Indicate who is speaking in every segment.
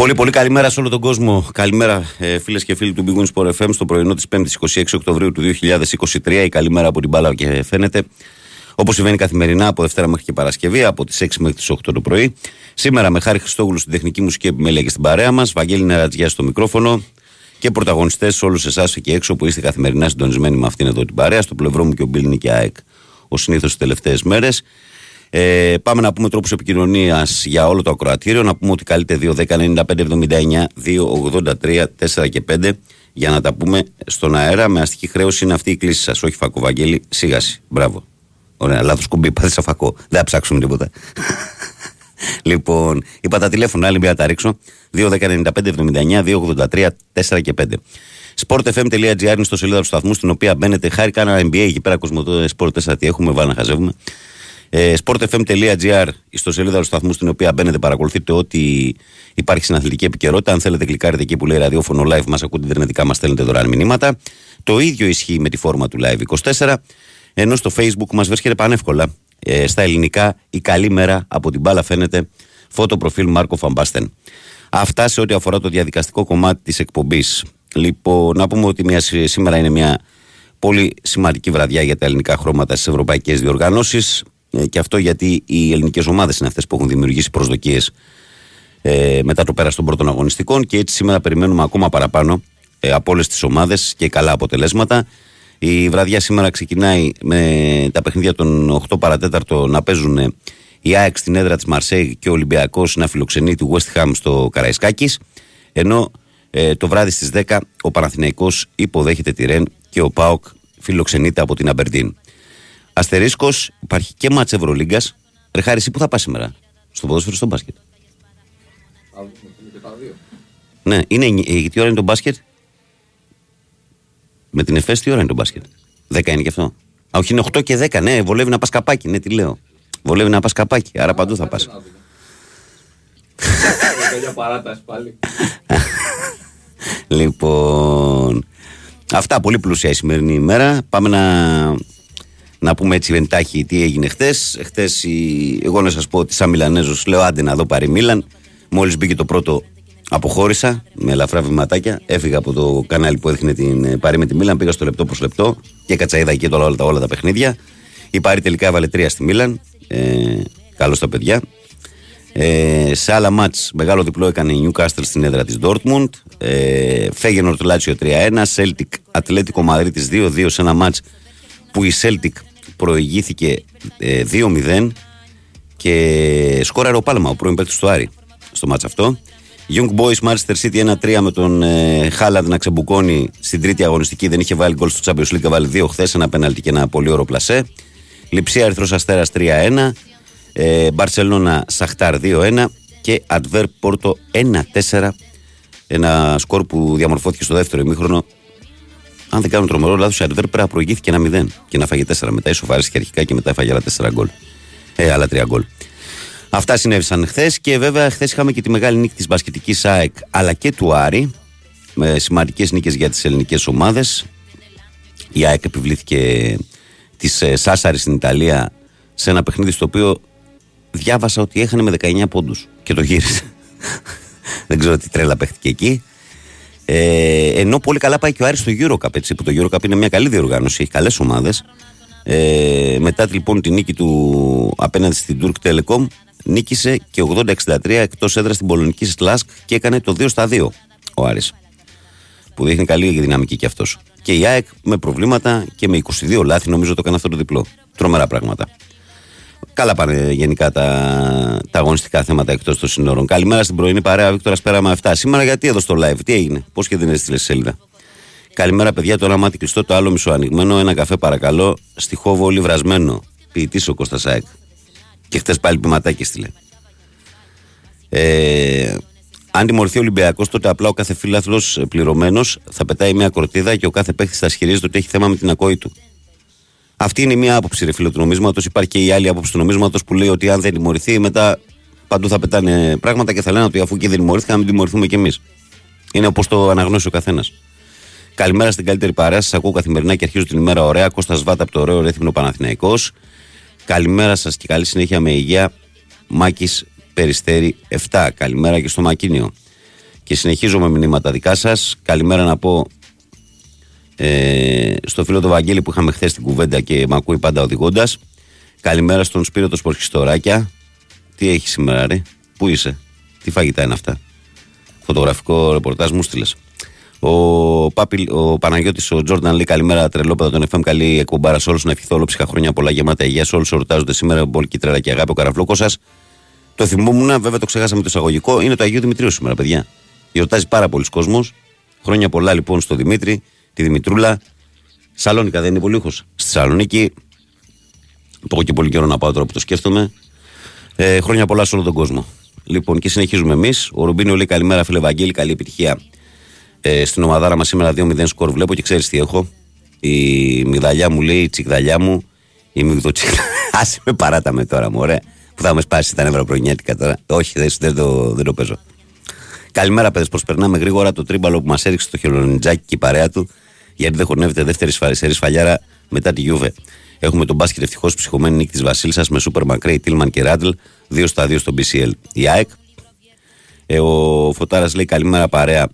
Speaker 1: Πολύ πολύ καλημέρα σε όλο τον κόσμο. Καλημέρα ε, φίλες και φίλοι του Big Wings Sport FM στο πρωινό της 5η 26 Οκτωβρίου του 2023. Η καλημέρα από την μπάλα και φαίνεται. Όπως συμβαίνει καθημερινά από Δευτέρα μέχρι και Παρασκευή, από τις 6 μέχρι τις 8 το πρωί. Σήμερα με χάρη Χριστόγλου στην τεχνική μουσική επιμέλεια και στην παρέα μας. Βαγγέλη Νερατζιά στο μικρόφωνο. Και πρωταγωνιστές όλους εσάς εκεί έξω που είστε καθημερινά συντονισμένοι με αυτήν εδώ την παρέα. Στο πλευρό μου και ο Μπίλ Νικιάεκ, ο συνήθως τις τελευταίες μέρες. Ε, πάμε να πούμε τρόπους επικοινωνίας για όλο το ακροατήριο. Να πούμε ότι καλείτε 2, 10, 95, 79, 2, 83, 4 και 5 για να τα πούμε στον αέρα. Με αστική χρέωση είναι αυτή η κλίση σας. Όχι φακό, Βαγγέλη, σίγαση. Μπράβο. Ωραία, λάθος κουμπί, πάτε σαν φακό. Δεν θα ψάξουμε τίποτα. λοιπόν, είπα τα τηλέφωνα, άλλη μια τα ρίξω. 2, 10, 95, 79, 2, 83, 4 και 5. sportfm.gr είναι στο σελίδα του σταθμού στην οποία μπαίνετε. Χάρη κάνα NBA εκεί πέρα κοσμοτό Sport 4 τι έχουμε, βάλει να χαζεύουμε. Ε, sportfm.gr, στο σελίδα του σταθμού στην οποία μπαίνετε, παρακολουθείτε ότι υπάρχει στην αθλητική επικαιρότητα. Αν θέλετε, κλικάρετε εκεί που λέει ραδιόφωνο live, μας ακούτε ιντερνετικά, μας στέλνετε δωρεάν μηνύματα. Το ίδιο ισχύει με τη φόρμα του live 24. Ενώ στο facebook μας βρίσκεται πανεύκολα ε, στα ελληνικά η καλή μέρα από την μπάλα φαίνεται φώτο προφίλ Μάρκο Φαμπάστεν. Αυτά σε ό,τι αφορά το διαδικαστικό κομμάτι της εκπομπής. Λοιπόν, να πούμε ότι μια, σήμερα είναι μια πολύ σημαντική βραδιά για τα ελληνικά χρώματα στις ευρωπαϊκές διοργανώσεις. Ε, και αυτό γιατί οι ελληνικές ομάδες είναι αυτές που έχουν δημιουργήσει προσδοκίες ε, μετά το πέρα των πρώτων αγωνιστικών και έτσι σήμερα περιμένουμε ακόμα παραπάνω ε, από όλες τις ομάδες και καλά αποτελέσματα. Η βραδιά σήμερα ξεκινάει με τα παιχνίδια των 8 παρατέταρτο να παίζουν η ΑΕΚ στην έδρα της Μαρσέη και ο Ολυμπιακός να φιλοξενεί του West Ham στο Καραϊσκάκης. Ενώ ε, το βράδυ στις 10 ο Παναθηναϊκός υποδέχεται τη Ρεν και ο Πάοκ φιλοξενείται από την Αμπερντίν. Αστερίσκος, υπάρχει και μάτσε Ευρωλίγκας. Ρε χάρη, εσύ που θα πας σήμερα, στο ποδόσφαιρο στο μπάσκετ; Ναι, είναι, ε, τι ώρα είναι το μπάσκετ; Με την ΕΦΕΣ τι ώρα είναι το μπάσκετ. 10 είναι και αυτό. Α, όχι, είναι 8 και 10. Ναι, βολεύει να πας καπάκι. Ναι, τι λέω. Βολεύει να πας καπάκι. Άρα παντού θα πας. λοιπόν. Αυτά πολύ πλούσια η σημερινή ημέρα. Πάμε να να πούμε έτσι εντάχει τι έγινε χθες. Χθες, εγώ να σας πω ότι σαν Μιλανέζος λέω άντε να δω πάρει Μίλαν. Μόλις μπήκε το πρώτο, αποχώρησα με ελαφρά βηματάκια. Έφυγα από το κανάλι που έδειχνε την ε, Πάρη με τη Μίλαν. Πήγα στο λεπτό προς λεπτό και κατσαίδα εκεί όλα, τα, όλα τα παιχνίδια. Η Πάρη τελικά έβαλε τρία στη Μίλαν. Ε, Καλώς τα παιδιά. Ε, σε άλλα μάτς, μεγάλο διπλό έκανε η Newcastle στην έδρα της Dortmund. Ε, Φέγενορ του Λάτσιο 3-1. Celtic Ατλέτικο Μαδρίτη 2-2 σε ένα μάτς που η Celtic προηγήθηκε 2-0 ε, και σκόραρε ο Πάλμα, ο πρώην παίκτης του Άρη, στο μάτς αυτό. Young Boys Manchester City 1-3 με τον ε, Χάλαντ να ξεμπουκώνει στην τρίτη αγωνιστική. Δεν είχε βάλει γκολ στο Champions League, βάλει δύο χθες, ένα πέναλτι και ένα πολύ ωραίο πλασέ. Λιψία Ερυθρό Αστέρας 3-1. Ε, Μπαρσελόνα Σαχτάρ 2-1 και Αντβέρ Πόρτο 1-4. Ένα σκορ που διαμορφώθηκε στο δεύτερο ημίχρονο αν δεν κάνω τρομερό λάθος, η Αντβέρ πέρα προηγήθηκε ένα 0 και να φάγει 4. Μετά ισοφάρισε αρχικά και μετά έφαγε άλλα 4 γκολ. Ε, άλλα 3 γκολ. Αυτά συνέβησαν χθες και βέβαια χθες είχαμε και τη μεγάλη νίκη της μπασκετικής ΑΕΚ αλλά και του Άρη με σημαντικές νίκες για τις ελληνικές ομάδες. Η ΑΕΚ επιβλήθηκε της ε, Σάσαρη στην Ιταλία σε ένα παιχνίδι στο οποίο διάβασα ότι έχανε με 19 πόντους και το γύρισε. δεν ξέρω τι τρέλα παίχτηκε εκεί. Ε, ενώ πολύ καλά πάει και ο Άρης στο Eurocup, έτσι, που το Eurocup είναι μια καλή διοργάνωση, έχει καλές ομάδες. Ε, μετά λοιπόν τη νίκη του απέναντι στην Turk Telecom, νίκησε και 80-63 εκτός έδρας στην πολωνική Σλάσκ και έκανε το 2 στα 2 ο Άρης. Που δείχνει καλή δυναμική κι αυτός. Και η ΑΕΚ με προβλήματα και με 22 λάθη, νομίζω το έκανε αυτό το διπλό. Τρομερά πράγματα. Καλά πάνε γενικά τα, τα αγωνιστικά θέματα εκτός των σύνορων. Καλημέρα στην πρωινή παρέα, Βίκτορα Πέραμα 7. Σήμερα γιατί εδώ στο live, τι έγινε, πώς και δεν έστειλε σελίδα. Καλημέρα, παιδιά. Το ένα μάτι κλειστό, το άλλο μισοανοιγμένο. Ένα καφέ, παρακαλώ. Στη χόβο όλοι βρασμένο. Ποιητής ο Κώστας Σάικ. Και χτε πάλι ποιηματάκι στείλε. Ε, αν τιμωρηθεί ο Ολυμπιακός, τότε απλά ο κάθε φίλαθλος πληρωμένος θα πετάει μια κορτίδα και ο κάθε παίχτη θα ισχυρίζεται ότι έχει θέμα με την ακόη του. Αυτή είναι μία άποψη, ρε φίλο του νομίσματος. Υπάρχει και η άλλη άποψη του νομίσματος που λέει ότι αν δεν τιμωρηθεί, μετά παντού θα πετάνε πράγματα και θα λένε ότι αφού και δεν τιμωρήθηκαν, να μην τιμωρηθούμε κι εμείς. Είναι όπως το αναγνώσει ο καθένας. Καλημέρα στην καλύτερη παρέα. Σας ακούω καθημερινά και αρχίζω την ημέρα ωραία. Κώστας Βάτα από το ωραίο ρέθυμνο Παναθηναϊκός. Καλημέρα σας και καλή συνέχεια με υγεία. Μάκης Περιστέρη 7. Καλημέρα και στο Μακίνιο. Και συνεχίζω με μηνύματα δικά σας. Καλημέρα να πω ε, στο φίλο του Βαγγέλη που είχαμε χθες την κουβέντα και με ακούει πάντα οδηγώντας. Καλημέρα στον Σπύρο το Σπορχιστοράκια. Τι έχει σήμερα, ρε, Πού είσαι, Τι φαγητά είναι αυτά; Φωτογραφικό ρεπορτάζ μου στείλες. Ο, Πάπη, ο Παναγιώτης, ο Τζόρνταν λέει καλημέρα τρελόπεδα των FM. Καλή εκπομπάρα σε όλους. Να ευχηθώ όλο ψυχα χρόνια πολλά γεμάτα υγεία. Σε όλους εορτάζονται σήμερα. Πολύ τρέλα και αγάπη ο καραφλόκος σας. Το θυμούμουν, βέβαια το ξεχάσαμε το εισαγωγικό. Είναι το Αγίου Δημητρίου σήμερα, παιδιά. Γιορτάζει πάρα πολλοί κόσμος. Χρόνια πολλά λοιπόν στο Δημήτρη, τη Δημητρούλα. Σαλόνικα δεν είναι πολύ ήχος. Στη Σαλονίκη. Έχω και πολύ καιρό να πάω τώρα που το σκέφτομαι. Ε, χρόνια πολλά σε όλο τον κόσμο. Λοιπόν, και συνεχίζουμε εμείς. Ο Ρουμπίνιο λέει καλημέρα, φίλε Βαγγέλη, καλή επιτυχία ε, στην ομαδάρα μας σήμερα 2-0 σκορ. Βλέπω και ξέρεις τι έχω. Η μυγδαλιά μου λέει, η τσιγδαλιά μου, η μυγδοτσιγδαλιά. Άσε με παράτα με τώρα, μου, ωραία. Που θα με σπάσει τα νεύρα προνιέτικα τώρα. Όχι, δεν, δεν, το, δεν το παίζω. Καλημέρα, παιδες. Προσπερνάμε γρήγορα το τρίμπαλο που μας έριξε το χελονιτζάκι και η παρέα του, γιατί δεν χωνεύεται δεύτερη σφαρισερή σφαλιάρα μετά τη Γιούβε. Έχουμε τον μπάσκετ ευτυχώς ψυχωμένη νίκη της Βασίλισσας με Σούπερ Μακρέι, Τίλμαν και Ράντλ, 2 στα 2 στο BCL. Η ΑΕΚ. Ε, ο Φωτάρας λέει καλημέρα παρέα.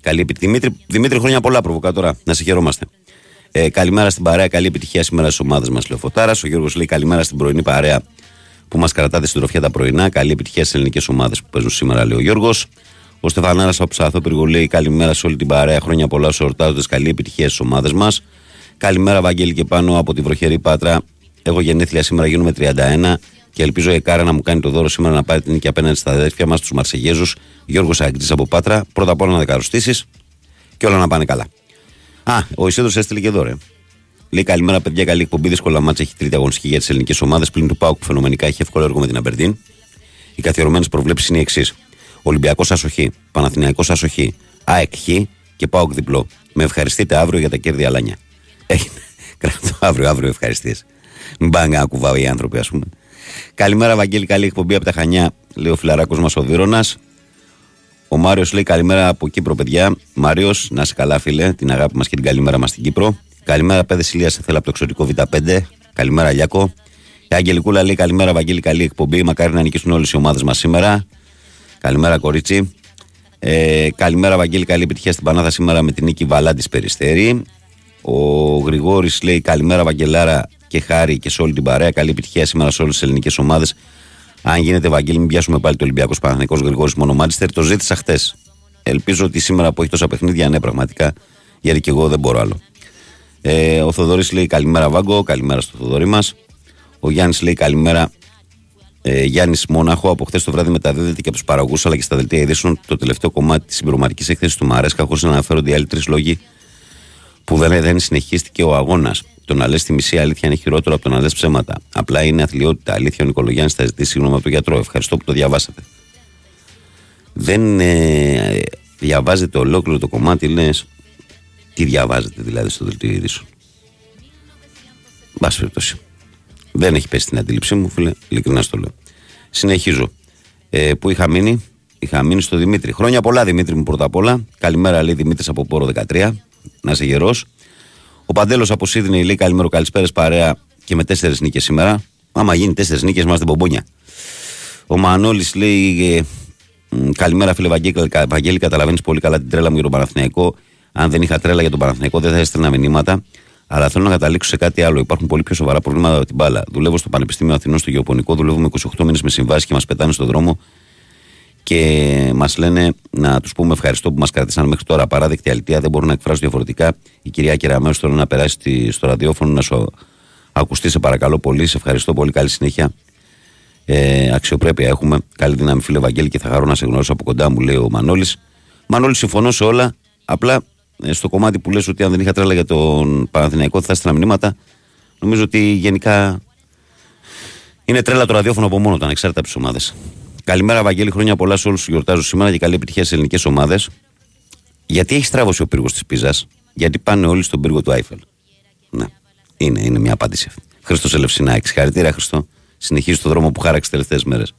Speaker 1: Καλή επιτυχία. Δημήτρη, Δημήτρη, χρόνια πολλά προβοκάτορα. Να σε χαιρόμαστε. Ε, καλημέρα στην παρέα. Καλή επιτυχία σήμερα στις ομάδες μας, λέει ο Φωτάρας. Ο Γιώργος λέει καλημέρα στην πρωινή παρέα που μας κρατάτε στην τροφιά τα πρωινά. Καλή επιτυχία στις ελληνικές ομάδες που παίζουν σήμερα, λέει ο Γιώργος. Ο Στεφανάρας από Ψαθόπυργο λέει καλημέρα σε όλη την παρέα. Χρόνια πολλά στου εορτάζοντε. Καλή επιτυχία στις ομάδες μας. Καλημέρα, Βαγγέλη και πάνω από τη βροχερή Πάτρα. Έχω γενέθλια σήμερα, γίνουμε 31 και ελπίζω η Εκάρα να μου κάνει το δώρο σήμερα να πάρει την νίκη απέναντι στα αδέρφια μας, τους Μαρσεγέζους, Γιώργος Αγγλή από Πάτρα. Πρώτα απ' όλα να δεκαροστήσει και όλα να πάνε καλά. Α, ο Ισίδρο έστειλε και δώρο. Λέει καλημέρα, παιδιά. Καλή εκπομπή. Δύσκολα μάτσα έχει τρίτη αγωνιστική για τις ελληνικές ομάδες. Πλην του Πάουκ που φαινομενικά έχει εύκολο έργο με την Αμπερντίν. Οι καθιερωμένες προβλέψεις είναι οι εξής. Ολυμπιακός Ασοχή, Παναθηναϊκός Ασοχή, ΑΕΚ Χ και Πάουκ διπλό. Με ευχαριστείτε αύριο για τα κέρδη Αλάνια. Έγινε. Κρατώ αύριο, αύριο ευχαριστίες. Μην πάνε να κουβάω οι άνθρωποι, ας πούμε. Καλημέρα, Βαγγέλη. Καλή εκπομπή από τα Χανιά, λέει ο φιλαράκος μας ο Δήρονα. Ο Μάριος λέει καλημέρα από Κύπρο, παιδιά. Μάριος, να σε καλά, φίλε. Την αγάπη μας και την καλημέρα μας στην Κύπρο. Καλημέρα, παιδε Ηλία, σε θέλω από το εξωτικό Β5. Καλημέρα, Λιάκο. Η Αγγελικούλα λέει καλημέρα, Βαγγέλη. Καλή εκπομπή. Μακάρι να νικήσουν όλες οι ομάδες μας σήμερα. Καλημέρα, κορίτσι. Ε, καλημέρα, Βαγγέλη. Καλή επιτυχία στην Πανάδα σήμερα με την νίκη Βαλάντη Περιστέρη. Ο Γρηγόρης λέει καλημέρα, Βαγγελάρα και χάρη και σε όλη την παρέα. Καλή επιτυχία σήμερα σε όλες τις ελληνικές ομάδες. Αν γίνεται, Βαγγέλη, μην πιάσουμε πάλι το Ολυμπιακός Παναθανικό Γρηγόρης Μονομάντστερ. Το ζήτησα χτε. Ελπίζω ότι σήμερα που έχει τόσα παιχνίδια, ναι, πραγματικά, γιατί και εγώ δεν μπορώ άλλο. Ε, ο Θοδωρής λέει καλημέρα, Βάγκο. Καλημέρα στο Θοδωρή μας. Ο Γιάννης λέει καλημέρα. Ε, Γιάννης Μόναχο, από χθες το βράδυ μεταδίδεται και από τους παραγωγούς αλλά και στα δελτία ειδήσεων το τελευταίο κομμάτι της συμπληρωματικής έκθεσης του Μαρέσκα, χωρίς να αναφέρονται οι άλλοι τρεις λόγοι που δεν, δεν συνεχίστηκε ο αγώνας. Το να λες τη μισή αλήθεια είναι χειρότερο από το να λες ψέματα. Απλά είναι αθλειότητα. Αλήθεια, ο Νικολογιάννης θα ζητήσει συγγνώμη από τον γιατρό. Ευχαριστώ που το διαβάσατε. Δεν ε, διαβάζετε ολόκληρο το κομμάτι, λες. Τι διαβάζετε δηλαδή στο δελτίο ειδήσεων; Μπα περιπτώσει. Δεν έχει πέσει την αντίληψή μου, φίλε. Ειλικρινά στο λέω. Συνεχίζω. Ε, πού είχα μείνει, είχα μείνει στο Δημήτρη. Χρόνια πολλά, Δημήτρη μου, πρώτα απ' όλα. Καλημέρα, λέει Δημήτρης από Πόρο 13. Να είσαι γερός. Ο Παντέλος από Σίδνεϊ λέει καλημέρα, καλησπέρα παρέα και με τέσσερις νίκες σήμερα. Άμα γίνει τέσσερις νίκες, είμαστε μπομπόνια. Ο Μανώλης λέει ε, καλημέρα, φίλε Βαγγέλη. Βαγγέλη Καταλαβαίνεις πολύ καλά την τρέλα μου για τον Παναθηναϊκό. Αν δεν είχα τρέλα για τον Παναθηναϊκό, δεν θα έστελνα μηνύματα. Αλλά θέλω να καταλήξω σε κάτι άλλο. Υπάρχουν πολύ πιο σοβαρά προβλήματα από την μπάλα. Δουλεύω στο Πανεπιστήμιο Αθηνών στο Γεωπονικό, δουλεύουμε 28 μήνες με συμβάσεις και μας πετάνε στον δρόμο και μας λένε να τους πούμε ευχαριστώ που μας κρατήσαν μέχρι τώρα. Παράδεκτη αλήθεια, δεν μπορώ να εκφράσω διαφορετικά. Η κυρία Κεραμέο θέλω να περάσει στο ραδιόφωνο να σου ακουστεί, σε παρακαλώ πολύ. Σε ευχαριστώ πολύ. Καλή συνέχεια. Ε, αξιοπρέπεια έχουμε. Καλή δύναμη, φίλε Βαγγέλη, και θα χαρώ να σε γνωρίσω από κοντά μου, λέει ο Μανώλης. Μανώλη, συμφωνώ σε όλα. Απλά ε, στο κομμάτι που λες ότι αν δεν είχα τρέλα για τον Παναθηναϊκό θα έστειλα μηνύματα. Νομίζω ότι γενικά είναι τρέλα το ραδιόφωνο από μόνο του, ανεξάρτητα από τις ομάδες. Καλημέρα, Βαγγέλη. Χρόνια πολλά σε όλους τους γιορτάζουν σήμερα και καλή επιτυχία στις ελληνικές ομάδες. Γιατί έχει τράβωση ο πύργος της Πίζας, Γιατί πάνε όλοι στον πύργο του Άιφελ; Ναι, είναι, είναι μια απάντηση αυτή. Χριστό Ελευσινά, Χαρητήρα, Χριστό. Συνεχίζει το δρόμο που χάραξε τις τελευταίες μέρες.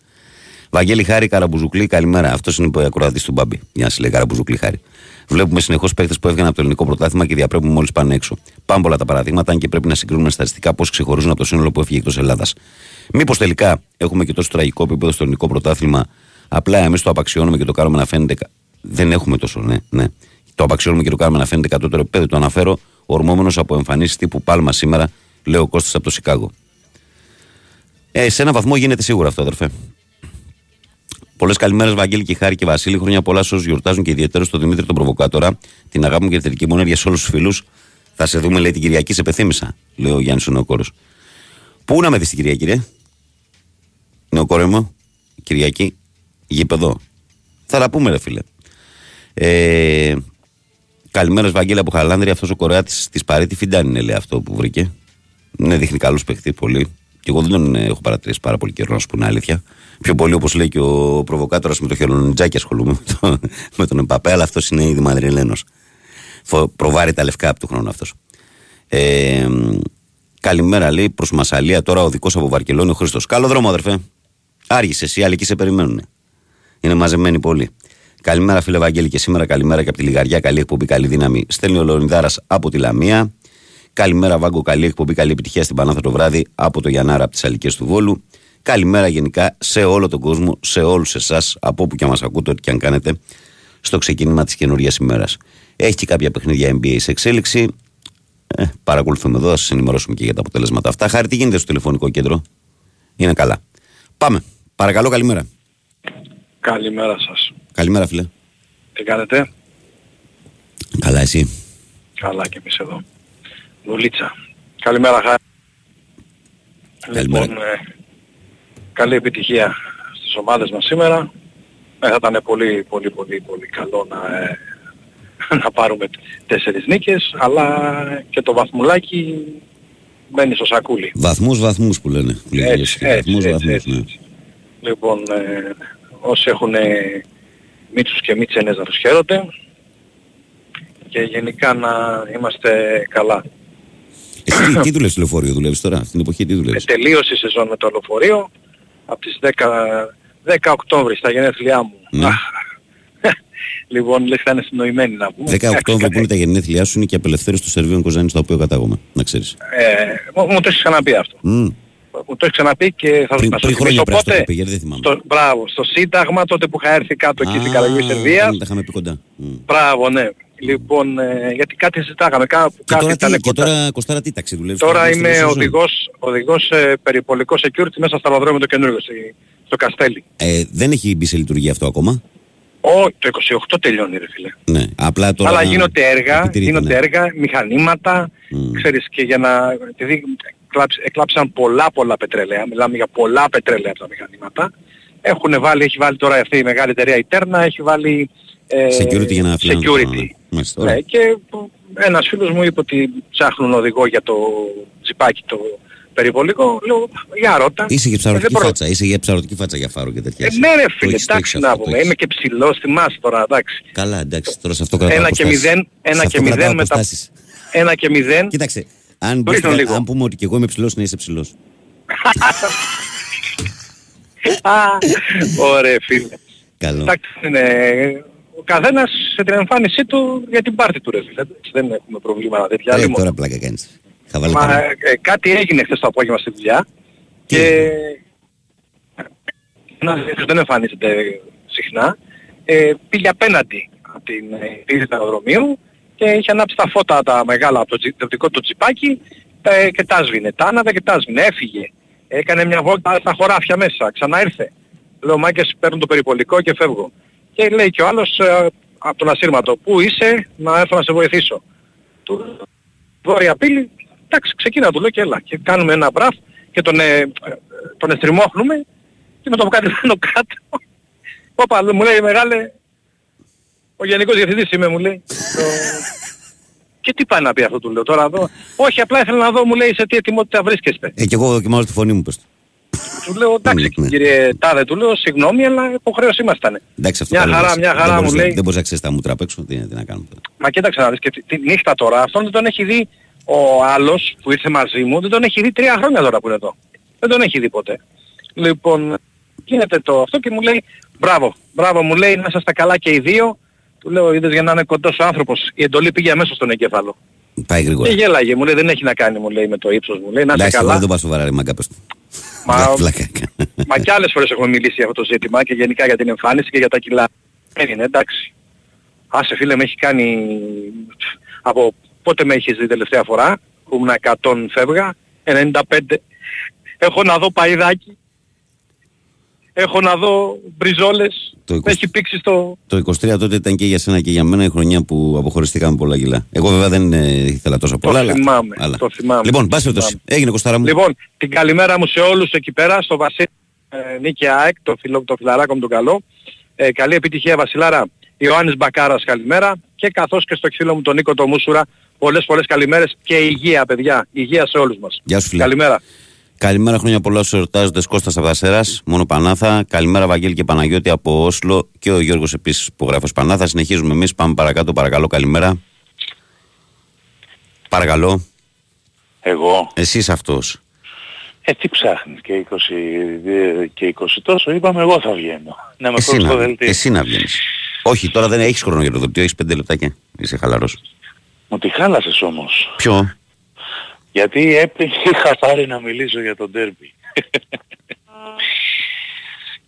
Speaker 1: Βαγγέλη Χάρη, Καραμπουζουκλή, καλημέρα. Αυτός είναι ο ακροατής του Μπάμπη. Μια να λέει Καραμπουζουκλή Χάρη. Βλέπουμε συνεχώς παίχτε που έβγαιναν από το ελληνικό πρωτάθλημα και διαπρέπουν μόλις πάνε έξω. Πάμε πολλά τα παραδείγματα, αν και πρέπει να συγκρίνουμε στατιστικά πώς ξεχωρίζουν από το σύνολο που έφυγε εκτός Ελλάδας. Μήπως τελικά έχουμε και τόσο τραγικό επίπεδο στο ελληνικό πρωτάθλημα, απλά εμείς το απαξιώνουμε και το κάνουμε να φαίνεται Δεν έχουμε τόσο, ναι. ναι. Το απαξιώνουμε και το κάνουμε να φαίνεται κατώτερο επίπεδο. Το αναφέρω ορμόμενος από εμφανίσεις τύπου Πάλμα σήμερα, λέω Κώστας από το Σικάγο. Ε, σε ένα βαθμό γίνεται σίγουρα αυτό, αδερφέ. Πολλές καλημέρες, Βαγγέλη και Χάρη και Βασίλη. Χρόνια πολλά σε όσους γιορτάζουν και ιδιαίτερα στον Δημήτρη τον Προβοκάτορα. Την αγάπη μου και τη θετική μου ενέργεια σε όλους τους φίλους. Θα σε δούμε, λέει την Κυριακή, σε πεθύμησα, λέει ο Γιάννης ο Νεοκόρος. Πού να με δεις την Κυριακή, ρε; Νεοκόρε μου, Κυριακή, γήπεδο. Θα τα πούμε, ρε φίλε. Ε, καλημέρα, Βαγγέλη από Χαλάνδρη. Αυτός ο Κορεάτης της Παρίτη Φιντάνη είναι, λέει αυτό που βρήκε. Ναι, δείχνει καλό παιχτή πολύ. Και εγώ δεν τον έχω παρατηρήσει πάρα πολύ καιρό, να σου πούνε αλήθεια. Πιο πολύ, όπως λέει και ο προβοκάτορας με το χελονιτζάκι, ασχολούμαι με, το, με τον Εμπαπέ, αλλά αυτός είναι ήδη Μαδριλένος. Προβάρει τα λευκά από του χρόνου αυτός. Ε, καλημέρα, λέει προς Μασαλία τώρα ο δικός από Βαρκελόνη ο Χρήστος. Καλό δρόμο, αδερφέ. Άργησες, οι άλλοι εκεί σε περιμένουν. Είναι μαζεμένοι πολύ. Καλημέρα, φίλε Βαγγέλη, και σήμερα καλημέρα και από τη Λιγαριά. Καλή εκπομπή, καλή δύναμη. Στέλνει ο Λεωνιδάρας από τη Λαμία. Καλημέρα, Βάγκο, καλή εκπομπή, καλή επιτυχία στην Πανάθα το βράδυ από το Γιαννάρα από τις Αλικές του Βόλου. Καλημέρα γενικά σε όλο τον κόσμο, σε όλους εσάς, από όπου και μας ακούτε, ό,τι και αν κάνετε, στο ξεκίνημα της καινούργια ημέρας. Έχει και κάποια παιχνίδια NBA σε εξέλιξη. Ε, παρακολουθούμε εδώ, θα σας ενημερώσουμε και για τα αποτελέσματα αυτά. Χάρη, τι γίνεται στο τηλεφωνικό κέντρο; Είναι καλά. Πάμε. Παρακαλώ, καλημέρα.
Speaker 2: Καλημέρα σας.
Speaker 1: Καλημέρα, φίλε.
Speaker 2: Τι κάνετε;
Speaker 1: Καλά, εσύ;
Speaker 2: Καλά και εμείς εδώ. Δουλίτσα. Καλημέρα, Χάρη.
Speaker 1: Καλημέρα.
Speaker 2: Λοιπόν, ε, καλή επιτυχία στις ομάδες μας σήμερα. Ε, θα ήταν πολύ πολύ πολύ πολύ καλό να, ε, να πάρουμε τέσσερις νίκες, αλλά και το βαθμουλάκι μπαίνει στο σακούλι.
Speaker 1: Βαθμούς, βαθμούς που λένε. Που λένε
Speaker 2: Έτσι,
Speaker 1: έτσι,
Speaker 2: έτσι,
Speaker 1: βαθμούς,
Speaker 2: έτσι,
Speaker 1: βαθμούς,
Speaker 2: έτσι,
Speaker 1: ναι.
Speaker 2: έτσι. Λοιπόν, ε, όσοι έχουν μίτσους και μίτσενες να τους χαίρονται και γενικά να είμαστε καλά.
Speaker 1: Εσύ τι, τι δουλεύεις στο λεωφορείο, δουλεύεις τώρα, στην εποχή τι
Speaker 2: Ε,
Speaker 1: δουλεύεις.
Speaker 2: τελείωσε η σεζόν με το λεωφορείο από τις 10, 10 Οκτώβρη στα γενέθλιά μου.
Speaker 1: Ναι.
Speaker 2: Αχ. λοιπόν, λες θα είναι συνοημένοι να πούμε.
Speaker 1: 10
Speaker 2: Εντάξει,
Speaker 1: Οκτώβρη που είναι
Speaker 2: κάτι-
Speaker 1: τα γενέθλιά σου είναι και η απελευθέρωση του Σερβίων Κοζάνης στο οποίο κατάγομαι, να ξέρεις.
Speaker 2: Ε, μου, μου το έχεις ξαναπεί αυτό.
Speaker 1: Μμ.
Speaker 2: Μου το έχεις ξαναπεί και θα
Speaker 1: Πριν,
Speaker 2: να σου
Speaker 1: πριν χρόνια
Speaker 2: θυμίσω
Speaker 1: πρέπει να το
Speaker 2: πότε.
Speaker 1: είπε, γιατί δεν θυμάμαι.
Speaker 2: Στο, μπράβο, στο Σύνταγμα τότε που είχα έρθει κάτω εκεί στην
Speaker 1: Α,
Speaker 2: Καραγιώη Σερβίας.
Speaker 1: ναι, Τα είχαμε πει κοντά. Μμ.
Speaker 2: Μπράβο, ναι. Λοιπόν, ε, γιατί κάτι συζητάγαμε, κάπου
Speaker 1: Και
Speaker 2: κάτι
Speaker 1: τώρα,
Speaker 2: ήταν
Speaker 1: τι, και
Speaker 2: κοντά.
Speaker 1: τώρα Κωστάρα τι τάξη δουλεύεις.
Speaker 2: Τώρα
Speaker 1: δουλεύεις
Speaker 2: είμαι
Speaker 1: στη σεζόν.
Speaker 2: οδηγός, οδηγός ε, περιπολικό security μέσα στο αεροδρόμιο το καινούργιο, στη- στο Καστέλι.
Speaker 1: Ε, δεν έχει μπει σε λειτουργία αυτό ακόμα;
Speaker 2: Όχι, το 28 τελειώνει ρε φίλε.
Speaker 1: Ναι, απλά τώρα...
Speaker 2: Αλλά γίνονται έργα,
Speaker 1: επιτηρείται,
Speaker 2: γίνονται
Speaker 1: ναι.
Speaker 2: έργα, μηχανήματα,
Speaker 1: Μμ.
Speaker 2: ξέρεις και για να... επειδή κλάψ- εκλάψαν πολλά πολλά πετρέλαια, μιλάμε για πολλά πετρέλαια από τα μηχανήματα, έχουν βάλει, έχει βάλει τώρα αυτή η μεγάλη εταιρεία η Τέρνα, έχει βάλει ε,
Speaker 1: Security για να φυλάνε το
Speaker 2: security.
Speaker 1: Πράγμα, ναι. Μάλιστα, ωραία.
Speaker 2: Ναι, και ένας φίλος μου είπε ότι ψάχνουν οδηγό για το τζιπάκι το περιβολικό, λέω για ρώτα.
Speaker 1: Είσαι και
Speaker 2: Ε,
Speaker 1: ψαρωτική
Speaker 2: δεν μπορώ.
Speaker 1: φάτσα, είσαι για ψαρωτική φάτσα για φάρο και τέτοια.
Speaker 2: Ε,
Speaker 1: είσαι.
Speaker 2: ναι ρε
Speaker 1: Το
Speaker 2: φίλε,
Speaker 1: έχεις, το
Speaker 2: εντάξει
Speaker 1: έχεις
Speaker 2: να
Speaker 1: αυτό, το
Speaker 2: πούμε,
Speaker 1: έχεις.
Speaker 2: είμαι και ψηλός, θυμάσαι τώρα, εντάξει.
Speaker 1: Καλά, εντάξει, τώρα σε αυτό κρατάω
Speaker 2: Ένα και
Speaker 1: αποστάσεις.
Speaker 2: μηδέν, ένα
Speaker 1: Σε
Speaker 2: και
Speaker 1: αυτό κρατάω
Speaker 2: μηδέν με τα...
Speaker 1: αποστάσεις.
Speaker 2: Ένα και μηδέν.
Speaker 1: Κοίταξε, αν,
Speaker 2: Το ρίχνω
Speaker 1: μπεις-
Speaker 2: λίγο.
Speaker 1: αν πούμε ότι και εγώ είμαι ψηλός, να είσαι ψηλός.
Speaker 2: Α, Ωραία φίλε.
Speaker 1: Καλό.
Speaker 2: Εντάξει, είναι, ο καθένας σε την εμφάνισή του για την πάρτη του ρε φίλε. Εντάξει, Δεν έχουμε προβλήματα τέτοια.
Speaker 1: Ε,
Speaker 2: Λοιπόν,
Speaker 1: τώρα πλάκα κάνεις. Θα βάλω
Speaker 2: Μα,
Speaker 1: πάνω.
Speaker 2: ε, κάτι έγινε χθες το απόγευμα στη δουλειά
Speaker 1: Τι
Speaker 2: και ένας τέτοιος δεν εμφανίζεται συχνά. Ε, πήγε απέναντι από την ε, πύλη του αεροδρομίου και είχε ανάψει τα φώτα τα μεγάλα από το, τζι- το δικό του τσιπάκι ε, και τα σβήνε. Τα άναβε και τα σβήνε. Έφυγε. Έκανε μια βόλτα στα χωράφια μέσα. Ξανά ήρθε. Λέω μάγκες παίρνουν το περιπολικό και φεύγω. Και λέει και ο άλλος ε, από τον ασύρματο. Πού είσαι να έρθω να σε βοηθήσω. Του βόρεια πύλη, εντάξει, ξεκίνα του λέω και έλα. Και κάνουμε ένα μπραφ και τον, ε, ε, τον εστριμώχνουμε και με το που κάτι πάνω κάτω. Όπα, μου λέει μεγάλε, ο Γενικός Διευθυντής είμαι, μου λέει. Το... και τι πάει να πει αυτό του λέω τώρα εδώ. Όχι, απλά ήθελα να δω, μου λέει, σε τι ετοιμότητα βρίσκεστε.
Speaker 1: Ε, και εγώ δοκιμάζω τη φωνή μου, πες το.
Speaker 2: Του λέω, εντάξει
Speaker 1: Ναι, ναι.
Speaker 2: κύριε Τάδε, του λέω, συγγνώμη, αλλά υποχρέωση ήμασταν.
Speaker 1: Εντάξει, αυτό
Speaker 2: Μια
Speaker 1: καλό
Speaker 2: χαρά,
Speaker 1: λες.
Speaker 2: μια χαρά
Speaker 1: δεν
Speaker 2: μου
Speaker 1: μπορείς, να-
Speaker 2: λέει.
Speaker 1: Δεν μπορείς να ξέρεις τα μούτρα απ' έξω, τι, τι να κάνουμε τώρα.
Speaker 2: Μα κοίταξε να δεις και τη, τη νύχτα τώρα, αυτόν δεν τον έχει δει ο άλλος που ήρθε μαζί μου, δεν τον έχει δει τρία χρόνια τώρα που είναι εδώ. Δεν τον έχει δει ποτέ. Λοιπόν, γίνεται το αυτό και μου λέει, μπράβο, μπράβο μου λέει, να είσαστε καλά και οι δύο. Του λέω, είδες για να είναι κοντός ο άνθρωπος, η εντολή πήγε αμέσως στον εγκέφαλο.
Speaker 1: Πάει
Speaker 2: Και
Speaker 1: γρήγορα.
Speaker 2: γέλαγε, μου λέει, δεν έχει να κάνει, μου λέει, με το ύψος μου. Λέει, να είσαι
Speaker 1: Εντάξει, εγώ
Speaker 2: καλά.
Speaker 1: δεν το πάω σοβαρά, ρε μάγκα, πες το.
Speaker 2: Μα-
Speaker 1: Πλάκα έκανα.
Speaker 2: Μα κι άλλες φορές έχουμε μιλήσει για αυτό το ζήτημα και γενικά για την εμφάνιση και για τα κιλά. Δεν είναι, εντάξει.
Speaker 3: Άσε φίλε με έχει κάνει από πότε με έχεις δει τελευταία φορά που ήμουν 100 φεύγα 95 έχω να δω παϊδάκι έχω να δω μπριζόλες
Speaker 1: Το 20
Speaker 3: με έχει πήξει στο
Speaker 1: Το 23 τότε ήταν και για σένα και για μένα η χρονιά που αποχωριστήκαμε πολλά κιλά. Εγώ βέβαια δεν ε, ήθελα τόσο πολλά. αλλά-
Speaker 3: θυμάμαι,
Speaker 1: αλλά-
Speaker 3: το θυμάμαι,
Speaker 1: Λοιπόν,
Speaker 3: το
Speaker 1: πάση περιπτώσει.
Speaker 3: θυμάμαι.
Speaker 1: Έγινε Κωστάρα μου.
Speaker 3: Λοιπόν, την καλημέρα μου σε όλους εκεί πέρα, στο Βασίλη ε, Νίκη ΑΕΚ, το, φιλό, το φιλαράκο μου τον καλό. Ε, καλή επιτυχία Βασιλάρα. Ιωάννης Μπακάρας καλημέρα και καθώς και στο φίλο μου τον Νίκο το Μούσουρα πολλές πολλές καλημέρες και υγεία παιδιά, υγεία σε όλους μας.
Speaker 1: Γεια σου φίλε.
Speaker 3: Καλημέρα.
Speaker 1: Καλημέρα, χρόνια πολλά στους εορτάζοντες Κώστας Αβδασέρα, μόνο Πανάθα. Καλημέρα, Βαγγέλη και Παναγιώτη από Όσλο και ο Γιώργος επίσης που γράφει ως Πανάθα. Συνεχίζουμε εμείς, πάμε παρακάτω, παρακαλώ, καλημέρα. Παρακαλώ,
Speaker 4: Εγώ.
Speaker 1: εσύ αυτός.
Speaker 4: Ε, τι ψάχνεις και 20, και 20 τόσο, είπαμε εγώ θα βγαίνω. Να με
Speaker 1: Εσύ
Speaker 4: κόψεις το
Speaker 1: να,
Speaker 4: δελτίο.
Speaker 1: εσύ να βγαίνεις. Όχι, τώρα δεν έχεις χρόνο για το δελτίο, έχεις πέντε λεπτάκια. Είσαι χαλαρός.
Speaker 4: Μου τη χάλασες όμως.
Speaker 1: Ποιο;
Speaker 4: Γιατί έπρεπε είχα πάρει να μιλήσω για τον τέρμπι.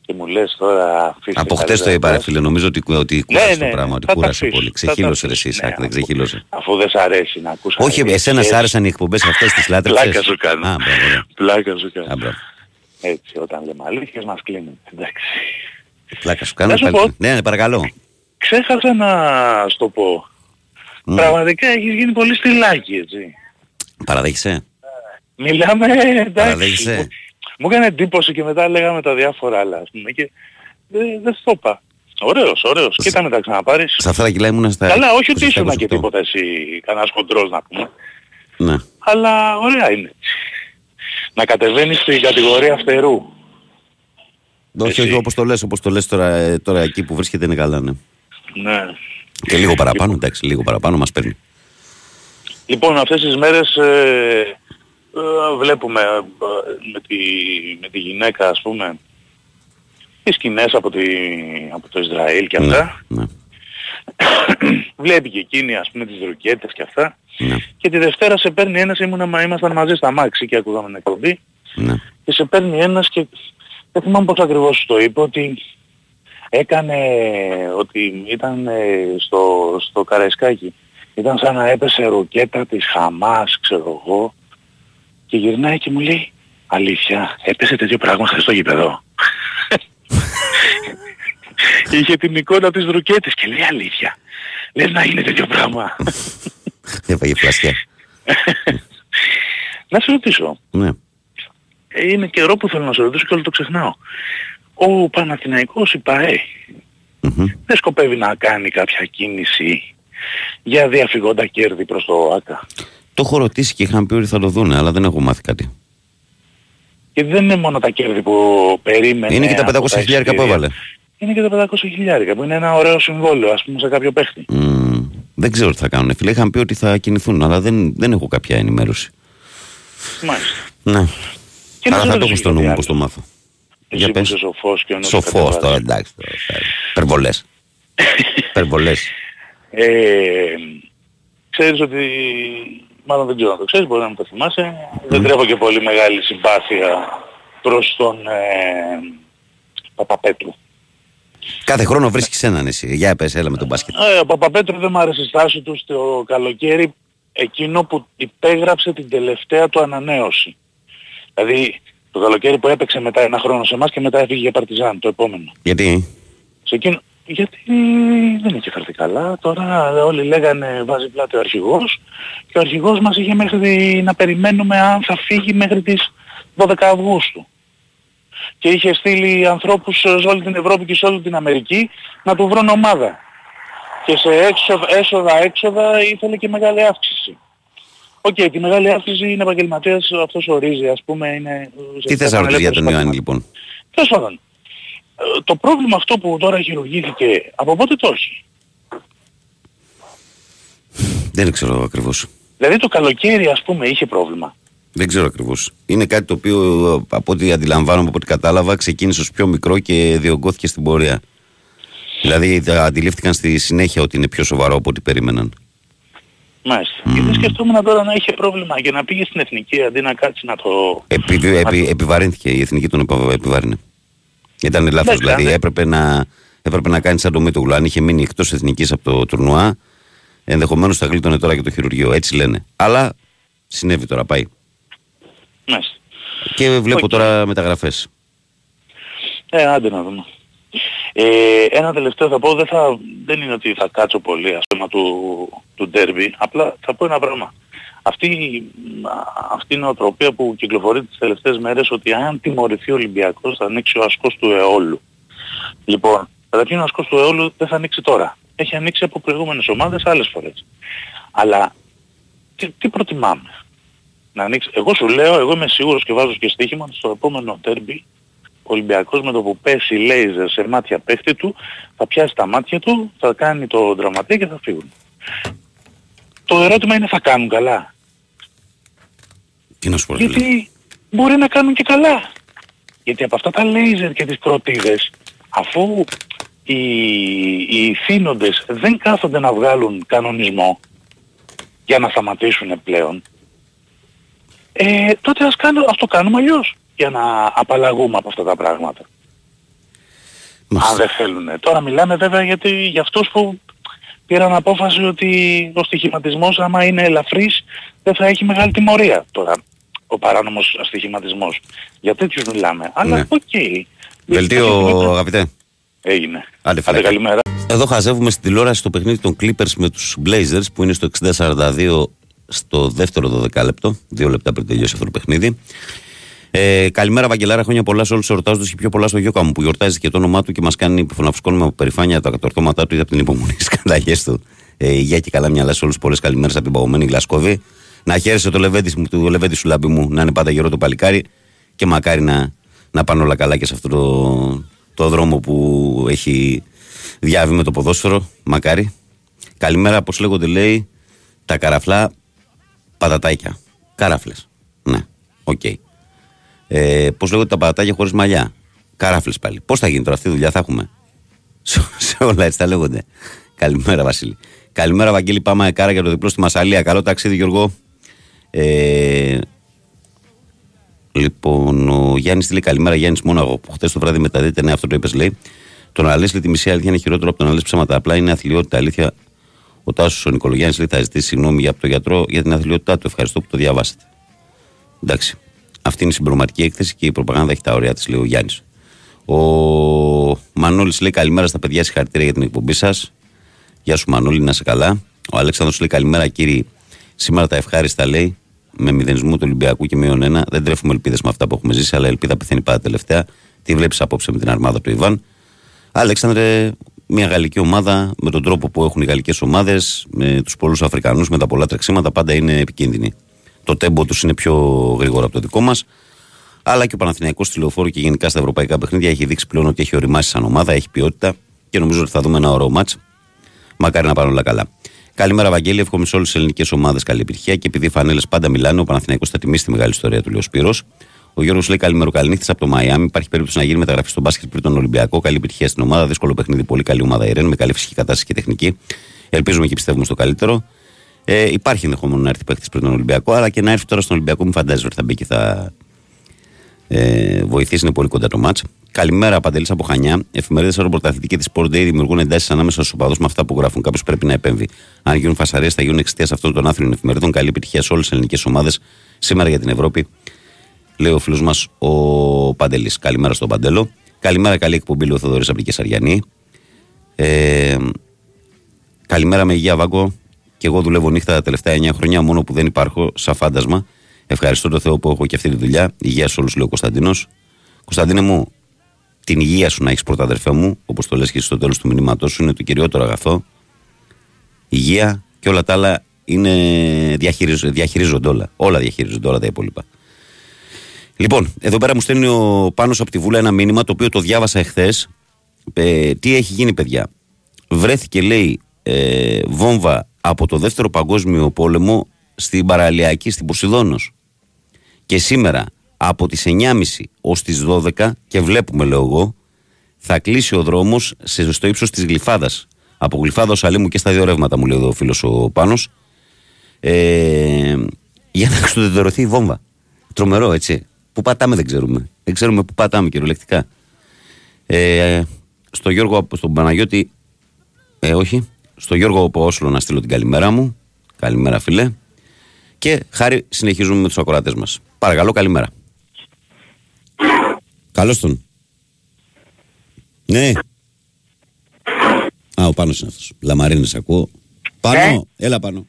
Speaker 4: και μου λες τώρα αφήστε
Speaker 1: Από χτες
Speaker 4: καλύτερα
Speaker 1: το είπα, ρε
Speaker 4: να
Speaker 1: φίλε. Νομίζω ότι, ότι
Speaker 4: Ναι,
Speaker 1: κούρασε
Speaker 4: ναι,
Speaker 1: το πράγμα.
Speaker 4: ναι,
Speaker 1: Ότι
Speaker 4: θα τα
Speaker 1: κούρασε
Speaker 4: αφήσω,
Speaker 1: πολύ.
Speaker 4: θα τα
Speaker 1: Ξεχύλωσε ρε
Speaker 4: αφήσω.
Speaker 1: εσύ,
Speaker 4: Ναι,
Speaker 1: Σάκ, δεν
Speaker 4: αφού-
Speaker 1: ξεχύλωσε.
Speaker 4: Αφού δεν σ' αρέσει να ακούς
Speaker 1: Όχι,
Speaker 4: αρέσεις,
Speaker 1: εσένα σ'
Speaker 4: σχέσεις.
Speaker 1: άρεσαν οι εκπομπές αυτές τις λάτρες.
Speaker 4: Πλάκα σου κάνω.
Speaker 1: Α, μπράβο, ωραία.
Speaker 4: Πλάκα σου κάνω.
Speaker 1: Α, μπράβο.
Speaker 4: Έτσι, όταν λέμε αλήθειες μας κλείνουν. Εντάξει.
Speaker 1: Πλάκα σου κάνω.
Speaker 4: Να σου
Speaker 1: πάλι.
Speaker 4: πω.
Speaker 1: Ναι, ναι, παρακαλώ.
Speaker 4: Ξέχασα να σου το πω.
Speaker 1: Μμ.
Speaker 4: Πραγματικά έχεις γίνει πολύ στυλάκι, έτσι.
Speaker 1: Παραδέχεσαι;
Speaker 4: Μιλάμε, εντάξει.
Speaker 1: Παραδέχεσαι;
Speaker 4: Μου, μου έκανε εντύπωση και μετά λέγαμε τα διάφορα άλλα, ας πούμε, και δεν δεν στο είπα. Ωραίος, ωραίος. Κοίτα με τα ξαναπάρεις.
Speaker 1: Σε αυτά τα κιλά ήμουνα στα.
Speaker 4: Καλά, όχι ότι
Speaker 1: 27,
Speaker 4: ήσουν και
Speaker 1: 28.
Speaker 4: τίποτα εσύ, κανένας χοντρός να πούμε.
Speaker 1: Ναι.
Speaker 4: Αλλά ωραία είναι. Να κατεβαίνεις στην κατηγορία φτερού.
Speaker 1: Όχι,
Speaker 4: Εσύ.
Speaker 1: όχι, όπως το λες, όπως το λες τώρα, ε, τώρα εκεί που βρίσκεται είναι καλά, ναι.
Speaker 4: Ναι.
Speaker 1: Και λίγο παραπάνω, εντάξει, λίγο παραπάνω μας παίρνει.
Speaker 4: Λοιπόν, αυτές τις μέρες ε, ε, βλέπουμε ε, με, τη, με τη γυναίκα, ας πούμε, τις σκηνές από, τη, από το Ισραήλ και αυτά.
Speaker 1: Ναι, ναι,
Speaker 4: Βλέπει και εκείνη, ας πούμε, τις δρουκέτες και αυτά.
Speaker 1: ναι,
Speaker 4: Και τη Δευτέρα σε παίρνει ένας, ήμουνα, μα ήμασταν μαζί στα Μάξι και ακούγαμε την εκπομπή.
Speaker 1: ναι.
Speaker 4: Και σε παίρνει ένας και δεν θυμάμαι πώς ακριβώς σου το είπε, ότι έκανε, ότι ήταν ε, στο, στο Καραϊσκάκι. Ήταν σαν να έπεσε ρουκέτα της Χαμάς, ξέρω εγώ. Και γυρνάει και μου λέει, αλήθεια, έπεσε τέτοιο πράγμα χθες στο γήπεδο. Είχε την εικόνα της ρουκέτης και λέει αλήθεια. Λες να είναι τέτοιο πράγμα.
Speaker 1: Έφαγε φλασιά.
Speaker 4: να σε ρωτήσω,
Speaker 1: Ναι.
Speaker 4: Ε, είναι καιρό που θέλω να σε ρωτήσω και όλο το ξεχνάω. Ο Παναθηναϊκός η ΠαΕ
Speaker 1: Μμμ.
Speaker 4: δεν σκοπεύει να κάνει κάποια κίνηση για διαφυγόντα κέρδη προς το ΆΚΑ.
Speaker 1: Το έχω ρωτήσει και είχαν πει ότι θα το δούνε, αλλά δεν έχω μάθει κάτι.
Speaker 4: Και δεν είναι μόνο τα κέρδη που περίμενε.
Speaker 1: είναι και τα
Speaker 4: από
Speaker 1: 500 χιλιάρικα που
Speaker 4: εισιτήρια.
Speaker 1: έβαλε.
Speaker 4: Είναι και τα 500 χιλιάρικα που είναι ένα ωραίο συμβόλαιο ας πούμε σε κάποιο παίχτη.
Speaker 1: Μμ, δεν ξέρω τι θα κάνουν. Φίλε, είχαν πει ότι θα κινηθούν, αλλά δεν, δεν έχω κάποια ενημέρωση.
Speaker 4: Μάλιστα.
Speaker 1: Ναι.
Speaker 4: Και να
Speaker 1: αλλά
Speaker 4: σε
Speaker 1: θα το έχω
Speaker 4: ρωτήσω
Speaker 1: στο
Speaker 4: κάτι
Speaker 1: νου μου
Speaker 4: άλλο.
Speaker 1: πώς το μάθω.
Speaker 4: Εσύ
Speaker 1: Για
Speaker 4: που
Speaker 1: πες.
Speaker 4: είσαι σοφός και ο νους
Speaker 1: Σοφός
Speaker 4: κατεβάζει.
Speaker 1: τώρα, εντάξει. τώρα, θα- Υπερβολές. Υπερβολές.
Speaker 4: Ε, ξέρεις ότι, μάλλον δεν ξέρω να το ξέρεις, μπορεί να μην το θυμάσαι, δεν τρέχω και πολύ μεγάλη συμπάθεια προς τον ε, Παπαπέτρου.
Speaker 1: Κάθε χρόνο βρίσκεις έναν εσύ. Για πες, έλα με τον μπάσκετ.
Speaker 4: Ε, ο Παπαπέτρου δεν μου άρεσε η στάση του στο καλοκαίρι εκείνο που υπέγραψε την τελευταία του ανανέωση. Δηλαδή το καλοκαίρι που έπαιξε μετά ένα χρόνο σε εμάς και μετά έφυγε για Παρτιζάν το επόμενο.
Speaker 1: Γιατί,
Speaker 4: Σε εκείνο, γιατί δεν είχε φερθεί καλά. Τώρα όλοι λέγανε βάζει πλάτη ο αρχηγός και ο αρχηγός μας είχε μέχρι να περιμένουμε αν θα φύγει μέχρι τις 12 Αυγούστου. Και είχε στείλει ανθρώπους σε όλη την Ευρώπη και σε όλη την Αμερική να του βρουν ομάδα. Και σε έξοδα, έσοδα, έξοδα ήθελε και μεγάλη αύξηση. Οκ, τη μεγάλη αύξηση είναι επαγγελματίας, αυτός ορίζει, ας πούμε, είναι...
Speaker 1: τι θες να ρωτήσεις για τον Ιωάννη λοιπόν;
Speaker 4: Τέλος πάντων, ε, το πρόβλημα αυτό που τώρα χειρουργήθηκε, από πότε το έχει;
Speaker 1: Δεν ξέρω ακριβώς.
Speaker 4: Δηλαδή το καλοκαίρι ας πούμε είχε πρόβλημα.
Speaker 1: Δεν ξέρω ακριβώς. Είναι κάτι το οποίο από ό,τι αντιλαμβάνομαι, από ό,τι κατάλαβα, ξεκίνησε ως πιο μικρό και διογκώθηκε στην πορεία. Δηλαδή τα αντιλήφθηκαν στη συνέχεια ότι είναι πιο σοβαρό από ό,τι περίμεναν.
Speaker 4: Μάλιστα. Και δεν σκεφτόμουν τώρα να είχε πρόβλημα και να πήγε στην εθνική αντί να κάτσει να το...
Speaker 1: Επι, επι, επιβαρύνθηκε, η εθνική τον επα- επιβάρυνε. Ήταν λάθος,
Speaker 4: Δεν
Speaker 1: δηλαδή
Speaker 4: κάνε.
Speaker 1: έπρεπε να, έπρεπε να κάνεις σαν το Μίτογλου. Αν είχε μείνει εκτός εθνικής από το τουρνουά, ενδεχομένως θα γλίτωνε τώρα και το χειρουργείο. Έτσι λένε. Αλλά συνέβη τώρα, πάει.
Speaker 4: Μάλιστα.
Speaker 1: Και βλέπω
Speaker 4: Οκ.
Speaker 1: τώρα μεταγραφές.
Speaker 4: Ε, άντε να δούμε. Ε, ένα τελευταίο θα πω, δεν, θα, δεν είναι ότι θα κάτσω πολύ ας πούμε του, του derby, απλά θα πω ένα πράγμα. Αυτή, αυτή η νοοτροπία που κυκλοφορεί τις τελευταίες μέρες ότι αν τιμωρηθεί ο Ολυμπιακός θα ανοίξει ο ασκός του αιώλου. Λοιπόν, καταρχήν ο ασκός του αιώλου δεν θα ανοίξει τώρα. Έχει ανοίξει από προηγούμενες ομάδες άλλες φορές. Αλλά τι, τι προτιμάμε; Να ανοίξει. Εγώ σου λέω, εγώ είμαι σίγουρος και βάζω και στοίχημα ότι στο επόμενο derby ο Ολυμπιακός με το που πέσει λέιζερ σε μάτια παίχτη του θα πιάσει τα μάτια του, θα κάνει το δραματέ και θα φύγουν. Το ερώτημα είναι θα κάνουν καλά;
Speaker 1: Τι να σου πω, ρε φίλε.
Speaker 4: Γιατί μπορεί να κάνουν και καλά. Γιατί από αυτά τα λέιζερ και τις κροτίδες, αφού οι, οι θύνοντες δεν κάθονται να βγάλουν κανονισμό για να σταματήσουν πλέον, ε, τότε ας, κάνω, ας το κάνουμε αλλιώς για να απαλλαγούμε από αυτά τα πράγματα. Αν
Speaker 1: Μάλιστα.
Speaker 4: δεν θέλουν. Τώρα μιλάμε βέβαια γιατί για αυτούς που πήραν απόφαση ότι ο στοιχηματισμός άμα είναι ελαφρύς δεν θα έχει μεγάλη τιμωρία. Τώρα ο παράνομος στοιχηματισμός. Για τέτοιους μιλάμε. Αλλά
Speaker 1: Ναι.
Speaker 4: οκ.
Speaker 1: Βελτίο, αγαπητέ.
Speaker 4: Έγινε.
Speaker 1: Άντε, φιλάκια.
Speaker 4: καλημέρα.
Speaker 1: Εδώ χαζεύουμε στην τηλεόραση το παιχνίδι των Clippers με τους Blazers που είναι στο 60-42 στο δεύτερο 12 λεπτό. Δύο λεπτά πριν τελειώσει αυτό το παιχνίδι. Ε, καλημέρα, Βαγγελάρα. Χρόνια πολλά σε όλους του εορτάζοντε και πιο πολλά στο Γιώκα μου που γιορτάζει και το όνομά του και μας κάνει να φουσκώνουμε από περηφάνεια τα κατορθώματά του ή από την υπομονή στι καταγέ του. Ε, υγεία και καλά μυαλά σε όλους. Πολλές καλημέρες από την παγωμένη Γλασκόβη. Να χαίρεσαι το λεβέντι μου, το λεβέντι σου λάμπη μου, να είναι πάντα γερό το παλικάρι και μακάρι να, να πάνε όλα καλά και σε αυτό το, το δρόμο που έχει διάβει με το ποδόσφαιρο. Μακάρι. Καλημέρα, πώς λέγονται λέει, τα καραφλά πατατάκια. Καράφλες. Ναι, οκ. Ε, Πώς λέγονται τα πατατάκια χωρίς μαλλιά; Καράφλες πάλι. Πώς θα γίνει τώρα αυτή η δουλειά, θα έχουμε; Σε, σε όλα έτσι τα λέγονται. Καλημέρα, Βασίλη. Καλημέρα, Βαγγέλη. Πάμε κάρα για το διπλό στη Μασσαλία. Καλό ταξίδι, Γιώργο. Ε, λοιπόν, ο Γιάννης λέει καλημέρα. Γιάννης Μόναχο που χθες το βράδυ μεταδίδεται. Ναι, αυτό το είπες, λέει. Το να λε τη μισή αλήθεια είναι χειρότερο από το να λε ψέματα. Απλά είναι αθλειότητα. Αλήθεια. Ο Τάσος ο Νικολογιάννης λέει θα ζητήσει συγγνώμη για από τον γιατρό για την αθλειότητά του. Ευχαριστώ που το διαβάσατε. Εντάξει. Αυτή είναι η συμπροματική έκθεση και η προπαγάνδα έχει τα ωραία της, λέει ο Γιάννης. Ο Μανώλης λέει καλημέρα στα παιδιά, συγχαρητήρια για την εκπομπή σας. Γεια σου Μανώλη, να είσαι καλά. Ο Αλέξανδρος λέει καλημέρα κύριοι. Σήμερα τα ευχάριστα λέει με μηδενισμό του Ολυμπιακού και μείον ένα. Δεν τρέφουμε ελπίδες με αυτά που έχουμε ζήσει, αλλά η ελπίδα πεθαίνει πάντα τελευταία. Τι βλέπεις απόψε με την αρμάδα του Ιβάν. Αλέξανδρε, μια γαλλική ομάδα με τον τρόπο που έχουν οι γαλλικές ομάδες, με τους πολλούς Αφρικανούς, με τα πολλά τρεξίματα, πάντα είναι επικίνδυνοι. Το τέμπο τους είναι πιο γρήγορο από το δικό μας. Αλλά και ο Παναθηναϊκός στη λεωφόρο και γενικά στα ευρωπαϊκά παιχνίδια έχει δείξει πλέον ότι έχει οριμάσει σαν ομάδα, έχει ποιότητα και νομίζω ότι θα δούμε ένα ωραίο μάτς. Μακάρι να πάνε όλα καλά. Καλημέρα, Βαγγέλη. Εύχομαι σε όλες τις ελληνικές ομάδες καλή επιτυχία και επειδή οι φανέλες πάντα μιλάνε, ο Παναθηναϊκός θα τιμήσει τη μεγάλη ιστορία του, λέει ο Σπύρος. Ο Γιώργος λέει καλημέρα, καληνύχτη από το Μαϊάμι. Υπάρχει περίπτωση να γίνει μεταγραφή στο μπάσκετ πριν τον Ολυμπιακό. Καλή επιτυχία στην ομάδα. Δύσκολο παιχνίδι, πολύ καλή ομάδα η Ρεν, με καλή φυσική κατάσταση και τεχνική. Ελπίζουμε και πιστεύουμε στο καλύτερο. Ε, υπάρχει ενδεχόμενο να έρθει παίχτη πριν τον Ολυμπιακό, αλλά και να έρθει τώρα στον Ολυμπιακό, μην φαντάζεσαι ότι θα μπει και θα ε, βοηθήσει. Είναι πολύ κοντά το μάτς. Καλημέρα, Παντελής από Χανιά. Εφημερίδες αεροπορταθλητική της Sport Day δημιουργούν εντάσεις ανάμεσα στους οπαδούς με αυτά που γράφουν. Κάποιος πρέπει να επέμβει. Αν γίνουν φασαρίες, θα γίνουν εξαιτίας αυτών των άθλιων εφημερίδων. Καλή επιτυχία σε όλες τις ελληνικές ομάδες σήμερα για την Ευρώπη. Λέει ο φίλος μας ο Παντελής. Καλημέρα στον Παντέλο. Καλημέρα, καλή εκπομπή, λέει ο Θοδωρής από την Κεσαριανή. Ε, καλημέρα με υγεία, Βάγκο. Και εγώ δουλεύω νύχτα τα τελευταία 9 χρόνια, μόνο που δεν υπάρχω σαν φάντασμα. Ευχαριστώ τον Θεό που έχω και αυτή τη δουλειά. Υγεία σε όλους, λέει ο Κωνσταντίνο. Κωνσταντίνε μου, την υγεία σου να έχεις πρώτα, αδερφέ μου, όπως το λες και στο τέλος του μηνύματός σου, είναι το κυριότερο αγαθό. Υγεία και όλα τα άλλα είναι, διαχειρίζ, διαχειρίζονται όλα. Όλα διαχειρίζονται, όλα τα υπόλοιπα. Λοιπόν, εδώ πέρα μου στέλνει ο Πάνος από τη Βούλα ένα μήνυμα το οποίο το διάβασα εχθές. Ε, τι έχει γίνει, παιδιά. Βρέθηκε, λέει, ε, βόμβα από το δεύτερο παγκόσμιο πόλεμο στην Παραλιακή, στην Ποσειδόνος. Και σήμερα από τις 9.30 ως τις 12 και βλέπουμε λέω εγώ θα κλείσει ο δρόμος σε, στο ύψος της Γλυφάδας. Από Γλυφάδα ως Αλήμου και στα δύο ρεύματα μου λέει εδώ ο φίλος ο Πάνος. Ε, για να εξουδετερωθεί η βόμβα. Τρομερό έτσι. Πού πατάμε δεν ξέρουμε. Δεν ξέρουμε πού πατάμε κυριολεκτικά. Ε, στο Γιώργο, στον Παναγιώτη, ε, όχι, στο Γιώργο Πόσλο να στείλω την καλημέρα μου. Καλημέρα, φίλε. Και χάρη συνεχίζουμε με τους ακροατές μας. Παρακαλώ, καλημέρα. Καλώς τον. Ναι. Α, ο Πάνος είναι αυτός. Λαμαρίνες ακούω. Πάνω,
Speaker 5: Ναι.
Speaker 1: έλα πάνω.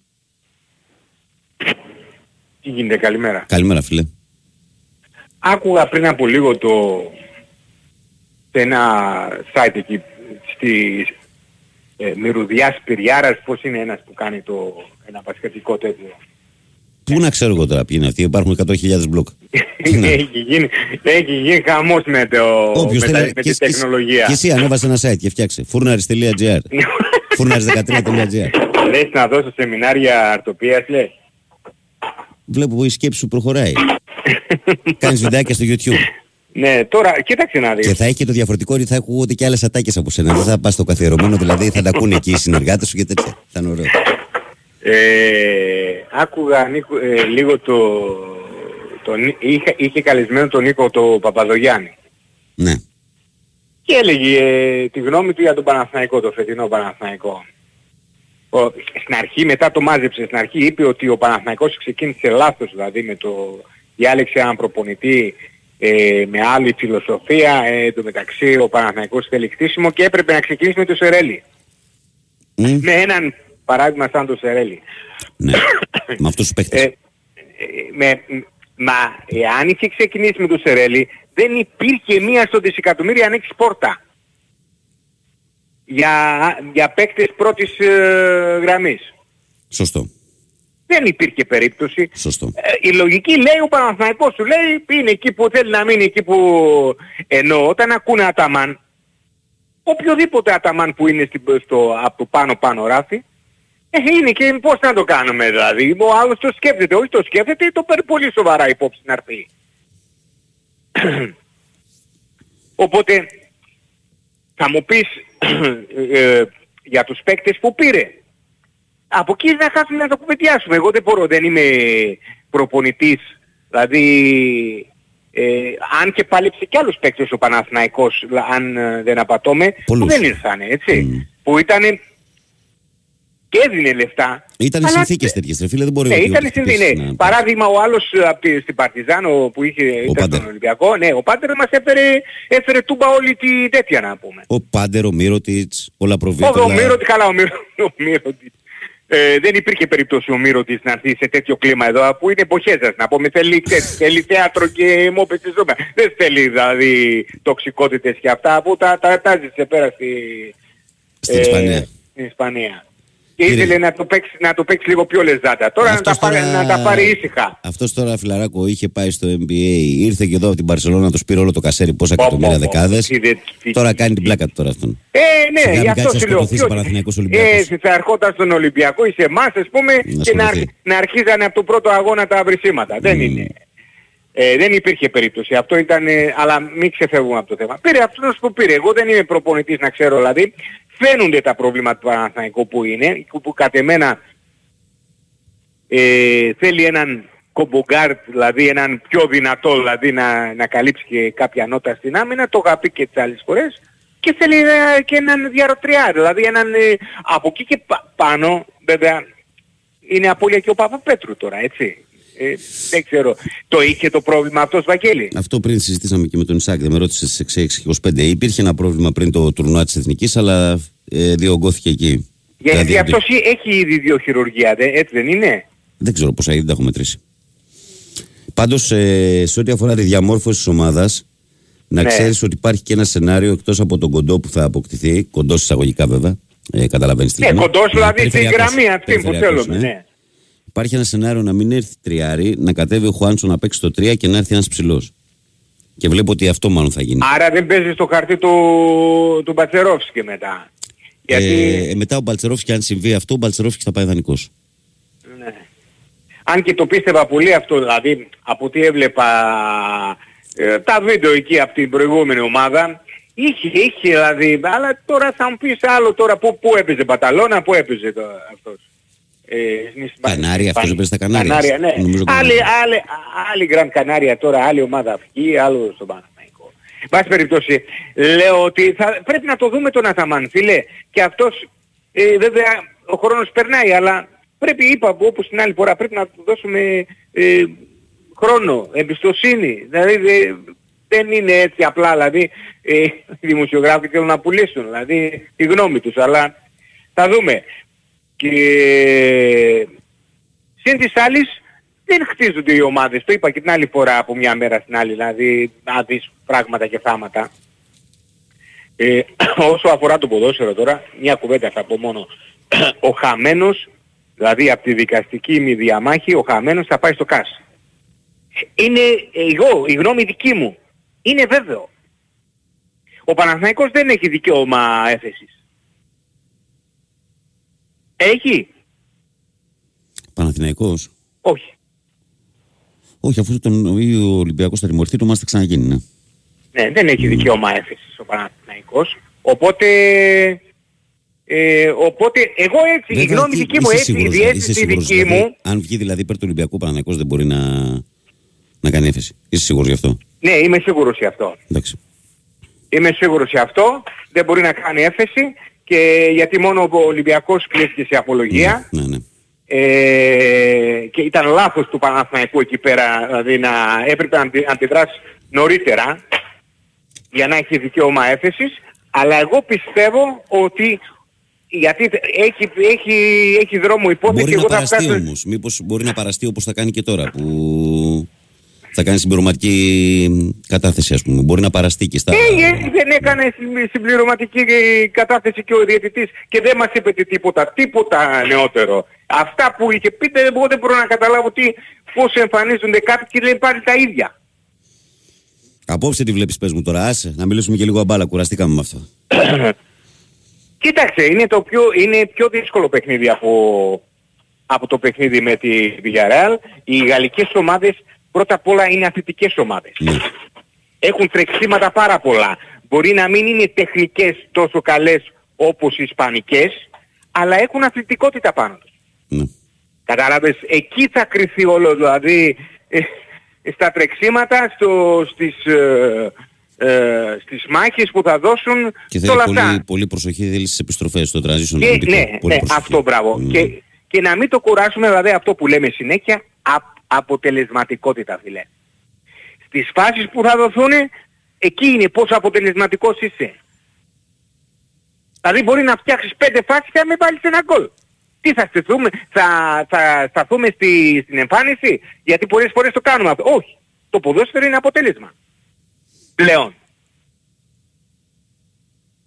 Speaker 5: Τι γίνεται, καλημέρα.
Speaker 1: Καλημέρα φίλε.
Speaker 5: Άκουγα πριν από λίγο το... σε ένα site εκεί στη ε, Μυρουδιά Σπυριάρας, πώς είναι ένας που κάνει το ένα πασχετικό τέτοιο.
Speaker 1: Πού να ξέρω εγώ τώρα ποιοι είναι αυτοί, υπάρχουν 100.000 μπλοκ. Ναι.
Speaker 5: έχει, γίνει, έχει γίνει χαμός με, το,
Speaker 1: Όποιος
Speaker 5: με, τα-
Speaker 1: θέλει-
Speaker 5: με
Speaker 1: και-
Speaker 5: τη
Speaker 1: και-
Speaker 5: τεχνολογία.
Speaker 1: Και εσύ ανέβασε ένα site και φτιάξε. Φούρναρης.gr Φούρναρης13.gr
Speaker 5: Λες να δώσω σεμινάρια αρτοπίας, λες.
Speaker 1: Βλέπω που η σκέψη σου προχωράει. Κάνεις βιντεάκια στο YouTube.
Speaker 5: Ναι, τώρα κοίταξε να δεις.
Speaker 1: Και θα έχει και το διαφορετικό ότι θα ακούγονται και άλλες ατάκες από σένα. Δεν θα πας στο καθιερωμένο, δηλαδή θα τα ακούνε εκεί οι συνεργάτες σου και τέτοια. Θα είναι ωραίο.
Speaker 5: Ε, άκουγα Νίκο, ε, λίγο το... το Νί- είχε, είχε καλεσμένο τον Νίκο το Παπαδογιάννη.
Speaker 1: Ναι.
Speaker 5: Και έλεγε ε, τη γνώμη του για τον Παναθηναϊκό, το φετινό Παναθηναϊκό. Ο, στην αρχή, μετά το μάζεψε, στην αρχή είπε ότι ο Παναθηναϊκός ξεκίνησε λάθος, δηλαδή με το διάλεξε έναν προπονητή ε, με άλλη φιλοσοφία, ε, εν τω μεταξύ ο Παναθηναϊκός θέλει χτίσιμο και έπρεπε να ξεκινήσει με το Σερέλι.
Speaker 1: Μμ,
Speaker 5: Με έναν παράδειγμα σαν το Σερέλι.
Speaker 1: ναι. Με αυτούς τους
Speaker 5: Ε,
Speaker 1: παίχτες.
Speaker 5: ε, με, μα εάν είχε ξεκινήσει με το Σερέλι δεν υπήρχε μία στο δισεκατομμύρια ανοίξει πόρτα για, για παίκτες πρώτης ε, γραμμής.
Speaker 1: Σωστό.
Speaker 5: Δεν υπήρχε περίπτωση.
Speaker 1: Σωστό.
Speaker 5: Ε, η λογική λέει ο Παναθηναϊκός σου λέει είναι εκεί που θέλει να μείνει εκεί που ενώ όταν ακούνε Αταμάν οποιοδήποτε Αταμάν που είναι στην, στο, από το πάνω πάνω ράφι ε, είναι και πώς να το κάνουμε δηλαδή. Ο άλλος το σκέφτεται, όχι το σκέφτεται, το παίρνει πολύ σοβαρά υπόψη να έρθει. Οπότε θα μου πεις ε, για τους παίκτες που πήρε. Από εκεί δεν χάσουμε να το κουβεντιάσουμε. Εγώ δεν μπορώ, δεν είμαι προπονητής. Δηλαδή, ε, αν και πάλεψε κι άλλους παίκτες ο Παναθηναϊκός, αν ε, δεν απατώμε, που
Speaker 1: Πολλούς.
Speaker 5: δεν ήρθανε, έτσι.
Speaker 1: Μμ.
Speaker 5: Που ήτανε και έδινε λεφτά.
Speaker 1: Ήταν οι
Speaker 5: αλλά-
Speaker 1: συνθήκες τέτοιες, ρε φίλε, δεν μπορεί
Speaker 5: Ναι,
Speaker 1: ότι-
Speaker 5: ήταν
Speaker 1: ότι
Speaker 5: συνθήκες.
Speaker 1: χτυπήσεις
Speaker 5: Ναι.
Speaker 1: να-
Speaker 5: Παράδειγμα ο άλλος ε, από τη, στην Παρτιζάνο που είχε, ήταν
Speaker 1: Πάντερ.
Speaker 5: στον Ολυμπιακό, ναι, ο Πάντερ μας έφερε, έφερε τούμπα όλη τη τέτοια να πούμε.
Speaker 1: Ο Πάντερ, ο Μύρωτιτς, ο
Speaker 5: Ο,
Speaker 1: Λαπροβίτολα.
Speaker 5: ο Μύρωτη, καλά ο Μύρωτη. Ο Μύρωτη. Ε, δεν υπήρχε περίπτωση ο Μύρωτης να έρθει σε τέτοιο κλίμα εδώ που είναι εποχές σας να πούμε θέλει, ξέρεις, θέλει θέατρο και μόπες στη ζώμα. Δεν θέλει δηλαδή τοξικότητες και αυτά που τα, τα, τα ζήσε πέρα στη,
Speaker 1: Στην Ισπανία.
Speaker 5: Στην Ισπανία. Και
Speaker 1: Κύριε-
Speaker 5: ήθελε να το, παίξει, να το παίξει λίγο πιο λεζάτα. Τώρα να τα,
Speaker 1: Αυτός
Speaker 5: πάρει,
Speaker 1: τώρα-
Speaker 5: να τα πάρει ήσυχα.
Speaker 1: Αυτός τώρα φιλαράκο είχε πάει στο NBA, ήρθε και εδώ από την Παρσελόνα, το πήρε όλο το κασέρι, πόσα
Speaker 5: Πω,
Speaker 1: εκατομμύρια
Speaker 5: πω, πω.
Speaker 1: δεκάδες.
Speaker 5: Είδε τι-
Speaker 1: Τώρα κάνει την πλάκα του τώρα αυτόν.
Speaker 5: Ε,
Speaker 1: Σιγά
Speaker 5: ναι,
Speaker 1: μην
Speaker 5: γι' αυτό
Speaker 1: κάτσεις να
Speaker 5: σου λέω.
Speaker 1: σκοτωθείς ο
Speaker 5: ποιος-
Speaker 1: Παναθηναϊκός Ολυμπιακός.
Speaker 5: Ε, θα ερχόταν στον Ολυμπιακό ή σε εμάς, ας πούμε, και να,
Speaker 1: σκοτωθεί.
Speaker 5: αρχ- να αρχίζανε από το πρώτο αγώνα τα βρυσίματα. Δεν είναι. Ε, δεν υπήρχε περίπτωση. Αυτό ήταν, ε, αλλά μην ξεφεύγουμε από το θέμα. Πήρε αυτός που πήρε. Εγώ δεν είμαι προπονητής να ξέρω δηλαδή. Φαίνονται τα προβλήματα του Παναθηναϊκού που είναι, που, που κατ' εμένα ε, θέλει έναν κομπογκάρτ, δηλαδή έναν πιο δυνατό, δηλαδή να, να καλύψει και κάποια νότα στην άμυνα, το είχα πει και τις άλλες φορές, και θέλει ε, και έναν διαρροτριά, δηλαδή έναν, ε, από εκεί και πα- πάνω, βέβαια, είναι απώλεια και ο Παπαπέτρου τώρα, έτσι. Ε, δεν ξέρω. Το είχε το πρόβλημα αυτός Βαγγέλη;
Speaker 1: Αυτό πριν συζητήσαμε και με τον Ισάκ, δεν με ρώτησες στις 6-25. Υπήρχε ένα πρόβλημα πριν το τουρνουά της Εθνικής, αλλά ε, διωγγώθηκε εκεί.
Speaker 5: Γιατί
Speaker 1: Δηλαδή,
Speaker 5: αυτός έχει ήδη δύο χειρουργία, δε- έτσι δεν είναι;
Speaker 1: Δεν ξέρω πόσα είδη τα έχω μετρήσει. Πάντως, ε, σε ό,τι αφορά τη διαμόρφωση της ομάδας, να
Speaker 5: Ναι.
Speaker 1: ξέρεις ότι υπάρχει και ένα σενάριο εκτός από τον κοντό που θα αποκτηθεί, κοντός εισαγωγικά βέβαια. Ε, Καταλαβαίνεις τι
Speaker 5: Ναι,
Speaker 1: λέμε.
Speaker 5: κοντός δηλαδή στην
Speaker 1: περιφερειακός,
Speaker 5: γραμμή αυτή που
Speaker 1: περιφερειακός,
Speaker 5: θέλουμε. Ναι.
Speaker 1: Υπάρχει ένα σενάριο να μην έρθει τριάρι, να κατέβει ο Χουάντσο να παίξει το 3 και να έρθει ένας ψηλός. Και βλέπω ότι αυτό μάλλον θα γίνει.
Speaker 5: Άρα δεν παίζει στο χαρτί του, του Μπατσερόφσκι μετά. Γιατί...
Speaker 1: Ε, ε, μετά ο Μπαλτσερόφσκι, αν συμβεί αυτό, ο Μπαλτσερόφσκι θα πάει δανεικός.
Speaker 5: Ναι. Αν και το πίστευα πολύ αυτό, δηλαδή από ό,τι έβλεπα ε, τα βίντεο εκεί από την προηγούμενη ομάδα, είχε, είχε δηλαδή, αλλά τώρα θα μου πεις άλλο τώρα πού, πού έπαιζε Μπαταλώνα, πού έπαιζε το, αυτός; Ε, στην Ισπα-
Speaker 1: Κανάρια, αυτός
Speaker 5: Ισπανία.
Speaker 1: έπαιζε στα Κανάρια.
Speaker 5: Κανάρια, ναι.
Speaker 1: Νομίζω
Speaker 5: Άλλη,
Speaker 1: Κανάρια.
Speaker 5: άλλη, άλλη Γκραν Κανάρια τώρα, άλλη ομάδα αυτή, άλλο στον Παναμαϊκό. Εν πάση περιπτώσει, λέω ότι θα, πρέπει να το δούμε τον Αταμάν, φίλε. Και αυτός, ε, βέβαια, ο χρόνος περνάει, αλλά πρέπει, είπα, όπως την άλλη φορά, πρέπει να του δώσουμε ε, χρόνο, εμπιστοσύνη. Δηλαδή, δε- δεν είναι έτσι απλά, δηλαδή, ε, οι δημοσιογράφοι θέλουν να πουλήσουν, δηλαδή, τη γνώμη τους, αλλά θα δούμε. Και συν της άλλης, δεν χτίζονται οι ομάδες. Το είπα και την άλλη φορά από μια μέρα στην άλλη, δηλαδή να δεις πράγματα και θάματα. Ε, όσο αφορά το ποδόσφαιρο τώρα, μια κουβέντα θα πω μόνο. Ο χαμένος, δηλαδή από τη δικαστική μη διαμάχη, ο χαμένος θα πάει στο ΚΑΣ. Είναι εγώ, η γνώμη δική μου. Είναι βέβαιο. Ο Παναθηναϊκός δεν έχει δικαίωμα έφεσης. Έχει;
Speaker 1: Παναθηναϊκός.
Speaker 5: Όχι.
Speaker 1: Όχι, αφού τον, ο Ολυμπιακός θα τιμωρηθεί, το μας θα ξαναγίνει, ναι.
Speaker 5: Ναι, δεν έχει δικαίωμα έφεσης ο Παναθηναϊκός. Οπότε, ε, οπότε εγώ έτσι, η
Speaker 1: Βέβαια,
Speaker 5: γνώμη
Speaker 1: τι-
Speaker 5: δική μου
Speaker 1: είσαι
Speaker 5: έτσι, η
Speaker 1: σίγουρος,
Speaker 5: διέστηση
Speaker 1: είσαι σίγουρος,
Speaker 5: δική
Speaker 1: δηλαδή,
Speaker 5: μου,
Speaker 1: Αν βγει δηλαδή υπέρ του Ολυμπιακού, ο Παναθηναϊκός δεν μπορεί να, να κάνει έφεση. Είσαι σίγουρος γι' αυτό;
Speaker 5: ναι είμαι σίγουρος γι' αυτό.
Speaker 1: Εντάξει.
Speaker 5: Είμαι σίγουρος γι' αυτό, δεν μπορεί να κάνει έφεση και γιατί μόνο ο Ολυμπιακός κλείστηκε σε απολογία.
Speaker 1: Ναι, ναι.
Speaker 5: Ε, και ήταν λάθος του Παναθηναϊκού εκεί πέρα, δηλαδή να έπρεπε να αντι- αντιδράσει νωρίτερα για να έχει δικαίωμα έφεσης, αλλά εγώ πιστεύω ότι γιατί έχει, έχει, έχει δρόμο υπόθεση
Speaker 1: Μπορεί να
Speaker 5: εγώ θα
Speaker 1: παραστεί
Speaker 5: φτάσω...
Speaker 1: όμως. Μήπως μπορεί να παραστεί όπως θα κάνει και τώρα που θα κάνει συμπληρωματική κατάθεση ας πούμε. Μπορεί να παραστεί και στα...
Speaker 5: Ε, ε, δεν έκανε συμ- συμπληρωματική ε, κατάθεση και ο διαιτητής και δεν μας είπε τι- τίποτα, τίποτα νεότερο. Αυτά που είχε πει δεν, εγώ δεν μπορώ να καταλάβω τι, πώς εμφανίζονται κάποιοι και λένε πάλι τα ίδια.
Speaker 1: Απόψε τι βλέπεις πες μου τώρα, άσε, να μιλήσουμε και λίγο αμπάλα, κουραστήκαμε με αυτό.
Speaker 5: Κοίταξε, είναι, το πιο, είναι πιο δύσκολο παιχνίδι από, από το παιχνίδι με τη Villarreal. Οι γαλλικές ομάδες πρώτα απ' όλα είναι αθλητικές ομάδες.
Speaker 1: Ναι.
Speaker 5: Έχουν τρεξίματα πάρα πολλά. Μπορεί να μην είναι τεχνικές τόσο καλές όπως οι Ισπανικές, αλλά έχουν αθλητικότητα πάνω τους.
Speaker 1: Ναι.
Speaker 5: Κατάλαβες, εκεί θα κρυθεί όλο, δηλαδή ε, στα τρεξίματα, στο, στις, ε, ε, στις μάχες που θα δώσουν
Speaker 1: Και
Speaker 5: σε
Speaker 1: θέλει
Speaker 5: όλα
Speaker 1: πολύ,
Speaker 5: αυτά.
Speaker 1: πολύ προσοχή, θέλει στις επιστροφές στο transition.
Speaker 5: Και,
Speaker 1: αμυντικό.
Speaker 5: ναι,
Speaker 1: Πολύ
Speaker 5: ναι,
Speaker 1: προσοχή.
Speaker 5: αυτό μπράβο.
Speaker 1: Mm.
Speaker 5: Και, και να μην το κουράσουμε, δηλαδή αυτό που λέμε συνέχεια, α- αποτελεσματικότητα φίλε. Στις φάσεις που θα δοθούν, εκεί είναι πόσο αποτελεσματικός είσαι. Δηλαδή μπορεί να φτιάξεις πέντε φάσεις και να μην βάλεις ένα γκολ. Τι θα στηθούμε, θα, θα σταθούμε στη, στην εμφάνιση, γιατί πολλές φορές το κάνουμε αυτό. Όχι. Το ποδόσφαιρο είναι αποτέλεσμα. Πλέον.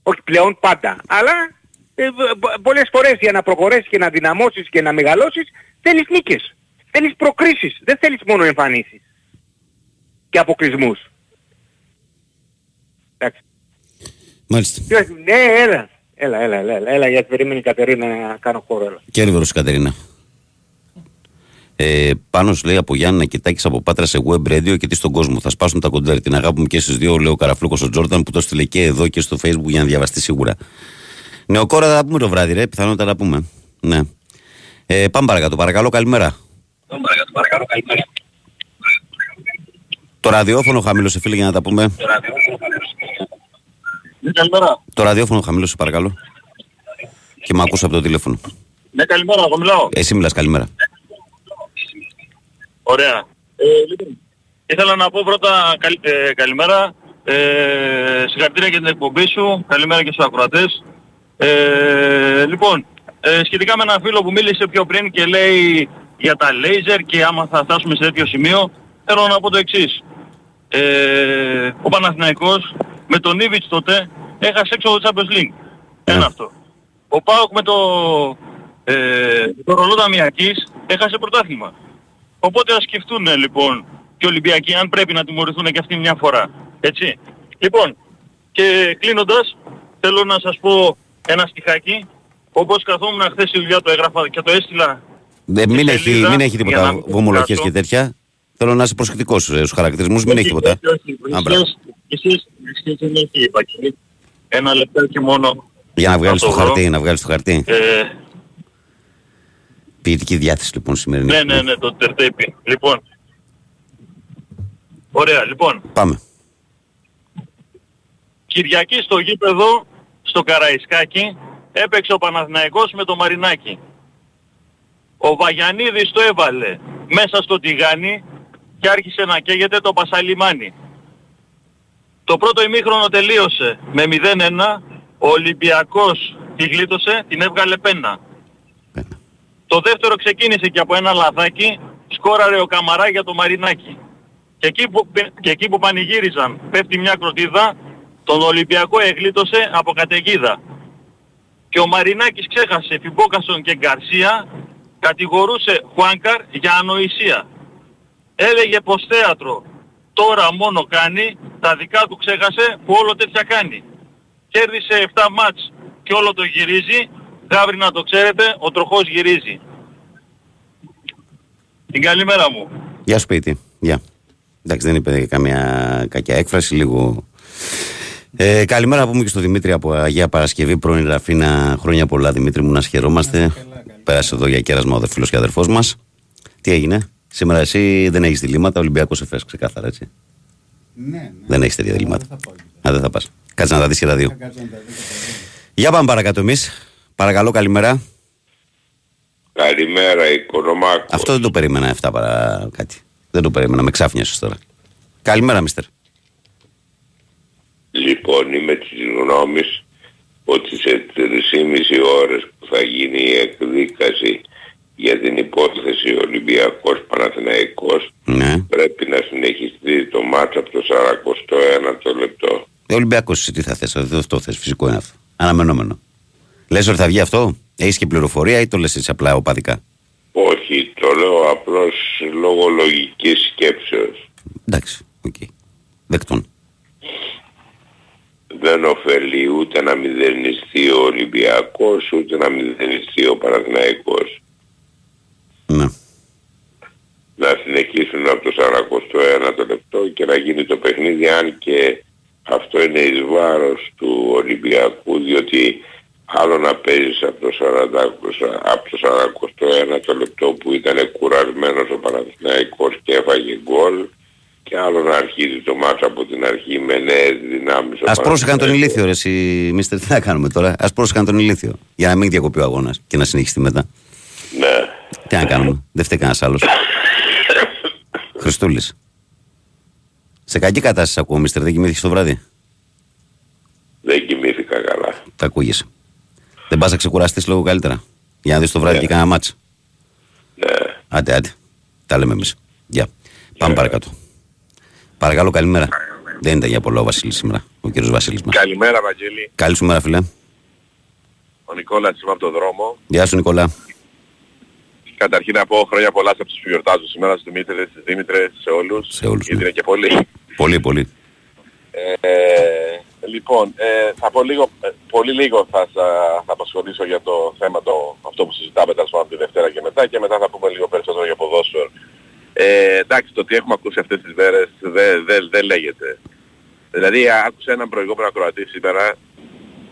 Speaker 5: Όχι πλέον πάντα. Αλλά ε, β- β- πολλές φορές για να προχωρήσεις και να δυναμώσεις και να μεγαλώσεις θέλεις νίκες. Θέλεις προκρίσεις. Δεν θέλεις μόνο εμφανίσεις. Και αποκλεισμούς. Εντάξει.
Speaker 1: Μάλιστα.
Speaker 5: Ποιος- Ναι, έλα. Έλα, έλα, έλα, έλα, έλα, γιατί περίμενε η Κατερίνα να κάνω χώρο, έλα.
Speaker 1: Κέρβερος Κατερίνα. Ε, πάνω σου λέει από Γιάννη να κοιτάξεις από πάτρα σε web radio και τι στον κόσμο. Θα σπάσουν τα κοντέρ. Την αγάπη μου και στι δύο, λέει ο Καραφλούκος ο Τζόρταν που το στείλε και εδώ και στο facebook για να διαβαστεί σίγουρα. Νεοκόρα θα τα πούμε το βράδυ, ρε. Πιθανότατα να τα πούμε. Ναι. Ε, πάμε παρακάτω. Παρακαλώ, καλημέρα. Το ραδιόφωνο χαμήλωσε, φίλε, για να τα πούμε.
Speaker 6: Ναι, καλημέρα.
Speaker 1: Το ραδιόφωνο χαμήλωσε, παρακαλώ. Και με ακούσα από το τηλέφωνο.
Speaker 6: Ναι, καλημέρα, εγώ μιλάω.
Speaker 1: Εσύ μιλάς, καλημέρα.
Speaker 6: Ωραία. Ε, λοιπόν, ήθελα να πω πρώτα καλ- ε, καλημέρα. Ε, συγχαρητήρια για την εκπομπή σου. Καλημέρα και στους ακροατές. Ε, λοιπόν, ε, σχετικά με ένα φίλο που μίλησε πιο πριν και λέει για τα λέιζερ και άμα θα φτάσουμε σε τέτοιο σημείο, θέλω να πω το εξής. Ε, ο Παναθηναϊκός με τον Ήβιτς τότε έχασε έξω το Champions League. Ένα
Speaker 1: Ναι.
Speaker 6: αυτό. Ο Πάοκ με το, ε, το ρολό ταμιακής έχασε πρωτάθλημα. Οπότε ας σκεφτούν λοιπόν και οι Ολυμπιακοί αν πρέπει να τιμωρηθούν και αυτοί μια φορά. Έτσι. Λοιπόν, και κλείνοντας θέλω να σας πω ένα στιχάκι. Όπως καθόμουν χθες η δουλειά το έγραφα και το έστειλα
Speaker 1: Ε, μην,
Speaker 6: Στη
Speaker 1: έχει,
Speaker 6: σελίδα,
Speaker 1: μην έχει
Speaker 6: για να
Speaker 1: τίποτα
Speaker 6: μην
Speaker 1: βομολογίες
Speaker 6: κουράσω.
Speaker 1: και τέτοια. Θέλω να είσαι προσεκτικός στους χαρακτηρισμούς, μην έχει τίποτα.
Speaker 6: Όχι, όχι,
Speaker 1: Α, μπράβο.
Speaker 6: Εσείς, εσείς, εσείς δεν έχει είπα. Ένα λεπτάκι μόνο.
Speaker 1: Για να βγάλεις
Speaker 6: Να
Speaker 1: το
Speaker 6: το βρω.
Speaker 1: χαρτί, να βγάλεις το χαρτί.
Speaker 6: Ε,
Speaker 1: Ποιητική διάθεση λοιπόν σημερινή.
Speaker 6: ναι, ναι, ναι, το τερτέπι. Λοιπόν. Ωραία, λοιπόν.
Speaker 1: Πάμε.
Speaker 6: Κυριακή στο γήπεδο, στο Καραϊσκάκι, έπαιξε ο Παναθηναϊκός με το Μαρινάκι. Ο Βαγιανίδης το έβαλε μέσα στο τηγάνι και άρχισε να καίγεται το Πασαλιμάνι. Το πρώτο ημίχρονο τελείωσε με 0-1, ο Ολυμπιακός τη γλίτωσε, την έβγαλε πένα. Το δεύτερο ξεκίνησε και από ένα λαδάκι, σκόραρε ο Καμαρά για το Μαρινάκι. Και εκεί που, και εκεί που πανηγύριζαν πέφτει μια κροτίδα, τον Ολυμπιακό εγλίτωσε από καταιγίδα. Και ο Μαρινάκης ξέχασε Φιμπόκασον και Γκαρσία, κατηγορούσε Χουάνκαρ για ανοησία. Έλεγε πως θέατρο τώρα μόνο κάνει, τα δικά του ξέχασε που όλο τέτοια κάνει. Κέρδισε 7 μάτς και όλο το γυρίζει, γάβρι να το ξέρετε, ο τροχός γυρίζει. Την καλή μέρα μου.
Speaker 1: Γεια σπίτι. Γεια. Εντάξει, δεν είπε καμία κακιά έκφραση, λίγο. Ε, καλημέρα να πούμε και στο Δημήτρη από Αγία Παρασκευή, πρώην Ραφίνα. Χρόνια πολλά, Δημήτρη μου, να σχερόμαστε. Πέρασε εδώ για κέρασμα ο φίλο και αδερφός μας. Τι έγινε, σήμερα εσύ δεν έχεις διλήμματα, Ολυμπιακός Εφέ, ξεκάθαρα έτσι.
Speaker 7: Ναι, ναι.
Speaker 1: Δεν έχεις τέτοια διλήμματα.
Speaker 7: Δεν θα πάω.
Speaker 1: Α, δεν θα πας. Κάτσε να τα δεις και τα δύο.
Speaker 7: Θα κάτσω να τα δω και τα δύο.
Speaker 1: Για πάμε παρακάτω εμείς. Παρακαλώ, καλημέρα.
Speaker 8: Καλημέρα, Οικονομάκος.
Speaker 1: Αυτό δεν το περίμενα, αυτά παρά κάτι. Δεν το περίμενα, με ξάφνιασες τώρα. Καλημέρα, μιστερ.
Speaker 8: Λοιπόν, είμαι της γνώμης ότι σε 3,5 ώρες που θα γίνει η εκδίκαση για την υπόθεση Ολυμπιακός Παναθηναϊκός
Speaker 1: Ναι.
Speaker 8: πρέπει να συνεχιστεί το ματς από το 41ο λεπτό.
Speaker 1: Ε, Ολυμπιακός, εσύ τι θα θες, δεν αυτό θες. Φυσικό είναι αυτό. Αναμενόμενο. Λες ότι θα βγει αυτό, έχεις και πληροφορία ή το λες έτσι απλά οπαδικά;
Speaker 8: Όχι, το λέω απλώς λόγω λογικής σκέψεως.
Speaker 1: Εντάξει, οκ. Δεκτόν.
Speaker 8: Δεν ωφελεί ούτε να μηδενιστεί ο Ολυμπιακός ούτε να μηδενιστεί ο Παναθηναϊκός.
Speaker 1: Ναι.
Speaker 8: να συνεχίσουν από το 41ο λεπτό και να γίνει το παιχνίδι αν και αυτό είναι εις βάρος του Ολυμπιακού διότι άλλο να παίζεις από το, 40, από το 41ο λεπτό που ήταν κουρασμένος ο Παναθηναϊκός και έφαγε γκολ και άλλο να αρχίζει το μάτς από την αρχή με νέες δυνάμεις. ο
Speaker 1: Α πρόσεχαν τον
Speaker 8: Παναθηναϊκός.
Speaker 1: ηλίθιο, ρε, εσύ, μίστερ, τι να κάνουμε τώρα. Α πρόσεχαν τον ηλίθιο. Για να μην διακοπεί ο αγώνας και να συνεχιστεί μετά.
Speaker 8: Ναι.
Speaker 1: Τι να κάνουμε. Δεν φταίει κανένας άλλος. Χριστούλης. Σε κακή κατάσταση ακούω, μίστερ, δεν κοιμήθηκες το βράδυ;
Speaker 8: Δεν κοιμήθηκα καλά.
Speaker 1: Τα ακούγεσαι. Δεν πας να ξεκουραστείς λίγο καλύτερα. Για να δεις το βράδυ
Speaker 8: Ναι.
Speaker 1: και κανένα μάτσα.
Speaker 8: Ναι.
Speaker 1: Άντε, άντε. Τα λέμε εμείς. Γεια. Πάμε παρακάτω. Παρακαλώ, καλημέρα. Δεν ήταν για πολλά ο Βασίλης σήμερα, ο κύριος Βασίλης μας.
Speaker 9: Καλημέρα Βαγγέλη.
Speaker 1: Καλή σου μέρα, φίλε.
Speaker 9: Ο Νικόλας είμαι από το δρόμο.
Speaker 1: Γεια σου, Νικόλα.
Speaker 9: Καταρχήν να πω χρόνια πολλά σε αυτούς που γιορτάζουν σήμερα, στους Δημήτρες, στις Δήμητρες, σε όλους.
Speaker 1: Σε όλους,
Speaker 9: Γιατί
Speaker 1: ναι.
Speaker 9: είναι και πολλοί.
Speaker 1: Πολύ, πολύ.
Speaker 9: Ε, λοιπόν, ε, θα πω λίγο, ε, πολύ λίγο θα, σα- θα απασχολήσω για το θέμα το, αυτό που συζητάμε τέλος πάντων τη Δευτέρα και μετά και μετά θα πούμε λίγο περισσότερο για ποδόσφαιρο. Ε, εντάξει, το τι έχουμε ακούσει αυτές τις μέρες δεν δεν- δεν λέγεται. Δηλαδή άκουσα έναν προηγούμενο ακροατή σήμερα,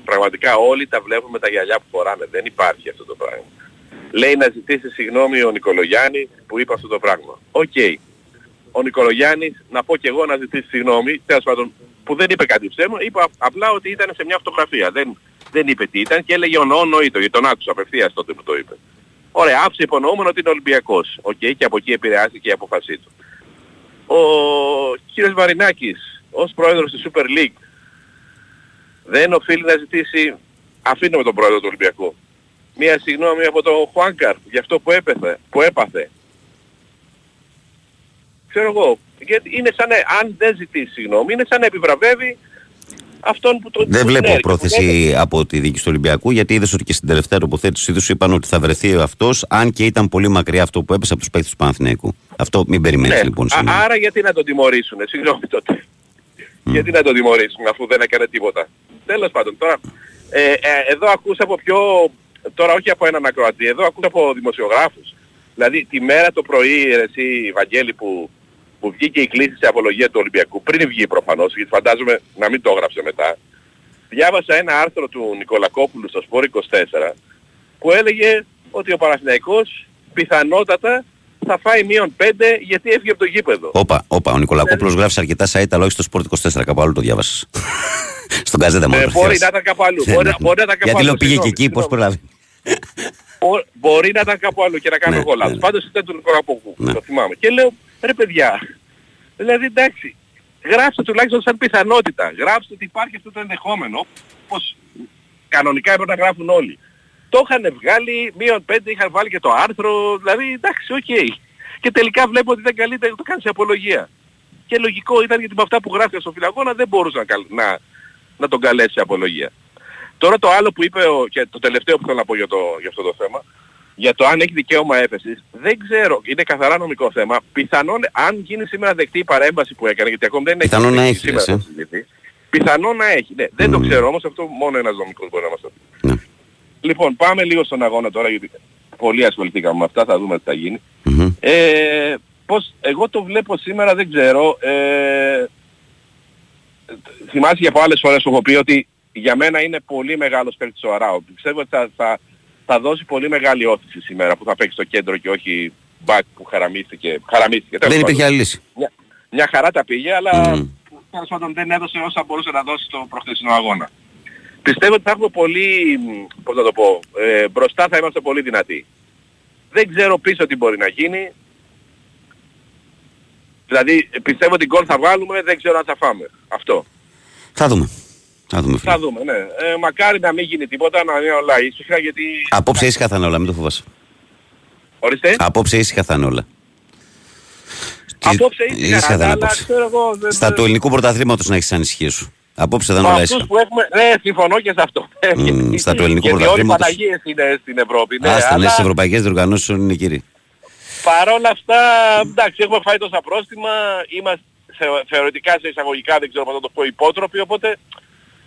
Speaker 9: πραγματικά όλοι τα βλέπουν με τα γυαλιά που φοράνε. Δεν υπάρχει αυτό το πράγμα. Λέει να ζητήσει συγγνώμη ο Νικολογιάννης που είπε αυτό το πράγμα. Οκ. Ο Νικολογιάννης, να πω και εγώ να ζητήσει συγγνώμη, τέλος πάντων, που δεν είπε κάτι ψέμα, είπε α- απλά ότι ήταν σε μια φωτογραφία. Δεν, δεν είπε τι ήταν και έλεγε εννοείτο, γιατί τον άκουσα απευθείας τότε που το είπε. Ωραία, άφησε υπονοούμενο ότι είναι Ολυμπιακός. Οκ, και από εκεί επηρεάστηκε η απόφασή του. Ο κύριος Μαρινάκης, ως πρόεδρος της Super League, δεν οφείλει να ζητήσει, αφήνουμε τον πρόεδρο του Ολυμπιακού, μία συγγνώμη από τον Χουάνκαρ για αυτό που έπαθε. Που έπαθε. Ξέρω εγώ, γιατί είναι σαν να, αν δεν ζητήσει συγγνώμη, είναι σαν να επιβραβεύει αυτόν που το
Speaker 1: Δεν
Speaker 9: που
Speaker 1: βλέπω
Speaker 9: την
Speaker 1: πρόθεση από τη δίκη του Ολυμπιακού, γιατί είδες ότι και στην τελευταία τοποθέτησή του είπαν ότι θα βρεθεί αυτός, αν και ήταν πολύ μακριά αυτό που έπεσε από τους παίκτες του Παναθηναϊκού. Αυτό μην περιμένεις
Speaker 9: Ναι.
Speaker 1: λοιπόν
Speaker 9: Α,
Speaker 1: σήμερα.
Speaker 9: άρα γιατί να τον τιμωρήσουν, συγγνώμη τότε. Γιατί να τον τιμωρήσουν αφού δεν έκανε τίποτα. Τέλος πάντων, τώρα, ε, ε, εδώ ακούσα από πιο, τώρα όχι από έναν ακροατή, εδώ ακούσα από δημοσιογράφους. Δηλαδή τη μέρα το πρωί, ρε, εσύ Βαγγέλη, που, που βγήκε η κλίση σε απολογία του Ολυμπιακού, πριν βγει προφανώς, γιατί φαντάζομαι να μην το έγραψε μετά, διάβασα ένα άρθρο του Νικολακόπουλου στο Σπόρ 24, που έλεγε ότι ο Παναθηναϊκός πιθανότατα θα φάει μείον 5 γιατί έφυγε από το γήπεδο.
Speaker 1: Όπα, όπα, ο Νικολακόπουλος γράφει σε αρκετά site, αλλά όχι στο Sport 24, κάπου άλλο το διάβασες. στο Στον καζέτα μόνο.
Speaker 9: Ε, μπορεί να ήταν κάπου αλλού.
Speaker 1: Ναι,
Speaker 9: Μπορεί,
Speaker 1: ναι.
Speaker 9: μπορεί να ήταν κάπου
Speaker 1: Γιατί
Speaker 9: αλλού.
Speaker 1: λέω πήγε και
Speaker 9: συγγνώμη,
Speaker 1: εκεί, πώς
Speaker 9: συγγνώμη.
Speaker 1: προλάβει.
Speaker 9: Μπο- Μπορεί να ήταν κάπου αλλού και να κάνω
Speaker 1: Ναι,
Speaker 9: εγώ λάθος.
Speaker 1: ναι, ναι.
Speaker 9: Πάντως ήταν του Νικολακόπουλου.
Speaker 1: Ναι.
Speaker 9: Το θυμάμαι. Και λέω, ρε παιδιά, δηλαδή εντάξει, γράψτε τουλάχιστον σαν πιθανότητα. Γράψτε ότι υπάρχει αυτό το ενδεχόμενο, όπως κανονικά έπρεπε να γράφουν όλοι. Το είχαν βγάλει, μείον πέντε είχαν βάλει και το άρθρο, δηλαδή εντάξει, οκ. Και τελικά βλέπω ότι δεν καλείται κανείς σε απολογία. Και λογικό ήταν γιατί με αυτά που γράφει στο φύλλο αγώνα δεν μπορούσε να, καλ- να, να τον καλέσει σε απολογία. Τώρα το άλλο που είπε ο, και το τελευταίο που θέλω να πω για, το, για αυτό το θέμα, για το αν έχει δικαίωμα έφεσης, δεν ξέρω, είναι καθαρά νομικό θέμα. Πιθανόν αν γίνει σήμερα δεκτή η παρέμβαση που έκανε, γιατί ακόμη δεν έχει
Speaker 1: Πιθανόν να
Speaker 9: δεχτεί
Speaker 1: έχει,
Speaker 9: σήμερα
Speaker 1: λες, ε.
Speaker 9: να συζητηθεί, πιθανόν να έχει. Ναι, δεν το
Speaker 1: Μμμ.
Speaker 9: ξέρω όμως, αυτό μόνο ένας νομικός μπορεί να μας το πει.
Speaker 1: Ναι.
Speaker 9: Λοιπόν, πάμε λίγο στον αγώνα τώρα, γιατί πολύ ασχοληθήκαμε με αυτά, θα δούμε τι θα γίνει.
Speaker 1: Μμμ.
Speaker 9: Ε, πώς, εγώ το βλέπω σήμερα, δεν ξέρω. Ε, θυμάσαι για από άλλες φορές που έχω πει ότι για μένα είναι πολύ μεγάλος παίκτης ο Αράου. Πιστεύω ότι θα, θα, θα δώσει πολύ μεγάλη όθηση σήμερα που θα παίξει στο κέντρο και όχι back που χαραμίστηκε. χαραμίστηκε τέλος
Speaker 1: Δεν
Speaker 9: πάντων.
Speaker 1: υπήρχε άλλη λύση.
Speaker 9: Μια, μια χαρά τα πήγε, αλλά
Speaker 1: Μμμ.
Speaker 9: τέλος πάντων δεν έδωσε όσα μπορούσε να δώσει στο προχθεσινό αγώνα. Πιστεύω ότι θα έχουμε πολύ, μ, πώς να το πω, ε, μπροστά θα είμαστε πολύ δυνατοί. Δεν ξέρω πίσω τι μπορεί να γίνει. Δηλαδή πιστεύω ότι γκολ θα βάλουμε, δεν ξέρω αν θα φάμε. Αυτό.
Speaker 1: Θα δούμε. Θα δούμε, φίλε.
Speaker 9: Θα δούμε, ναι. Ε, μακάρι να μην γίνει τίποτα, να είναι όλα ήσυχα γιατί...
Speaker 1: Απόψε ήσυχα θα είναι όλα, μην το φοβάσαι.
Speaker 9: Ορίστε.
Speaker 1: Απόψε ήσυχα θα είναι όλα.
Speaker 9: Απόψε ήσυχα,
Speaker 1: ήσυχα θα είναι
Speaker 9: αλλά
Speaker 1: απόψε.
Speaker 9: ξέρω εγώ... δεν-
Speaker 1: Στα του ελληνικού πρωταθλήματος να έχεις τις ανησυχίες σου. Απόψε θα είναι
Speaker 9: Με
Speaker 1: όλα
Speaker 9: αυτούς
Speaker 1: ήσυχα.
Speaker 9: που έχουμε... Ναι, συμφωνώ και σε αυτό.
Speaker 1: Μμ, στα του ελληνικού
Speaker 9: Γιατί όλοι οι
Speaker 1: πρωταθλήματος.
Speaker 9: Παναγίες είναι στην Ευρώπη. Ναι,
Speaker 1: Άστα, ναι,
Speaker 9: αλλά
Speaker 1: στις ευρωπαϊκές διοργανώσεις όλοι είναι κύριοι.
Speaker 9: παρόλα αυτά, εντάξει, έχουμε φάει τόσα πρόστιμα, είμαστε θεω- θεωρητικά σε εισαγωγικά, δεν ξέρω πώς να το πω, υπότροποι, οπότε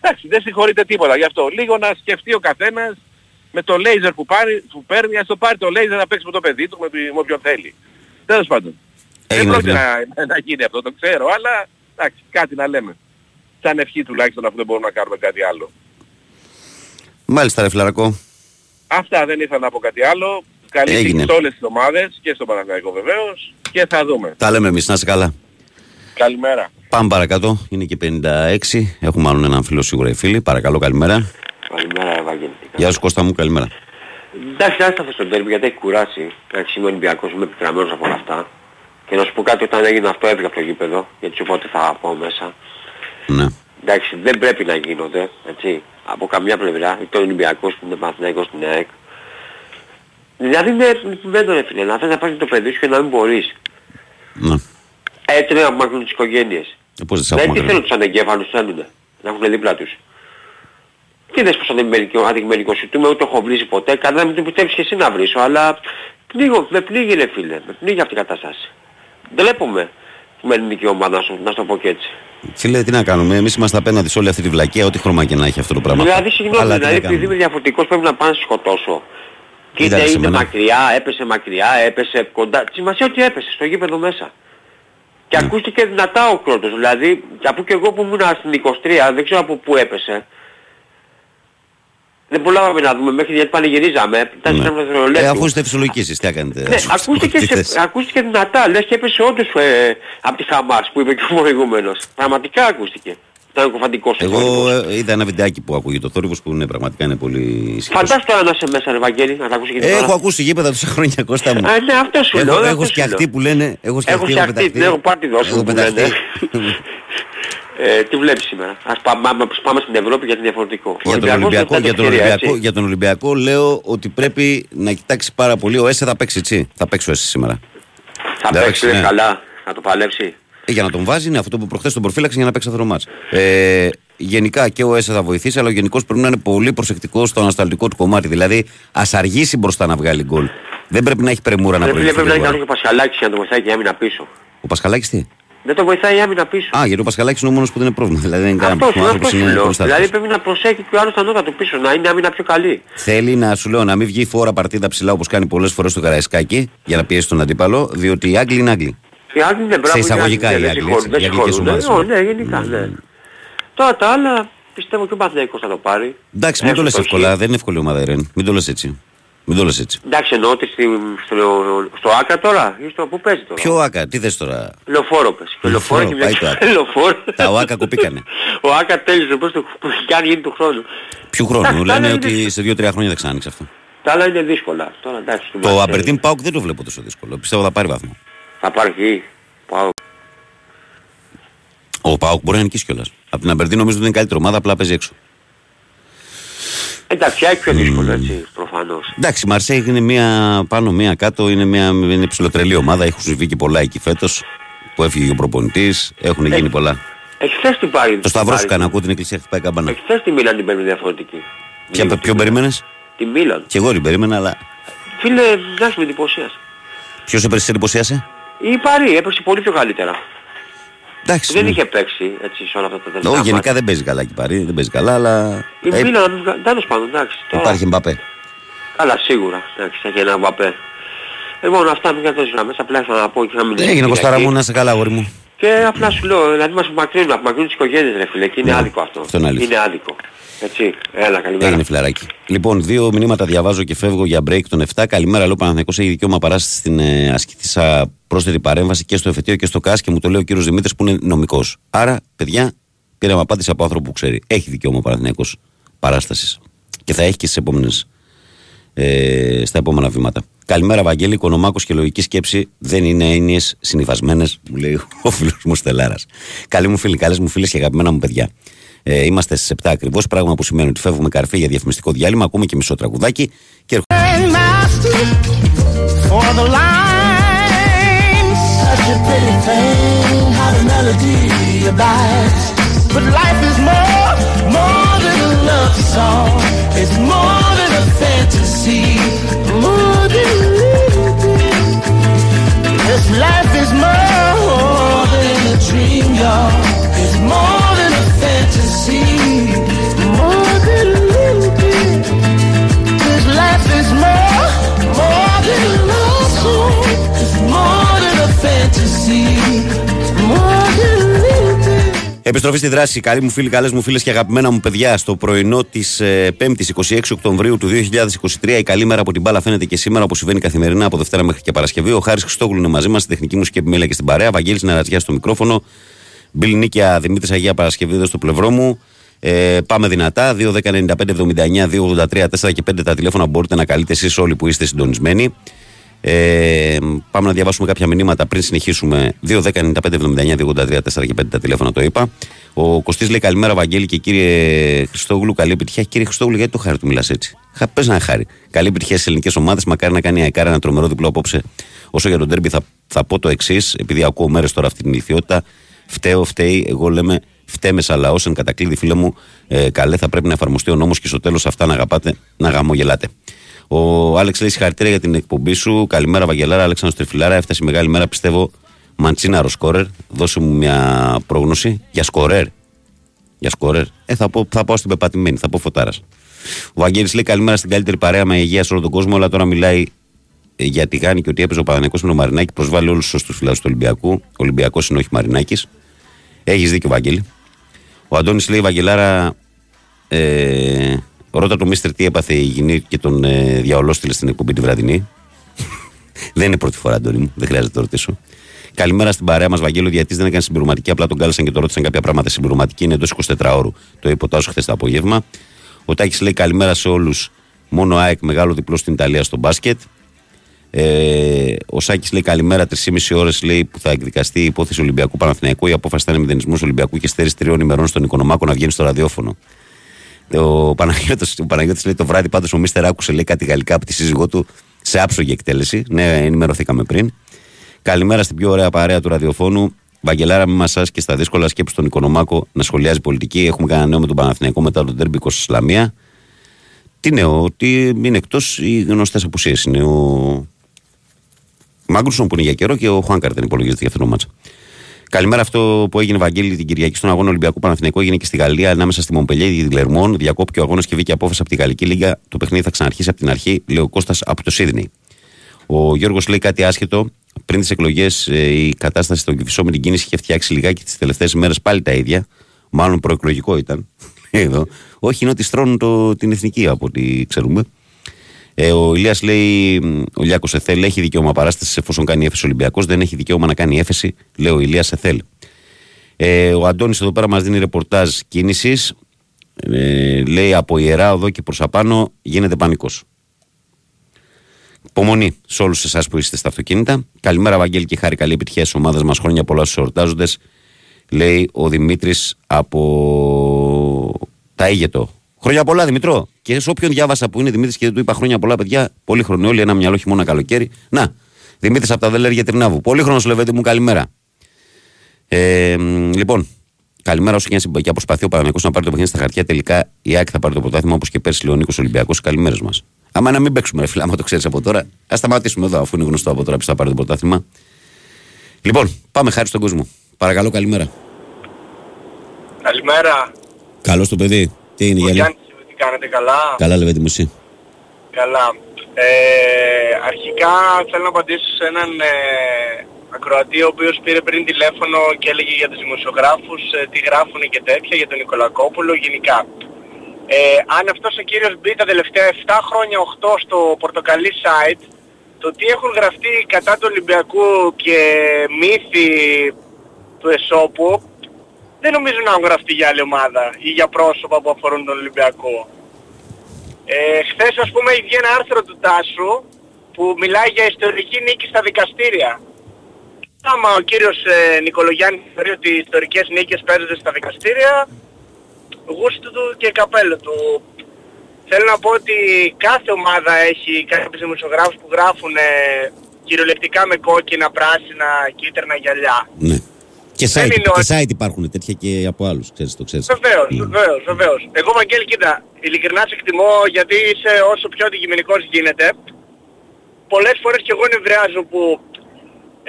Speaker 9: εντάξει, δεν συγχωρείται τίποτα γι' αυτό. Λίγο να σκεφτεί ο καθένας με το λέιζερ που, πάρει, που παίρνει, ας το πάρει το λέιζερ να παίξει με το παιδί του, με, το- με όποιον θέλει. Τέλος πάντων.
Speaker 1: Έγινε,
Speaker 9: δεν πρόκειται
Speaker 1: φίλε.
Speaker 9: να, να γίνει αυτό, το ξέρω, αλλά εντάξει, κάτι να λέμε. Σαν ευχή τουλάχιστον αφού δεν μπορούμε να κάνουμε κάτι άλλο.
Speaker 1: Μάλιστα ρε φιλαρακό.
Speaker 9: Αυτά δεν ήθελα να πω κάτι άλλο. Καλή
Speaker 1: Έγινε.
Speaker 9: τύχη σε όλες τις ομάδες και στον Παναθηναϊκό βεβαίως και θα δούμε.
Speaker 1: Τα λέμε εμείς, να είσαι καλά.
Speaker 9: Καλημέρα.
Speaker 1: Πάμε παρακάτω. Είναι και 56. Έχουμε μάλλον έναν φίλο σίγουρα οι φίλοι. Παρακαλώ, καλημέρα.
Speaker 10: Καλημέρα, Ευαγγέλη.
Speaker 1: Γεια σου Κώστα μου, καλημέρα.
Speaker 10: Εντάξει, άστα αυτό στο τέρμι γιατί έχει κουράσει. Εντάξει, είμαι Ολυμπιακός, είμαι επικραμμένος από όλα αυτά. Και να σου πω κάτι, όταν έγινε αυτό έφυγα από το γήπεδο, γιατί σου είπα ότι θα πάω μέσα.
Speaker 1: Ναι.
Speaker 10: Εντάξει, δεν πρέπει να γίνονται, έτσι, από καμιά πλευρά, είτε ο Ολυμπιακός που είναι Παναθηναϊκός στην ΑΕΚ. Δηλαδή είναι δεν ρε φίλε, να θες να πάρεις το παιδί σου και να μην μπορείς.
Speaker 1: ναι.
Speaker 10: Έτσι δεν απομακρύνουν τις οικογένειες.
Speaker 1: Ε, πώς δεν σ'
Speaker 10: Δηλαδή τι
Speaker 1: ακούμε,
Speaker 10: θέλουν τους ανεγκέφαλους, θέλουνε. Να έχουν δίπλα τους. Τι δες πως αντιμερικοσιτούμε, ούτε έχω βρίσει ποτέ, κανένα μην το πιστεύεις και εσύ να βρίσω, αλλά πνίγω, με πνίγει ρε φίλε, με πνίγει αυτή η κατάσταση. Ντρέπομαι με ελληνική ομάδα, να σου, να σου το πω και έτσι.
Speaker 1: Φίλε, τι να κάνουμε. Εμείς είμαστε απέναντι σε όλη αυτή τη βλακία, ό,τι χρώμα και να έχει αυτό το πράγμα.
Speaker 10: Δηλαδή, συγγνώμη,
Speaker 1: Αλλά τι
Speaker 10: δηλαδή
Speaker 1: να
Speaker 10: επειδή είμαι
Speaker 1: κάνουμε.
Speaker 10: διαφορετικός πρέπει να πάνε να σε σκοτώσω. Και είτε
Speaker 1: Κοίταξε,
Speaker 10: είναι
Speaker 1: εμένα.
Speaker 10: μακριά, έπεσε μακριά, έπεσε κοντά. Σημασία ότι έπεσε στο γήπεδο μέσα. Και
Speaker 1: Ναι.
Speaker 10: ακούστηκε δυνατά ο κρότος. Δηλαδή, και αφού και εγώ που ήμουν στην 23, δεν ξέρω από πού έπεσε. Δεν προλάβαμε να δούμε μέχρι γιατί πανηγυρίζαμε. Ήταν
Speaker 1: Ναι.
Speaker 10: σε ένα δευτερολέπτο.
Speaker 1: Ε, αφού είστε φυσιολογικοί εσείς, τι έκανετε.
Speaker 10: Ναι,
Speaker 1: ας πούμε,
Speaker 10: ακούστηκε,
Speaker 1: τι
Speaker 10: σε,
Speaker 1: θες.
Speaker 10: ακούστηκε δυνατά, λες και έπεσε όντως ε, από τη Χαμάς που είπε και ο προηγούμενος. Πραγματικά ακούστηκε. Ήταν κοφαντικός ο
Speaker 1: Εγώ
Speaker 10: θόρυβος.
Speaker 1: ε, είδα ένα βιντεάκι που ακούγεται το θόρυβος που είναι πραγματικά είναι πολύ ισχυρός.
Speaker 10: Φαντάσου τώρα να είσαι μέσα, ρε Βαγγέλη, να τα ακούσει και
Speaker 1: Ε,
Speaker 10: τώρα.
Speaker 1: Έχω ακούσει γήπεδα τόσα χρόνια Κώστα μου.
Speaker 10: Α, ναι, αυτό σου λέω.
Speaker 1: Έχω,
Speaker 10: αυτό
Speaker 1: έχω
Speaker 10: σου
Speaker 1: σκιαχτεί
Speaker 10: λέω.
Speaker 1: που λένε. Έχω
Speaker 10: Έχω
Speaker 1: σκιαχτεί, έχω
Speaker 10: φτιαχτεί,
Speaker 1: πεταχτεί.
Speaker 10: την έχω πάρει τη δόση
Speaker 1: Έχω
Speaker 10: μου που λένε.
Speaker 1: πεταχτεί.
Speaker 10: ε, τι βλέπεις σήμερα. Ας πάμε, ας πάμε στην Ευρώπη γιατί είναι διαφορετικό. Ο
Speaker 1: Για τον,
Speaker 10: Ολυμπιακός
Speaker 1: Ολυμπιακό,
Speaker 10: δεν
Speaker 1: για, τον
Speaker 10: ευκαιρία,
Speaker 1: Ολυμπιακό,
Speaker 10: έτσι.
Speaker 1: για τον Ολυμπιακό λέω ότι πρέπει να κοιτάξει πάρα πολύ. Ο Έσε θα παίξει έτσι. Θα παίξει ο Έσε σήμερα.
Speaker 10: Θα
Speaker 1: εντάξει,
Speaker 10: παίξει
Speaker 1: ναι.
Speaker 10: καλά, θα το παλέψει.
Speaker 1: Ε, για να τον βάζει είναι αυτό που προχθές τον προφύλαξε για να παίξει αυτό το μάτς. Ε, γενικά και ο Έσε θα βοηθήσει, αλλά ο γενικός πρέπει να είναι πολύ προσεκτικός στο ανασταλτικό του κομμάτι. Δηλαδή ας αργήσει μπροστά να βγάλει γκολ. Δεν πρέπει να έχει πρεμούρα να
Speaker 10: Ρε φίλε,
Speaker 1: προηγηθεί.
Speaker 10: πρέπει να είναι
Speaker 1: γρήγορα.
Speaker 10: καλό και ο Πασχαλάκης για να το βοηθάει και η άμυνα πίσω.
Speaker 1: Ο Πασχαλάκης τι;
Speaker 10: Δεν το βοηθάει η άμυνα πίσω.
Speaker 1: Α, γιατί ο Πασχαλάκης είναι ο μόνος που δεν είναι πρόβλημα. Δηλαδή δεν είναι κανένα
Speaker 10: Αυτός σου,
Speaker 1: πρόβλημα. Ο
Speaker 10: αυτό
Speaker 1: άνθρωπος
Speaker 10: σου
Speaker 1: είναι
Speaker 10: λέω.
Speaker 1: προστάτης.
Speaker 10: Δηλαδή πρέπει να προσέχει και ο άλλος τα νότα του πίσω, να είναι άμυνα πιο καλή.
Speaker 1: Θέλει να σου λέω να μην βγει φόρα παρτίδα ψηλά όπως κάνει πολλές φορές στο Καραϊσκάκι για να πιέσει τον αντίπαλο, διότι οι Άγγλοι είναι Άγγλοι.
Speaker 10: Οι άλλοι είναι μπράβο.
Speaker 1: εισαγωγικά
Speaker 10: είναι
Speaker 1: οι
Speaker 10: Άγγλοι,
Speaker 1: Άγγλοι,
Speaker 10: δεν
Speaker 1: έτσι, οι
Speaker 10: συγχωρούν,
Speaker 1: αγγλικές
Speaker 10: δεν
Speaker 1: ομάδες.
Speaker 10: συγχωρούν. Ναι, ναι, γενικά, ναι. Τώρα τα άλλα πιστεύω και ο Παναθηναϊκός θα το πάρει.
Speaker 1: Εντάξει, μην το λες
Speaker 10: Εύστοχη.
Speaker 1: εύκολα, δεν είναι εύκολη ομάδα η Ρεν. Μην το λες έτσι. Μην το λες έτσι.
Speaker 10: Εντάξει εννοώ ότι στη, στο, στο Άκα τώρα ή στο που παίζει τώρα;
Speaker 1: Ποιο άκα, τι θες τώρα;
Speaker 10: Λεωφόρο πες. Και λεωφόρο και
Speaker 1: Λεωφόρο,
Speaker 10: μια
Speaker 1: πάει το Άκα.
Speaker 10: λεωφόρο.
Speaker 1: Τα ΟΑΚΑ κοπήκανε.
Speaker 10: Ο Άκα τέλειωσε πώς το που έχει κάνει γίνει του χρόνου.
Speaker 1: Ποιο
Speaker 10: Εντάξει,
Speaker 1: χρόνο.
Speaker 10: τα άλλα
Speaker 1: Λένε
Speaker 10: είναι-
Speaker 1: ότι σε 2-3 χρόνια θα ξανανοίξει αυτό.
Speaker 10: Τα άλλα είναι δύσκολα. Τώρα εντάξει. του
Speaker 1: Το
Speaker 10: Μαρσέλη.
Speaker 1: Αμπερτίν Πάουκ δεν το βλέπω τόσο δύσκολο. Πιστεύω θα πάρει βαθμό.
Speaker 10: Θα πάρει εκεί. Πάω.
Speaker 1: Ο Πάουκ μπορεί να νικήσει κιόλας. Από την Αμπερτίν νομίζω ότι είναι η καλύτερη ομάδα, απλά παίζει έξω.
Speaker 10: Εντάξει, έχει πιο δύσκολο έτσι προφανώς.
Speaker 1: Εντάξει, η Μαρσέη είναι μία πάνω, μία κάτω, είναι μια είναι ψηλοτρελή ομάδα. Έχουν συμβεί και πολλά εκεί φέτος που έφυγε ο προπονητής. Έχουν γίνει πολλά.
Speaker 10: Εχθές την πάρει.
Speaker 1: Το σταυρό σου κάνει, ακούω την εκκλησία χτυπάει καμπάνα.
Speaker 10: Εχθές τη Μίλαν την παίρνει διαφορετική.
Speaker 1: Ποια,
Speaker 10: Λίγο
Speaker 1: ποιον
Speaker 10: τη Μίλαν.
Speaker 1: περίμενες,
Speaker 10: Τη Μίλαν.
Speaker 1: και εγώ την περίμενα, αλλά
Speaker 10: Φίλε, εντάξει με εντυπωσίασε.
Speaker 1: ποιος έπεσε σε εντυπωσίασε;
Speaker 10: Η Παρή έπαιξε πολύ πιο καλύτερα.
Speaker 1: Εντάξει.
Speaker 10: Δεν
Speaker 1: ναι.
Speaker 10: είχε παίξει έτσι σε όλα αυτά τα τελευταία
Speaker 1: Όχι, γενικά
Speaker 10: μάτια.
Speaker 1: δεν παίζει καλά εκεί πάρει, δεν παίζει καλά, αλλά.
Speaker 10: Η
Speaker 1: ε,
Speaker 10: Μίλαν, τέλος πάντων, εντάξει. Τώρα...
Speaker 1: υπάρχει Μπαπέ.
Speaker 10: Καλά, σίγουρα. Εντάξει, έχει ένα βαπέ. Λοιπόν, αυτά μην κατώσεις γραμμές, απλά ήθελα να πω και να μην
Speaker 1: Έγινε Κωστάρα μου, να είσαι καλά, αγόρι μου.
Speaker 10: Και απλά σου λέω, δηλαδή μας απομακρύνουν, απομακρύνουν τις οικογένειες ρε φίλε, και είναι
Speaker 1: Ναι,
Speaker 10: άδικο αυτό.
Speaker 1: αυτό είναι αλήθεια.
Speaker 10: άδικο. Έτσι, έλα, καλημέρα.
Speaker 1: Έγινε φιλαράκι. Λοιπόν, δύο μηνύματα διαβάζω και φεύγω για break των 7. Καλημέρα, λέω Παναθηναϊκός έχει δικαίωμα παράσταση στην ε, ασκηθήσα πρόσθετη παρέμβαση και στο εφετείο και στο ΚΑΣ και μου το λέει ο κύριος Δημήτρης που είναι νομικός. Άρα, παιδιά, πήραμε απάντηση από άνθρωπο που ξέρει. Έχει δικαίωμα ο Παναθηναϊκός παράστασης. Και θα έχει και στις επόμενες, ε, στα επόμενα βήματα. Καλημέρα, Βαγγέλη. Οικονομάκος και λογική σκέψη δεν είναι έννοιες συνηθισμένε, μου λέει ο φίλος μου Στελάρας. Καλή μου φίλη, καλές μου φίλες και αγαπημένα μου παιδιά. Ε, είμαστε στις 7 ακριβώς, πράγμα που σημαίνει ότι φεύγουμε καρφί για διαφημιστικό διάλειμμα. Ακούμε και μισό τραγουδάκι και. Επιστροφή στη δράση. Καλή μου φίλοι, καλές μου φίλες και αγαπημένα μου παιδιά. Στο πρωινό της 5η 26 Οκτωβρίου του 2023, η καλή μέρα από την μπάλα φαίνεται και σήμερα όπως συμβαίνει καθημερινά από Δευτέρα μέχρι και Παρασκευή. Ο Χάρης Χριστόγλου είναι μαζί μας στην τεχνική μουσική επιμέλεια και στην παρέα. Βαγγέλης Ναρατζιά στο μικρόφωνο. Μπιλ Νίκια Δημήτρης Αγία Παρασκευή εδώ στο πλευρό μου. Ε, πάμε δυνατά. 2, 10, 95, 79, 2, 83, 4 και 5 τα τηλέφωνα που μπορείτε να καλείτε εσείς όλοι που είστε συντονισμένοι. Ε, πάμε να διαβάσουμε κάποια μηνύματα πριν συνεχίσουμε. 2, 10, 95, 79, 2, 83, 4 και 5 τα τηλέφωνα το είπα. Ο Κωστής λέει καλημέρα, Βαγγέλη και κύριε Χριστόγλου. Καλή επιτυχία. Κύριε Χριστόγλου, γιατί το χάρη του μιλάς έτσι; Πες να χάρη. Καλή επιτυχία στις ελληνικές ομάδες. Μακάρι να κάνει η ΑΕΚΑΡ ένα τρομερό διπλό απόψε. Όσο για τον τέρμπι, θα, θα πω το εξής, επειδή ακούω μέρες τώρα αυτή την ηλικιότητα. Φταίω, φταίει, εγώ λέμε φταίμε σαν λαός. Εν κατακλείδη, φίλε μου, ε, καλέ θα πρέπει να εφαρμοστεί ο νόμος και στο τέλος αυτά να αγαπάτε, να γαμογελάτε. Ο Άλεξ λέει συγχαρητήρια για την εκπομπή σου. Καλημέρα, Βαγγελάρα. Αλέξανδρος Τριφυλάρα. Έφτασε η μεγάλη μέρα, πιστεύω. Μαντσίναρος σκόρερ. Δώσε μου μια πρόγνωση για σκορέρ. Για σκορέρ. Ε, θα, πω, θα πάω στην πεπατημένη, θα πω φωτάρας. Ο Βαγγέλης λέει καλημέρα στην καλύτερη παρέα με υγεία σε όλο τον κόσμο, αλλά τώρα μιλάει ε, για τη Γάνη και ότι έπαιζε ο Παναγενικός με τον Μαρινάκη. Προσβάλλει όλους τους σωστούς φιλάδου του Ολυμπιακού. Ο Ολυμπιακός είναι όχι Μαρινάκης. Έχεις δίκιο, Βαγγέλη. Ο Αντώνης λέει Βαγγελάρα. Ε, ρώτα το Μίστερ τι έπαθε η γυνή και τον ε, διαολόστηλε στην εκπομπή τη βραδινή. δεν είναι πρώτη φορά, Αντώνη μου, δεν χρειάζεται να το ρωτήσω. Καλημέρα στην παρέα μας, Βαγγέλο. Γιατί δεν έκανε συμπληρωματική, απλά τον κάλεσαν και το ρώτησαν κάποια πράγματα. Συμπληρωματική είναι εντός 24 ώρου. Το είπε ο Τάσος χθες το απόγευμα. Ο Τάκης λέει καλημέρα σε όλους. Μόνο ΑΕΚ μεγάλο διπλό στην Ιταλία στο μπάσκετ. Ε, ο Σάκης λέει καλημέρα. 3,5 ώρες λέει που θα εκδικαστεί η υπόθεση Ολυμπιακού Παναθηναϊκού. Η απόφαση θα είναι μηδενισμό Ολυμπιακού και στέρηση τριών ημερών στον Οικονομάκο να βγαίνει στο ραδιόφωνο. Ο Παναγιώτης, ο Παναγιώτης λέει το βράδυ πάντως ο Μίστερ άκουσε λέει κάτι γαλλικά από τη σύζυγό του σε άψογη εκτέλεση. Ναι, ενημερωθήκαμε πριν. Καλημέρα στην πιο ωραία παρέα του ραδιοφώνου. Βαγγελάρα, με μασάς και στα δύσκολα σκέψη στον Οικονομάκο να σχολιάζει πολιτική. Έχουμε κανένα νέο με τον Παναθηναϊκό μετά τον Τέρμπι Ισλαμία. Τι νέο, ότι είναι εκτός οι γνωστές απουσίες. Είναι ο Μάγκρουσον που είναι για καιρό και ο Χουάνκαρ δεν υπολογίζεται για αυτό το μάτσα. Καλημέρα. Αυτό που έγινε Βαγγέλη την Κυριακή στον αγώνα Ολυμπιακού Παναθηναϊκού έγινε και στη Γαλλία ανάμεσα στη Μομπελιέ και τη Λερμόν. Διακόπηκε ο αγώνας και βγήκε απόφαση από τη Γαλλική Λίγκα. Το παιχνίδι θα ξαναρχίσει από την αρχή, λέει ο Κώστας από το Σίδνεϊ. Ο Γιώργος λέει κάτι άσχετο. Πριν τις εκλογές, η κατάσταση στον Κυφισό με την κίνηση είχε φτιάξει λιγάκι τις τελευταίες μέρες πάλι τα ίδια. Μάλλον προεκλογικό ήταν. Εδώ. Όχι, είναι ότι στρώνουν το, την εθνική από ό,τι ξέρουμε. Ε, ο Ηλίας λέει, μ, ο Λιάκος Εθέλ έχει δικαίωμα παράστασης εφόσον κάνει έφεση Ολυμπιακός. Δεν έχει δικαίωμα να κάνει έφεση, λέει ο Ηλίας Εθέλ. Ε, ο Αντώνης εδώ πέρα μας δίνει ρεπορτάζ κίνησης. Ε, λέει από ιερά οδό και προς απάνω γίνεται πανικός. Υπομονή σε όλους εσάς που είστε στα αυτοκίνητα. Καλημέρα, Βαγγέλη και χάρη. Καλή επιτυχία στις ομάδες μας. Χρόνια πολλά στους εορτάζοντες. Λέει ο Δημήτρης από τα Ήγετο. Χρόνια πολλά, Δημητρό. Και σε όποιον διάβασα που είναι Δημήτρης και δεν του είπα χρόνια πολλά, παιδιά, πολύ χρόνο όλοι, ένα μυαλό χειμώνα καλοκαίρι. Να, Δημήτρης από τα Δελέρια Τρινάβου. Πολύ χρόνο, Λεβέντη μου, καλημέρα. Ε, μ, λοιπόν, καλημέρα όσο και αν συμπα- και προσπαθεί ο Παναγιακό να πάρει το παιχνίδι στα χαρτιά. Τελικά η ΑΕΚ θα πάρει το πρωτάθλημα όπως και πέρσι λέει ο Νίκο Ολυμπιακός. Καλημέρες μας. Άμα να μην παίξουμε, ρε φίλε, άμα το ξέρεις από τώρα, ας σταματήσουμε εδώ αφού είναι γνωστό από τώρα που θα πάρει το πρωτάθλημα. Λοιπόν, πάμε χάρη στον κόσμο. Παρακαλώ, καλημέρα.
Speaker 3: Καλημέρα.
Speaker 1: Καλό το παιδί. Τι είναι,
Speaker 3: Ο
Speaker 1: Γιάννη.
Speaker 3: Γιάννης, τι κάνετε καλά;
Speaker 1: Καλά, Λεβέντη μου, εσύ.
Speaker 3: Καλά. Ε, αρχικά θέλω να απαντήσω σε έναν ε, ακροατή ο οποίος πήρε πριν τηλέφωνο και έλεγε για τους δημοσιογράφους ε, τι γράφουν και τέτοια για τον Νικολακόπουλο γενικά. Ε, αν αυτός ο κύριος μπει τα τελευταία 7 χρόνια 8 στο πορτοκαλί site το τι έχουν γραφτεί κατά του Ολυμπιακού και μύθοι του Εσώπου δεν νομίζω να έχουν γραφτεί για άλλη ομάδα ή για πρόσωπα που αφορούν τον Ολυμπιακό. Ε, χθες ας πούμε βγει ένα άρθρο του Τάσου που μιλάει για ιστορική νίκη στα δικαστήρια. Άμα ο κύριος ε, Νικολογιάννης θεωρεί ότι οι ιστορικές νίκες παίζονται στα δικαστήρια, γούστο του και καπέλο του. Θέλω να πω ότι κάθε ομάδα έχει κάποιους δημοσιογράφους που γράφουν ε, κυριολεκτικά με κόκκινα, πράσινα, κίτρινα γυαλιά.
Speaker 1: Ναι. Και
Speaker 3: Δεν
Speaker 1: site,
Speaker 3: είναι
Speaker 1: και
Speaker 3: ότι-
Speaker 1: site υπάρχουν τέτοια και από άλλους. Ξέρεις, το ξέρεις.
Speaker 3: Βεβαίως, βεβαίως, βεβαίως. Εγώ Βαγγέλη, κοίτα, ειλικρινά σε εκτιμώ γιατί είσαι όσο πιο αντικειμενικός γίνεται. Πολλές φορές και εγώ νευριάζω που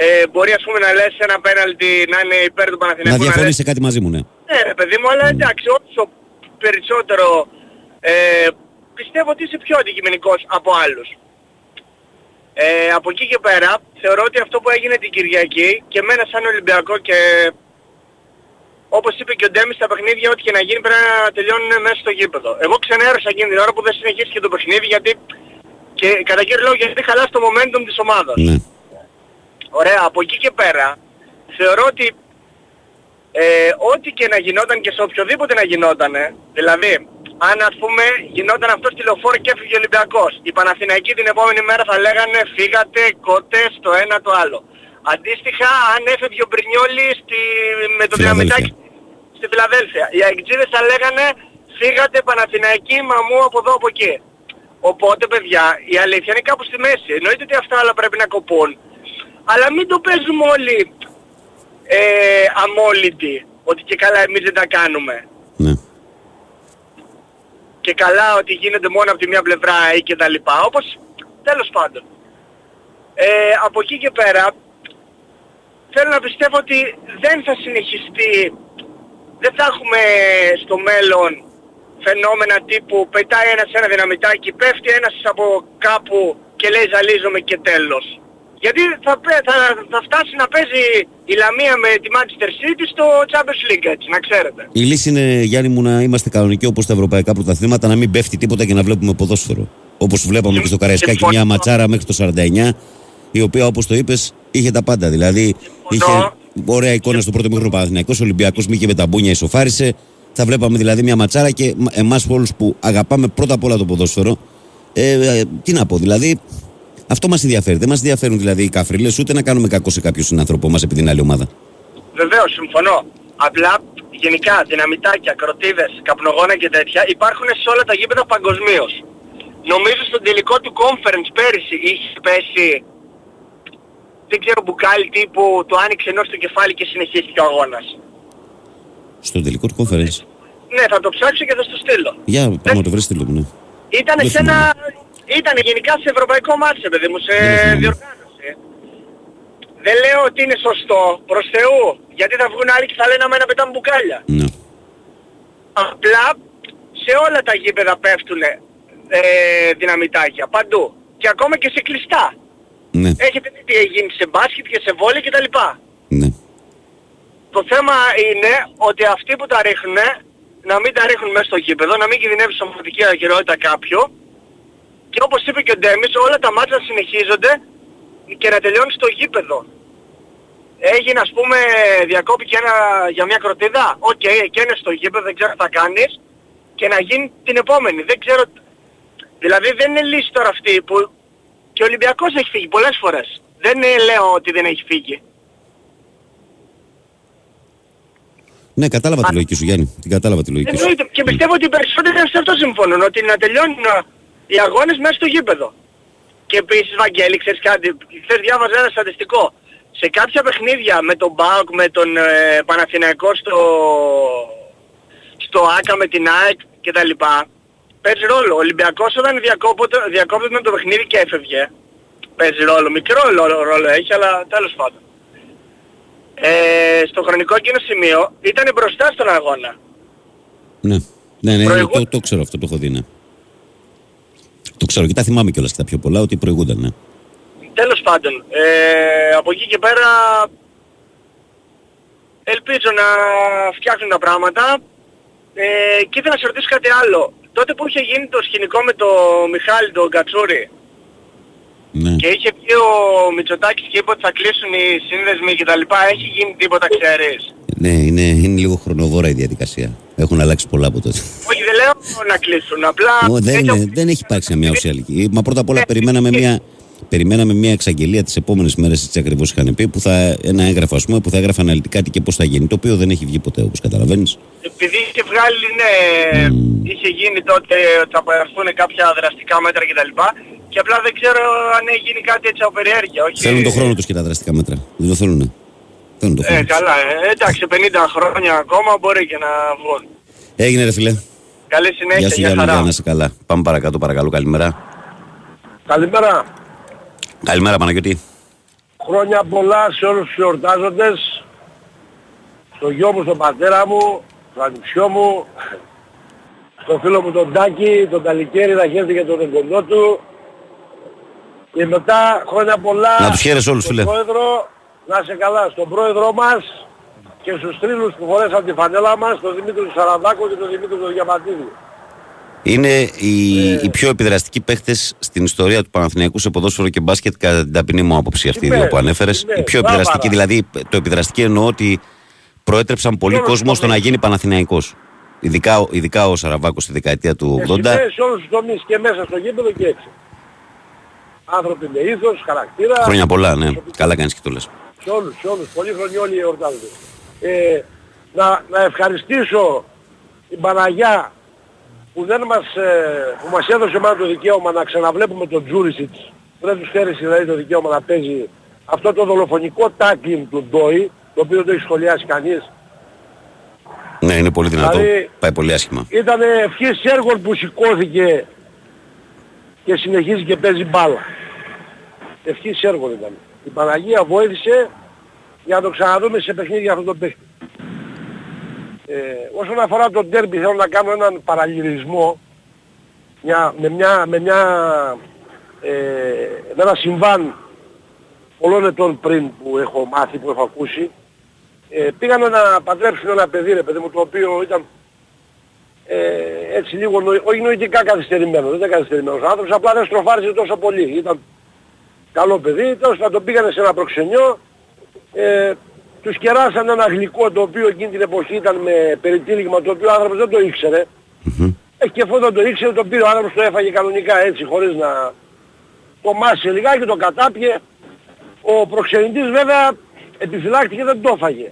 Speaker 3: ε, μπορεί ας πούμε να λες ένα πέναλτι να είναι υπέρ του
Speaker 1: Να
Speaker 3: Παναθηναϊκού
Speaker 1: διαφωνείς
Speaker 3: λες,
Speaker 1: σε κάτι μαζί μου, ναι.
Speaker 3: ναι ρε παιδί μου, αλλά εντάξει, όσο περισσότερο ε, πιστεύω ότι είσαι πιο αντικειμενικός από άλλους. Ε, από εκεί και πέρα θεωρώ ότι αυτό που έγινε την Κυριακή και εμένα σαν Ολυμπιακό και όπως είπε και ο Ντέμις στα παιχνίδια ό,τι και να γίνει πρέπει να τελειώνουν μέσα στο γήπεδο. Εγώ ξενέρωσα εκείνη την ώρα που δεν συνεχίστηκε το παιχνίδι γιατί και κατά κύριο λόγο γιατί χαλάσει το momentum της ομάδας.
Speaker 1: ναι.
Speaker 3: Ωραία, από εκεί και πέρα θεωρώ ότι ε, ό,τι και να γινόταν και σε οποιοδήποτε να γινότανε, δηλαδή αν ας πούμε γινόταν αυτός στη λεωφόρο και έφυγε ο Ολυμπιακός, οι Παναθηναϊκοί την επόμενη μέρα θα λέγανε φύγατε κότες το ένα το άλλο. Αντίστοιχα αν έφευγε ο Μπρινιόλη στη, με το
Speaker 1: Φιλαδέλφια.
Speaker 3: δυναμητάκι στη Φιλαδέλφια. Οι αεκτζίδες θα λέγανε φύγατε Παναθηναϊκοί μαμού από εδώ από εκεί. Οπότε παιδιά η αλήθεια είναι κάπου στη μέση. Εννοείται ότι αυτά όλα πρέπει να κοπούν. Αλλά μην το παίζουμε όλοι ε, αμόλυντοι. Ότι και καλά εμείς δεν τα κάνουμε.
Speaker 1: ναι.
Speaker 3: Και καλά ότι γίνεται μόνο από τη μία πλευρά ή και τα λοιπά. Όπως τέλος πάντων. Ε, από εκεί και πέρα θέλω να πιστεύω ότι δεν θα συνεχιστεί, δεν θα έχουμε στο μέλλον φαινόμενα τύπου πετάει ένας ένα δυναμητάκι, πέφτει ένας από κάπου και λέει ζαλίζομαι και τέλος. Γιατί θα, πέ- θα, θα φτάσει να παίζει η Λαμία με τη Manchester City στο Champions League έτσι, να ξέρετε.
Speaker 1: Η λύση είναι, Γιάννη μου, να είμαστε κανονικοί όπως τα ευρωπαϊκά πρωταθλήματα, να μην πέφτει τίποτα και να βλέπουμε ποδόσφαιρο. Όπως βλέπαμε και στο Καραϊσκάκι
Speaker 3: Συμφωνώ.
Speaker 1: μια ματσάρα μέχρι το 49, η οποία όπως το είπες είχε τα πάντα. Δηλαδή είχε ωραία εικόνα στο πρώτο μήχρονο Παναθυνιακό, ο Ολυμπιακό μήκε με τα μπούνια, ισοφάρισε. Θα βλέπαμε δηλαδή μια ματσάρα και εμάς όλους που αγαπάμε πρώτα απ' όλα το ποδόσφαιρο, ε, ε, τι να πω, δηλαδή αυτό μας ενδιαφέρει. Δεν μας ενδιαφέρουν δηλαδή οι καφρίλες ούτε να κάνουμε κακό σε κάποιον συνάνθρωπό μας επειδή είναι άλλη ομάδα.
Speaker 3: Βεβαίως, συμφωνώ. Απλά γενικά δυναμητάκια, κροτίδες, καπνογόνα και τέτοια υπάρχουν σε όλα τα γήπεδα παγκοσμίως. Νομίζω στον τελικό του conference πέρυσι είχε πέσει δεν ξέρω μπουκάλι τύπου το άνοιξε ενώ στο κεφάλι και συνεχίστηκε ο αγώνας.
Speaker 1: Στο τελικό του conference.
Speaker 3: Ναι, θα το ψάξω και θα στο στείλω.
Speaker 1: Για πάμε να το βρεις στείλω μου, ναι.
Speaker 3: Ήταν
Speaker 1: Δεν
Speaker 3: σε ένα...
Speaker 1: θυμάμαι.
Speaker 3: Ήταν γενικά σε ευρωπαϊκό μάτσο, παιδί μου, σε
Speaker 1: Δεν θυμάμαι.
Speaker 3: διοργάνωση. Δεν λέω ότι είναι σωστό, προς Θεού, γιατί θα βγουν άλλοι και θα λένε αμένα πετάμε μπουκάλια.
Speaker 1: ναι.
Speaker 3: Απλά σε όλα τα γήπεδα πέφτουν ε, δυναμητάκια, παντού. Και ακόμα και σε κλειστά.
Speaker 1: Ναι,
Speaker 3: Έχετε δει τι έχει γίνει σε μπάσκετ και σε βόλιο κτλ.
Speaker 1: ναι.
Speaker 3: Το θέμα είναι ότι αυτοί που τα ρίχνουν να μην τα ρίχνουν μέσα στο γήπεδο, να μην κινδυνεύει η σωματική ακεραιότητα κάποιου και όπως είπε και ο Ντέμις όλα τα ματς να συνεχίζονται και να τελειώνει στο γήπεδο. Έγινε ας πούμε διακόπηκε ένα, για μια κροτίδα, οκ, και είναι στο γήπεδο, δεν ξέρω τι θα κάνεις και να γίνει την επόμενη. Δεν ξέρω, δηλαδή δεν είναι λύση τώρα αυτή που και ο Ολυμπιακός έχει φύγει πολλές φορές. Δεν ε, λέω ότι δεν έχει φύγει.
Speaker 1: Ναι, κατάλαβα τη λογική σου, Γιάννη. Την κατάλαβα τη λογική σου.
Speaker 3: Εννοείται. Και πιστεύω ότι οι περισσότεροι σε αυτό συμφωνούν, ότι να τελειώνουν ε, οι αγώνες μέσα στο γήπεδο. Και επίσης, Βαγγέλη, ξέρεις κάτι, χθες διάβαζα ένα στατιστικό. Σε κάποια παιχνίδια με τον ΠΑΟΚ, με τον ε, Παναθηναϊκό στο, στο ΆΚΑ, με την ΑΕΚ κτλ. Παίζει ρόλο. Ο Ολυμπιακός όταν διακόπτεται το παιχνίδι και έφευγε, παίζει ρόλο. Μικρό ρόλο, ρόλο έχει, αλλά τέλος πάντων. Ε, στο χρονικό εκείνο σημείο ήταν μπροστά στον αγώνα.
Speaker 1: Ναι, ναι, ναι,
Speaker 3: Προηγού-
Speaker 1: το, το ξέρω αυτό, το έχω δει, ναι. Το ξέρω και τα θυμάμαι κιόλας και τα πιο πολλά ότι προηγούνταν, ναι.
Speaker 3: Τέλος πάντων, ε, από εκεί και πέρα ελπίζω να φτιάχνουν τα πράγματα ε, και ήθελα να σε ρωτήσω κάτι άλλο. Τότε που είχε γίνει το σκηνικό με τον Μιχάλη τον Κατσούρη
Speaker 1: ναι.
Speaker 3: και είχε βγει ο Μητσοτάκης και είπε ότι θα κλείσουν οι σύνδεσμοι και τα λοιπά, έχει γίνει τίποτα ξέρεις;
Speaker 1: Ναι, είναι, είναι λίγο χρονοβόρα η διαδικασία. Έχουν αλλάξει πολλά από τότε.
Speaker 3: Όχι δεν λέω να κλείσουν, απλά...
Speaker 1: Ω, δεν,
Speaker 3: έτσι
Speaker 1: είναι- δεν έχει υπάρξει μια ουσιαλική. Μα πρώτα απ' όλα περιμέναμε μια, περιμέναμε μια εξαγγελία τις επόμενες μέρες, έτσι ακριβώς είχαν πει, που θα, ένα έγγραφο ας πούμε, που θα έγραφε αναλυτικά τι και πώς θα γίνει. Το οποίο δεν έχει βγει ποτέ, όπως καταλαβαίνεις.
Speaker 3: Επειδή είχε βγάλει, ναι, είχε γίνει τότε ότι θα πάρθουν κάποια δραστικά μέτρα κτλ. Και απλά δεν ξέρω αν έχει γίνει κάτι έτσι από περιέργεια. Όχι...
Speaker 1: Θέλουν το χρόνο τους και τα δραστικά μέτρα. Δεν το θέλουν. Θέλουν το χρόνο.
Speaker 3: Ε,
Speaker 1: τους.
Speaker 3: καλά. Ε, εντάξει, 50 χρόνια ακόμα μπορεί και να βγουν.
Speaker 1: Έγινε, ρε φιλέ.
Speaker 3: Καλή συνέχεια,
Speaker 1: Γεια σου,
Speaker 3: για
Speaker 1: Γιάννη,
Speaker 3: χαρά.
Speaker 1: για να είσαι καλά. Πάμε παρακάτω, παρακαλώ. Καλημέρα.
Speaker 11: Καλημέρα.
Speaker 1: Καλημέρα, Παναγιώτη.
Speaker 11: Χρόνια πολλά σε όλους τους εορτάζοντες. Στο γιο μου, στον πατέρα μου, στο ανιψιό μου, στο φίλο μου τον Τάκη, τον Καλικέρι, να χαίρεται για τον εγκοντό του. Και μετά χρόνια πολλά
Speaker 1: Να τους χαίρεσαι όλους,
Speaker 11: στον
Speaker 1: φίλε.
Speaker 11: πρόεδρο, να είσαι καλά, στον πρόεδρό μας και στους τρίλους που φορέσαν τη φανέλα μας, τον Δημήτρη του Σαραδάκο και τον Δημήτρη του Διαμαντίδη.
Speaker 1: Είναι οι,
Speaker 11: Ε.
Speaker 1: οι πιο επιδραστικοί παίχτες στην ιστορία του Παναθηναϊκού σε ποδόσφαιρο και μπάσκετ, κατά την ταπεινή μου άποψη, αυτοί οι
Speaker 11: Είμαι,
Speaker 1: δύο που ανέφερες.
Speaker 11: είμαι,
Speaker 1: Οι πιο
Speaker 11: μπράβο,
Speaker 1: επιδραστικοί,
Speaker 11: άρα.
Speaker 1: δηλαδή το επιδραστική εννοώ ότι προέτρεψαν πολύ
Speaker 11: Όλος
Speaker 1: κόσμο
Speaker 11: τους
Speaker 1: στο να
Speaker 11: τομείς.
Speaker 1: γίνει Παναθηναϊκός. Ειδικά, ειδικά ο Σαραβάκος στη δεκαετία του 80.
Speaker 11: Εσύ σε όλους τους τομείς και μέσα στο γήπεδο και έξω. Άνθρωποι με ήθος, χαρακτήρα.
Speaker 1: Χρόνια πολλά, ναι. Καλά κάνεις και το λες.
Speaker 11: Σε όλους, σε όλους. Πολύ χρονιοί όλοι εορτάζονται. Ε, να, να ευχαριστήσω την Παναγιά που δεν μας, ε, που μας έδωσε μάλλον το δικαίωμα να ξαναβλέπουμε τον Τζούρισιτς. Δεν τους φέρει δηλαδή το δικαίωμα να παίζει αυτό το δολοφονικό τάκλινγκ του Ντόι, το οποίο δεν το έχει σχολιάσει κανείς.
Speaker 1: Ναι, είναι πολύ δυνατό.
Speaker 11: Δηλαδή-
Speaker 1: Πάει πολύ άσχημα.
Speaker 11: Ήταν ευχής έργων που σηκώθηκε και συνεχίζει και παίζει μπάλα. Ευχής έργων ήταν. Η Παναγία βοήθησε για να το ξαναδούμε σε παιχνίδια αυτό το παίχτη. Ε, όσον αφορά τον τέρμπι θέλω να κάνω έναν παραλληλισμό μια, με, μια, με, μια, ε, με ένα συμβάν πολλών ετών πριν που έχω μάθει, που έχω ακούσει. Ε, πήγαν να παντρέψουν ένα παιδί, ρε παιδί μου, το οποίο ήταν ε, έτσι λίγο, νοη- όχι νοητικά καθυστερημένος, δεν ήταν καθυστερημένος άνθρωπος, απλά δεν στροφάριζε τόσο πολύ. Ήταν καλό παιδί, τέλος πάντων τον πήγανε σε ένα προξενιό, ε, τους κεράσαν ένα γλυκό το οποίο εκείνη την εποχή ήταν με περιτύλιγμα το οποίο ο άνθρωπος δεν το ήξερε. Ε, και αφού δεν το ήξερε το πήρε ο άνθρωπος το έφαγε κανονικά έτσι χωρίς να το μάσε λιγάκι, το κατάπιε. Ο προξενητής βέβαια επιφυλάχτηκε δεν το έφαγε.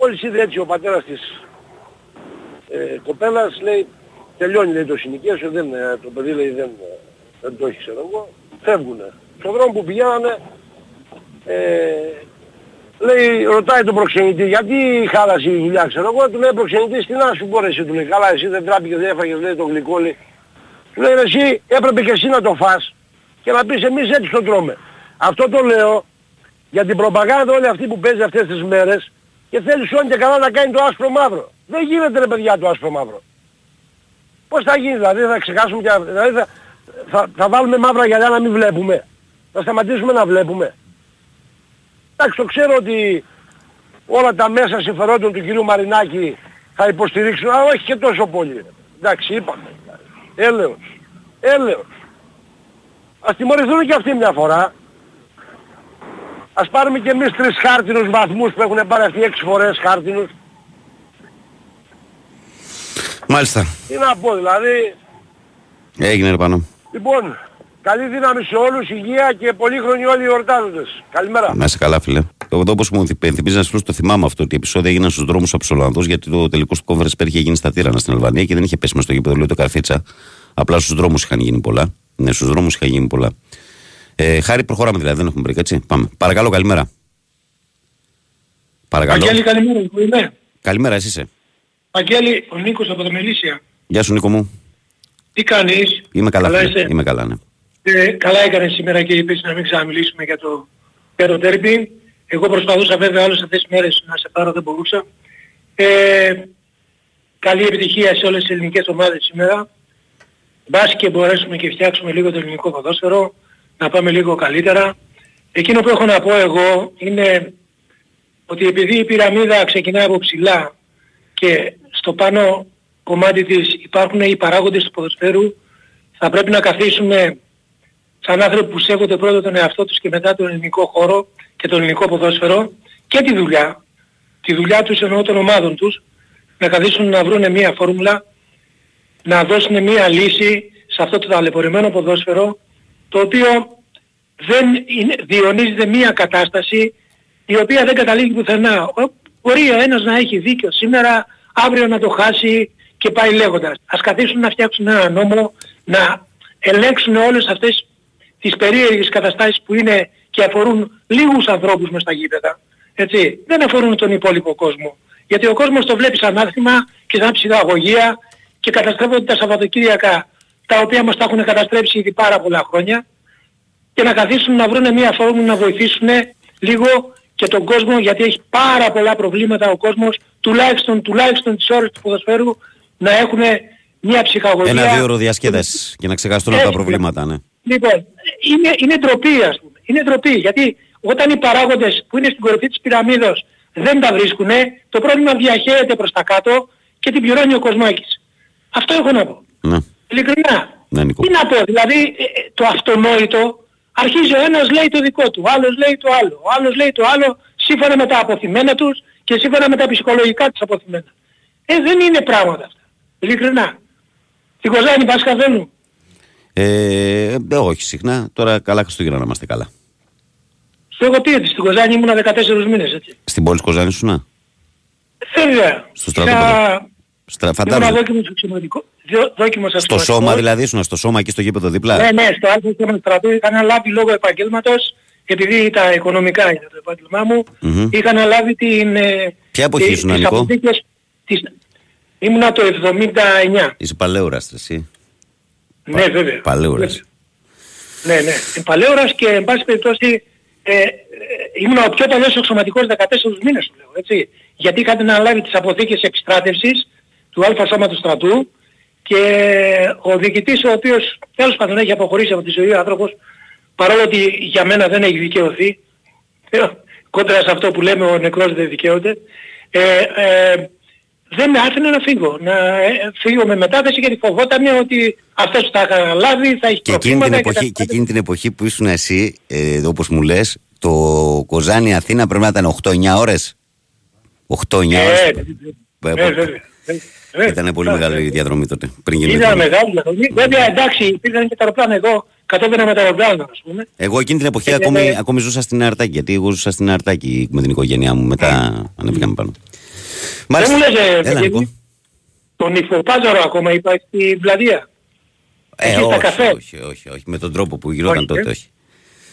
Speaker 11: Μόλις είδε έτσι ο πατέρας της ε, κοπέλας λέει τελειώνει λέει το συνοικέσιο, δεν, ε, το παιδί λέει δεν, ε, δεν το έχει ξέρω εγώ, φεύγουνε. Στον δρόμο που πηγαίνανε ε, λέει, ρωτάει τον προξενητή γιατί χάλασε η δουλειά ξέρω εγώ, του λέει προξενητής τι να σου μπορέσει, του λέει καλά εσύ δεν τράπηκες, δεν έφαγες λέει το γλυκό λέει. Του λέει «Ρε, εσύ έπρεπε και εσύ να το φας και να πεις εμείς έτσι το τρώμε. Αυτό το λέω για την προπαγάνδα όλη αυτή που παίζει αυτές τις μέρες και θέλει σώνει και καλά να κάνει το άσπρο μαύρο. Δεν γίνεται ρε παιδιά το άσπρο μαύρο. Πώς θα γίνει δηλαδή, θα ξεχάσουμε και δηλαδή θα, θα, θα βάλουμε μαύρα γυαλιά να μην βλέπουμε. Θα σταματήσουμε να βλέπουμε. Εντάξει το ξέρω ότι όλα τα μέσα συμφερόντων του κυρίου Μαρινάκη θα υποστηρίξουν, αλλά όχι και τόσο πολύ. Εντάξει είπαμε. Έλεος. Έλεος. Ας τιμωρηθούν και αυτοί μια φορά. Ας πάρουμε και εμείς τρεις χάρτινους βαθμούς που έχουν πάρει αυτοί έξι φορές χάρτινους.
Speaker 1: Μάλιστα.
Speaker 11: Τι να πω δηλαδή.
Speaker 1: Έγινε ρε πάνω.
Speaker 11: Λοιπόν, καλή δύναμη σε όλους, υγεία και πολύχρονοι όλοι οι εορτάζοντες. Καλημέρα.
Speaker 1: Να είσαι καλά, φίλε. Εγώ εδώ όπως μου θυμίζει να σου το θυμάμαι αυτό ότι επεισόδια έγιναν στους δρόμους από τους Ολλανδούς γιατί το τελικό του Conference Pair είχε γίνει στα Τύρανα στην Αλβανία και δεν είχε πέσει μες στο γήπεδο, λέει το Καρφίτσα. Απλά στους δρόμους είχαν γίνει πολλά. Ναι, στους δρόμους είχαν γίνει πολλά. Ε, χάρη, προχωράμε δηλαδή, δεν έχουμε break, έτσι. Πάμε. Παρακαλώ, καλημέρα. Παρακαλώ.
Speaker 12: Αγγέλη, καλημέρα. Πού είμαι.
Speaker 1: Καλημέρα, εσύ είσαι.
Speaker 12: Αγγέλη, ο Νίκος από το Μελίσια.
Speaker 1: Γεια σου, Νίκο μου.
Speaker 12: Τι κάνεις;
Speaker 1: Είμαι καλά,
Speaker 12: Καλά
Speaker 1: φίλε.
Speaker 12: είσαι;
Speaker 1: Είμαι καλά, ναι.
Speaker 12: Ε, καλά έκανε σήμερα και είπες να μην ξαναμιλήσουμε για το, για το derby. Εγώ προσπαθούσα βέβαια όλες αυτές τις μέρες να σε πάρω, δεν μπορούσα. Ε, καλή επιτυχία σε όλες τις ελληνικές ομάδες σήμερα. Μπας και μπορέσουμε και φτιάξουμε λίγο το ελληνικό ποδόσφαιρο, να πάμε λίγο καλύτερα. Εκείνο που έχω να πω εγώ είναι ότι επειδή η πυραμίδα ξεκινάει από ψηλά και στο πάνω κομμάτι της υπάρχουν οι παράγοντες του ποδοσφαίρου, θα πρέπει να καθίσουμε σαν άνθρωποι που σέβονται πρώτα τον εαυτό τους και μετά τον ελληνικό χώρο και τον ελληνικό ποδόσφαιρο και τη δουλειά, τη δουλειά τους εννοώ των ομάδων τους, να καθίσουν να βρουν μια φόρμουλα, να δώσουν μια λύση σε αυτό το ταλαιπωρημένο ποδόσφαιρο, το οποίο δεν είναι, διονύζεται μια κατάσταση η οποία δεν καταλήγει πουθενά. Ο- Μπορεί ο ένας να έχει δίκιο σήμερα, αύριο να το χάσει και πάει λέγοντας. Ας καθίσουν να φτιάξουν ένα νόμο, να ελέγξουν όλες αυτές τις περίεργες καταστάσεις που είναι και αφορούν λίγους ανθρώπους μες στα γήπεδα. Έτσι. Δεν αφορούν τον υπόλοιπο κόσμο. Γιατί ο κόσμος το βλέπει σαν άθλημα και σαν ψυχαγωγία και καταστρέφονται τα Σαββατοκύριακα τα οποία μας τα έχουν καταστρέψει ήδη πάρα πολλά χρόνια και να καθίσουν να βρουν μια φόρμουλα να βοηθήσουν λίγο και τον κόσμο γιατί έχει πάρα πολλά προβλήματα ο κόσμος τουλάχιστον, τουλάχιστον τις ώρες του ποδοσφαίρου να έχουν μια ψυχαγωγία.
Speaker 1: Ένα-δύο ώρο διασκέδαση και να ξεχαστούν από τα
Speaker 12: Έτσι.
Speaker 1: προβλήματα, ναι.
Speaker 12: Λοιπόν, είναι, είναι ντροπή ας πούμε. Είναι ντροπή γιατί όταν οι παράγοντες που είναι στην κορυφή της πυραμίδος δεν τα βρίσκουν, το πρόβλημα διαχέεται προς τα κάτω και την πληρώνει ο Κοσμάκης. Αυτό έχω να πω.
Speaker 1: ναι.
Speaker 12: Ειλικρινά.
Speaker 1: Ναι, Νίκο.
Speaker 12: Τι να πω, δηλαδή ε, ε, το αυτονόητο αρχίζει ο ένας λέει το δικό του, ο άλλος λέει το άλλο, ο άλλος λέει το άλλο σύμφωνα με τα αποθυμένα τους και σύμφωνα με τα ψυχολογικά τους αποθυμένα. Ε, δεν είναι πράγματα αυτά. Ειλικρινά. Στην Κοζάνη πας καθόλου.
Speaker 1: Ε, ε, όχι συχνά. Τώρα καλά Χριστούγεννα να είμαστε καλά.
Speaker 12: Στο έχω πει ότι στην Κοζάνη ήμουνα 14 μήνες έτσι.
Speaker 1: Στην πόλη της Κοζάνης σου να.
Speaker 12: Βέβαια.
Speaker 1: Στο στρατόπεδο. Στρα...
Speaker 12: Ήμουνα
Speaker 1: Φαντάζομαι.
Speaker 12: δόκιμος αξιωματικό. διο- Δόκιμος
Speaker 1: Στο
Speaker 12: αξιωματικός.
Speaker 1: σώμα δηλαδή, ήσουν στο σώμα εκεί στο γήπεδο δίπλα;
Speaker 12: Ναι, ναι, στο άλλο θέμα του στρατού είχα αναλάβει λόγω επαγγέλματος, επειδή τα οικονομικά είναι το επάγγελμά μου,
Speaker 1: Μμμ.
Speaker 12: είχα αναλάβει την... ε,
Speaker 1: Ποια εποχή
Speaker 12: τη-
Speaker 1: ήσουν,
Speaker 12: τις
Speaker 1: Νικό;
Speaker 12: αποθήκες της- Ήμουνα το 79.
Speaker 1: Είσαι παλαιόρας εσύ.
Speaker 12: Ναι, βέβαια.
Speaker 1: Παλαιόρας.
Speaker 12: Ναι, ναι. Ε, Παλαιόρας και εν πάση περιπτώσει ε, ε, ήμουν ο πιο παλιός αξιωματικός 14 μήνες σου λέω, έτσι. Γιατί είχατε αναλάβει τις αποθήκες επιστράτευσης του Α Σώματος Στρατού και ο διοικητής ο οποίος τέλος πάντων έχει αποχωρήσει από τη ζωή ο άνθρωπος παρόλο ότι για μένα δεν έχει δικαιωθεί ε, κόντρα σε αυτό που λέμε ο νεκρός δεν δικαιούται ε, ε, δεν με άφηνε να φύγω. Να ε, φύγω με μετάθεση γιατί φοβόταν ότι αυτές που τα είχαν αναλάβει θα έχει
Speaker 1: Και εκείνη, την
Speaker 12: προβλήματα και
Speaker 1: εποχή,
Speaker 12: τα-
Speaker 1: και εκείνη την εποχή που ήσουν εσύ, ε, όπως μου λες, το Κοζάνη Αθήνα πρέπει να ήταν 8-9 ώρες. 8-9
Speaker 12: Ε,
Speaker 1: ώρες.
Speaker 12: ε,
Speaker 1: Ε,
Speaker 12: ε,
Speaker 1: ε,
Speaker 12: βέβαια. Ε,
Speaker 1: Ήταν πολύ
Speaker 12: ε,
Speaker 1: μεγάλη η διαδρομή τότε. Πριν γίνει
Speaker 12: Ήταν
Speaker 1: διαδρομή.
Speaker 12: μεγάλη διαδρομή. Βέβαια εντάξει υπήρχαν και τα αεροπλάνα εδώ. Κατέβαινα με τα αεροπλάνα ας πούμε.
Speaker 1: Εγώ εκείνη την εποχή
Speaker 12: Ε,
Speaker 1: ακόμη,
Speaker 12: ε,
Speaker 1: ακόμη ζούσα στην Αρτάκη, γιατί εγώ ζούσα στην Αρτάκη με την οικογένειά μου. Μετά ανεβήκαμε πάνω.
Speaker 12: Δεν μου λες ε,
Speaker 1: Έλα,
Speaker 12: Βαγγέλη,
Speaker 1: Νικό.
Speaker 12: τον Ιφοπάζαρο ακόμα είπα στην πλατεία.
Speaker 1: Ε,
Speaker 12: εκεί στα
Speaker 1: όχι,
Speaker 12: καφέ.
Speaker 1: όχι, όχι, όχι. Με τον τρόπο που γινόταν
Speaker 12: Όχι,
Speaker 1: τότε,
Speaker 12: ε.
Speaker 1: όχι.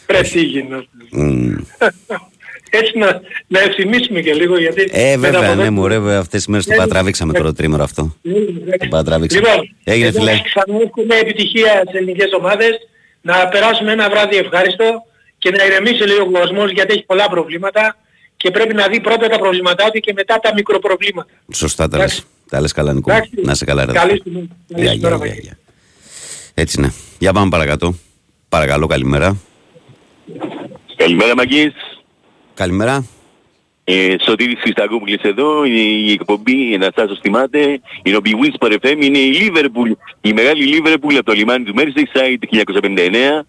Speaker 12: Πρέπει τι γίνει.
Speaker 1: Μμ.
Speaker 12: Έτσι να, να ευθυμίσουμε και λίγο γιατί...
Speaker 1: Ε,
Speaker 12: μετά
Speaker 1: βέβαια,
Speaker 12: από
Speaker 1: ναι,
Speaker 12: εδώ-
Speaker 1: μου ρε, αυτές τις μέρες το
Speaker 12: Ναι,
Speaker 1: παρατραβήξαμε
Speaker 12: ναι.
Speaker 1: τώρα το τρίμερο αυτό.
Speaker 12: Ναι,
Speaker 1: Το παρατραβήξαμε.
Speaker 12: Λοιπόν,
Speaker 1: Έγινε,
Speaker 12: εγώ
Speaker 1: φιλέ.
Speaker 12: ξαναεύχομαι επιτυχία στις ελληνικές ομάδες, να περάσουμε ένα βράδυ ευχάριστο και να ηρεμήσει λίγο ο κόσμος γιατί έχει πολλά προβλήματα και πρέπει να δει πρώτα τα προβλήματά του και μετά τα μικροπροβλήματα.
Speaker 1: Σωστά τα λες.
Speaker 12: Εντάξει.
Speaker 1: Τα λες καλά, Νικό.
Speaker 12: Εντάξει.
Speaker 1: Να σε καλά, ρε.
Speaker 12: Καλή στιγμή. Καλή
Speaker 1: Γεια,
Speaker 12: στιγμή,
Speaker 1: γεια,
Speaker 12: τώρα,
Speaker 1: γεια,
Speaker 12: Βαγγέλη.
Speaker 1: γεια. Έτσι ναι. Για πάμε παρακάτω. Παρακαλώ, καλημέρα.
Speaker 13: Καλημέρα Μαγκής.
Speaker 1: Καλημέρα.
Speaker 13: Ε, Σωτήρης Χριστακόπουλης εδώ, είναι η εκπομπή, να σας το θυμάται, είναι ο Big Wins FM, είναι η Liverpool, η μεγάλη Liverpool από το λιμάνι του Merseyside το 1959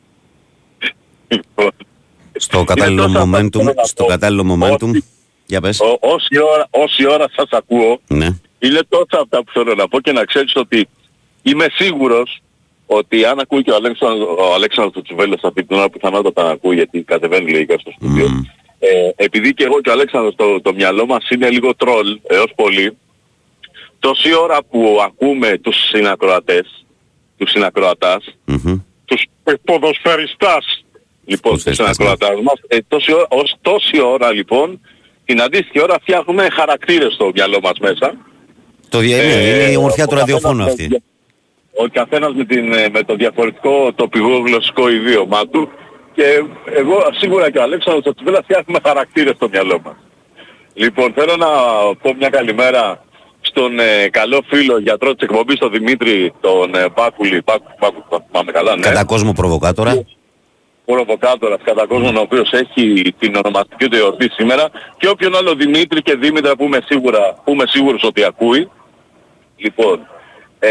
Speaker 1: Στο κατάλληλο
Speaker 14: τόσα αυτά που
Speaker 1: momentum,
Speaker 14: θέλω να
Speaker 1: στο
Speaker 14: πω.
Speaker 1: κατάλληλο momentum. Για πες.
Speaker 14: Ό- όση, ώρα, όση ώρα σας ακούω,
Speaker 1: Ναι.
Speaker 14: είναι τόσα αυτά που θέλω να πω και να ξέρεις ότι είμαι σίγουρος ότι αν ακούει και ο Αλέξανδρος, ο Αλέξανδρος Τσουβέλος αυτή την ώρα πιθανότατα να ακούει γιατί κατεβαίνει λογικά στο στούντιο.
Speaker 1: Μμ.
Speaker 14: Ε, επειδή και εγώ και ο Αλέξανδρος το, το μυαλό μας είναι λίγο τρόλ έως πολύ, τόση ώρα που ακούμε τους συνακροατές, τους συνακροατάς,
Speaker 1: Μμμ.
Speaker 14: τους ποδοσφαιριστάς λοιπόν τους
Speaker 1: Ποδοσφαιριστάς,
Speaker 14: συνακροατάς μας, ε, τόση, ώρα, ως τόση ώρα λοιπόν, την αντίστοιχη ώρα φτιάχνουμε χαρακτήρες στο μυαλό μας μέσα.
Speaker 1: Το δια... ναι,
Speaker 14: Ε,
Speaker 1: είναι η ομορφιά του
Speaker 14: ο καθένας
Speaker 1: ραδιοφώνου
Speaker 14: με-
Speaker 1: αυτή.
Speaker 14: Ο καθένας με, την, ε, με το διαφορετικό τοπικό γλωσσικό ιδίωμά του και εγώ σίγουρα και ο Αλέξανδρος ο Τσιβέλας φτιάχνουμε χαρακτήρες στο μυαλό μας. Λοιπόν, θέλω να πω μια καλημέρα στον ε, καλό φίλο γιατρό της εκπομπής, τον Δημήτρη, τον ε, Πάκουλη, Πάκου, Πάκου, θα θυμάμαι καλά, ναι.
Speaker 1: Κατά κόσμο προβοκάτορα.
Speaker 14: Προβοκάτορας κατά κόσμον ο οποίος έχει την ονομαστική του εορτή σήμερα και όποιον άλλο Δημήτρη και Δήμητρα που είμαι, σίγουρα, που είμαι σίγουρος ότι ακούει. Λοιπόν, ε,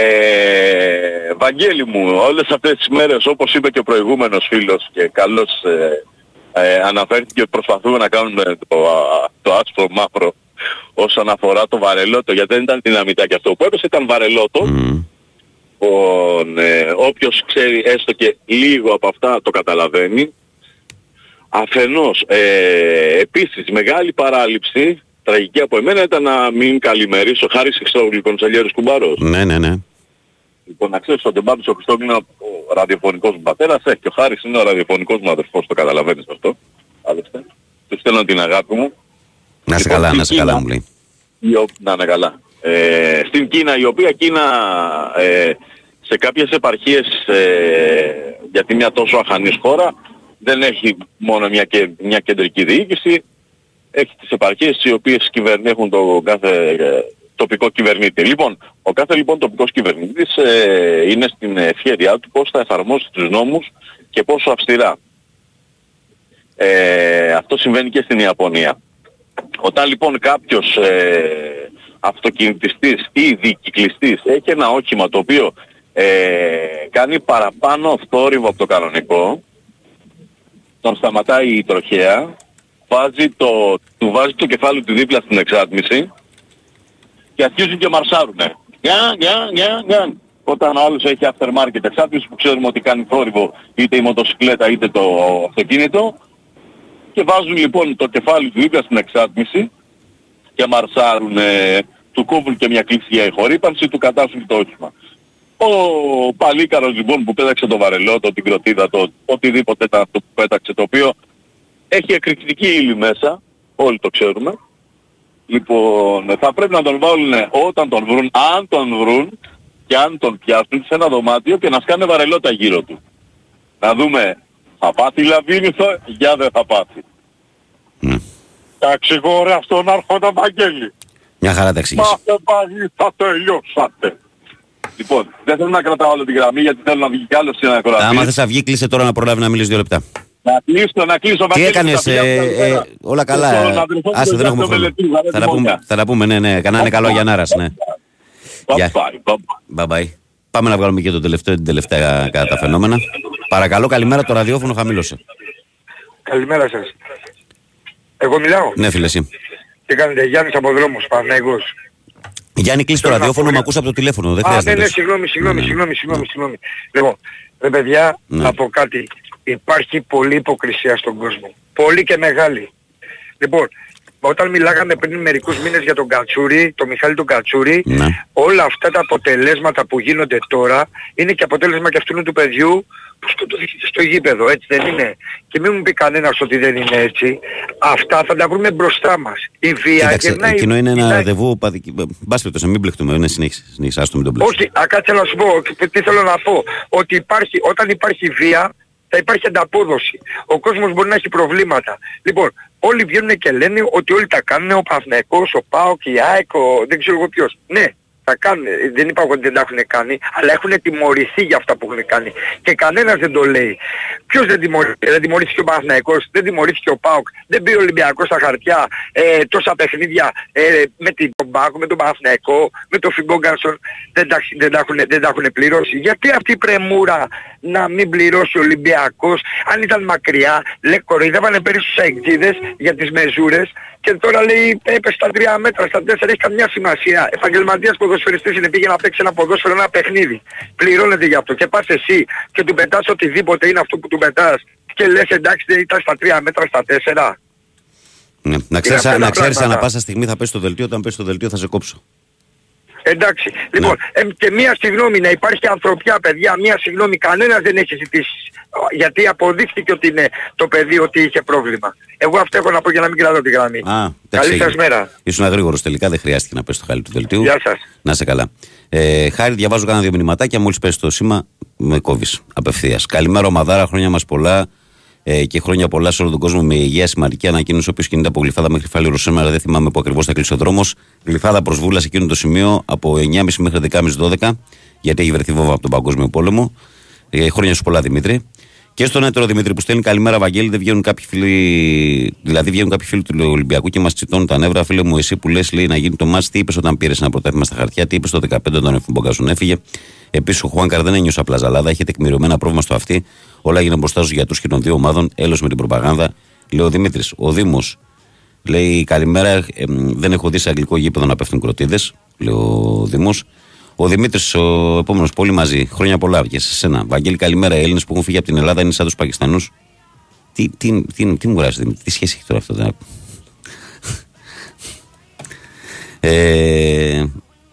Speaker 14: Βαγγέλη μου, όλες αυτές τις μέρες όπως είπε και ο προηγούμενος φίλος και καλώς ε, ε, αναφέρθηκε ότι προσπαθούμε να κάνουμε το, α, το άσπρο μαύρο όσον αφορά το βαρελότο γιατί δεν ήταν δυναμητάκι αυτό που έπεσε ήταν βαρελότο
Speaker 1: Μμ.
Speaker 14: Λοιπόν, ε, όποιος ξέρει έστω και λίγο από αυτά το καταλαβαίνει. Αφενός, ε, επίσης μεγάλη παράληψη, τραγική από εμένα ήταν να μην καλημερίσω χάρη σε Χριστόγλου Κονσελιέρους Κουμπάρος.
Speaker 1: Ναι, ναι, ναι.
Speaker 14: Λοιπόν, να ξέρεις ότι ο Μπάμπης ο Χριστόγλου είναι ο ραδιοφωνικός μου πατέρας, ε, και ο Χάρης είναι ο ραδιοφωνικός μου αδερφός, το καταλαβαίνεις αυτό. Άλλωστε. Τους στέλνω την αγάπη μου.
Speaker 1: Να σε
Speaker 14: Λοιπόν,
Speaker 1: καλά,
Speaker 14: στην
Speaker 1: να σε καλά
Speaker 14: Κίνα-
Speaker 1: μου λέει.
Speaker 14: η ο- να είναι καλά. Ε, στην Κίνα, η οποία Κίνα ε, σε κάποιες επαρχίες, ε, γιατί μια τόσο αχανής χώρα, δεν έχει μόνο μια, και, μια κεντρική διοίκηση, έχει τις επαρχίες οι οποίες κυβερνούν το κάθε ε, τοπικό κυβερνήτη. Λοιπόν, ο κάθε λοιπόν τοπικός κυβερνήτης ε, είναι στην ευχέρειά του πώς θα εφαρμόσει τους νόμους και πόσο αυστηρά. Ε, αυτό συμβαίνει και στην Ιαπωνία. Όταν λοιπόν κάποιος ε, αυτοκινητιστής ή δικυκλιστής έχει ένα όχημα το οποίο ε, κάνει παραπάνω θόρυβο από το κανονικό, τον σταματάει η τροχέα, βάζει το, του βάζει το κεφάλι του δίπλα στην εξάτμιση και αρχίζουν και μαρσάρουνε. Γεια, γεια, γεια, γεια. Όταν ο άλλος έχει aftermarket εξάτμιση που ξέρουμε ότι κάνει θόρυβο είτε η μοτοσυκλέτα είτε το αυτοκίνητο και βάζουν λοιπόν το κεφάλι του δίπλα στην εξάτμιση και μαρσάρουν, ε, του κόβουν και μια κλίση για ηχορύπανση, του κατάσουν το όχημα. Ο παλίκαρος λοιπόν που πέταξε το βαρελότο, την κροτίδα, το οτιδήποτε ήταν αυτό που πέταξε, το οποίο έχει εκρηκτική ύλη μέσα, όλοι το ξέρουμε. Λοιπόν, θα πρέπει να τον βάλουν όταν τον βρουν, αν τον βρουν και αν τον πιάσουν σε ένα δωμάτιο και να σκάνε βαρελότα γύρω του. Να δούμε, θα πάθει λαβύρινθο, για δεν θα πάθει.
Speaker 1: Ναι.
Speaker 14: Τα εξηγώ ρε αυτόν άρχοντα Βαγγέλη.
Speaker 1: Μια χαρά τα εξήγησε.
Speaker 14: Μάθε πάλι θα τελειώσατε. Λοιπόν, δεν θέλω να κρατάω όλη τη γραμμή γιατί θέλω να βγει κι άλλος στην ακροατή.
Speaker 1: Άμα θες να βγει, κλείσε τώρα να προλάβει να μιλήσει δύο λεπτά.
Speaker 14: Να κλείσω, να κλείσω.
Speaker 1: Τι
Speaker 14: Βαγγέλη,
Speaker 1: έκανες,
Speaker 14: τα φιλιά μου,
Speaker 1: ε,
Speaker 14: καλημέρα.
Speaker 1: ε, όλα
Speaker 14: Στον
Speaker 1: καλά.
Speaker 14: αδερφό μου,
Speaker 1: Άσε,
Speaker 14: τον
Speaker 1: δεν έχουμε
Speaker 14: Γιάννη
Speaker 1: χρόνο.
Speaker 14: Μελετή, Βαρέτη
Speaker 1: Θα τα πούμε,
Speaker 14: Μόνια.
Speaker 1: θα τα πούμε, ναι, ναι. Κανάνε καλό για Νάρας, ναι. Γεια.
Speaker 14: Bye, bye.
Speaker 1: Bye bye. Πάμε να βγάλουμε και το τελευταίο, την τελευταία κατά τα φαινόμενα. Παρακαλώ, καλημέρα, το ραδιόφωνο χαμήλωσε.
Speaker 15: Καλημέρα σας. Εγώ μιλάω.
Speaker 1: Ναι, φίλε, εσύ.
Speaker 15: Τι κάνετε, Γιάννης από δρόμος, Παναγικός.
Speaker 1: Γιάννη, κλείσει το ραδιόφωνο, με ακούς από το τηλέφωνο. Δεν
Speaker 15: Α, ναι,
Speaker 1: χρειάζεται.
Speaker 15: ναι,
Speaker 1: να
Speaker 15: συγγνώμη, συγγνώμη,
Speaker 1: Ναι, ναι.
Speaker 15: συγγνώμη, συγγνώμη, συγγνώμη. Λοιπόν, ρε παιδιά,
Speaker 1: Ναι.
Speaker 15: να πω κάτι. Υπάρχει πολλή υποκρισία στον κόσμο. Πολύ και μεγάλη. Λοιπόν, όταν μιλάγαμε πριν μερικούς μήνες για τον Κατσούρη, τον Μιχάλη τον Κατσούρη,
Speaker 1: Ναι.
Speaker 15: όλα αυτά τα αποτελέσματα που γίνονται τώρα είναι και αποτέλεσμα και αυτού του παιδιού που σκοτώθηκε στο γήπεδο, έτσι δεν είναι. Και μην μου πει κανένας ότι δεν είναι έτσι. Αυτά θα τα βρούμε μπροστά μας. Η βία
Speaker 1: Κοίταξε,
Speaker 15: γυρνάει-
Speaker 1: εκείνο είναι ένα
Speaker 15: κοιτάει-
Speaker 1: ραντεβού παδική. Μπας περιπτώσει, μην μπλεχτούμε. Είναι συνέχιση. συνέχιση, άστο, μην τον μπλέξουμε.
Speaker 15: όχι, α, κάτσε να σου πω, τι- τι θέλω να πω. Ότι υπάρχει, όταν υπάρχει βία, θα υπάρχει ανταπόδοση. Ο κόσμος μπορεί να έχει προβλήματα. Λοιπόν, όλοι βγαίνουν και λένε ότι όλοι τα κάνουν, ο Παναθηναϊκός, ο ΠΑΟΚ, η ΑΕΚ, ο... δεν ξέρω εγώ ποιος. Ναι, τα κάνουν. Δεν είπα εγώ ότι δεν τα έχουν κάνει, αλλά έχουν τιμωρηθεί για αυτά που έχουν κάνει. Και κανένας δεν το λέει. Ποιος δεν τιμωρήθηκε, δεν τιμωρήθηκε ο Παναθηναϊκός, δεν τιμωρήθηκε ο ΠΑΟΚ, δεν πήρε ο Ολυμπιακός στα χαρτιά ε, τόσα παιχνίδια ε, με την Μπάκο, με τον Παναθηναϊκό, με τον Φιγκόγκαρσον, δεν τα, δεν, τα έχουν, δεν τα έχουν πληρώσει. Γιατί αυτή η πρεμούρα να μην πληρώσει ο Ολυμπιακός, αν ήταν μακριά, λέει κοροϊδεύανε πέρυσι στους αεκτζίδες για τις μεζούρες και τώρα λέει έπεσε στα τρία μέτρα, στα τέσσερα, έχει καμιά σημασία. Επαγγελματίας ποδοσφαιριστής είναι πήγε να παίξει ένα ποδόσφαιρο, ένα παιχνίδι. Πληρώνεται γι' αυτό και πας εσύ και του πετάς οτιδήποτε είναι αυτό που του πετάς και λες εντάξει δεν ήταν στα τρία μέτρα, στα τέσσερα.
Speaker 1: Ναι. Να ξέρεις,
Speaker 15: αυτά
Speaker 1: να
Speaker 15: τα
Speaker 1: ξέρεις
Speaker 15: πράγματα.
Speaker 1: ανά πάσα στιγμή θα πέσει το δελτίο, όταν πέσει το δελτίο θα σε κόψω.
Speaker 15: Εντάξει. Λοιπόν,
Speaker 1: Ναι.
Speaker 15: ε, και μία συγγνώμη να υπάρχει ανθρωπιά παιδιά, μία συγγνώμη κανένας δεν έχει ζητήσεις. Γιατί αποδείχθηκε ότι είναι το παιδί ότι είχε πρόβλημα. Εγώ αυτό έχω να πω για να μην κρατώ τη γραμμή.
Speaker 1: Α,
Speaker 15: Καλή σας μέρα.
Speaker 1: Ήσουν αγρήγορο τελικά, δεν χρειάστηκε να πέσει το χάλι του δελτίου.
Speaker 15: Γεια σας.
Speaker 1: Να είσαι καλά. Ε, χάρη, διαβάζω κάνα δύο μηνυματάκια. Μόλις πέσει το σήμα, με κόβεις απευθείας. Καλημέρα, Ομαδάρα, χρόνια μας πολλά ε, και χρόνια πολλά σε όλο τον κόσμο με υγεία. Σημαντική ανακοίνωση. Όποιος κινείται από γλυφάδα μέχρι φάληρο σήμερα, δεν θυμάμαι που ακριβώς θα κλείσει ο δρόμος. Γλυφάδα προς Βούλα σε εκείνο το σημείο από 9.30 μέχρι 10.30-12, γιατί έχει βρεθεί βόμβα από τον Παγκόσμιο Πόλεμο. Ε, χρόνια σου πολλά, Δημήτρη. Και στον έτερο Δημήτρη που στέλνει καλημέρα, Βαγγέλη, δεν βγαίνουν κάποιοι φίλοι. Δηλαδή βγαίνουν κάποιοι φίλοι του Ολυμπιακού και μας τσιτώνουν τα νεύρα. Φίλε μου, εσύ που λες, λέει να γίνει το μάτς, τι είπες όταν πήρες ένα πρωτάθλημα στα χαρτιά, τι είπες το 15 όταν ο Φουμποκάσον έφυγε. Επίσης, ο Χουάνκαρ δεν ένιωσε απλά ζαλάδα, είχε τεκμηριωμένα πρόβλημα στο αυτή. Όλα έγιναν μπροστά στους γιατρούς και των δύο ομάδων. Έλο με την προπαγάνδα. Λέει ο Δημήτρης, ο Δήμος λέει καλημέρα, ε, μ, δεν έχω δει σε αγγλικό γήπεδο να πέφτουν κροτίδες. Λέει ο Δήμος. Ο Δημήτρης, ο επόμενος, πολύ μαζί. Χρόνια πολλά και σε σένα. Βαγγέλη, καλημέρα. Οι Έλληνες που έχουν φύγει από την Ελλάδα είναι σαν τους Πακιστανούς. Τι, τι, τι, τι μου γράφεις, Δημήτρη, τι σχέση έχει τώρα αυτό. δεν- Ε,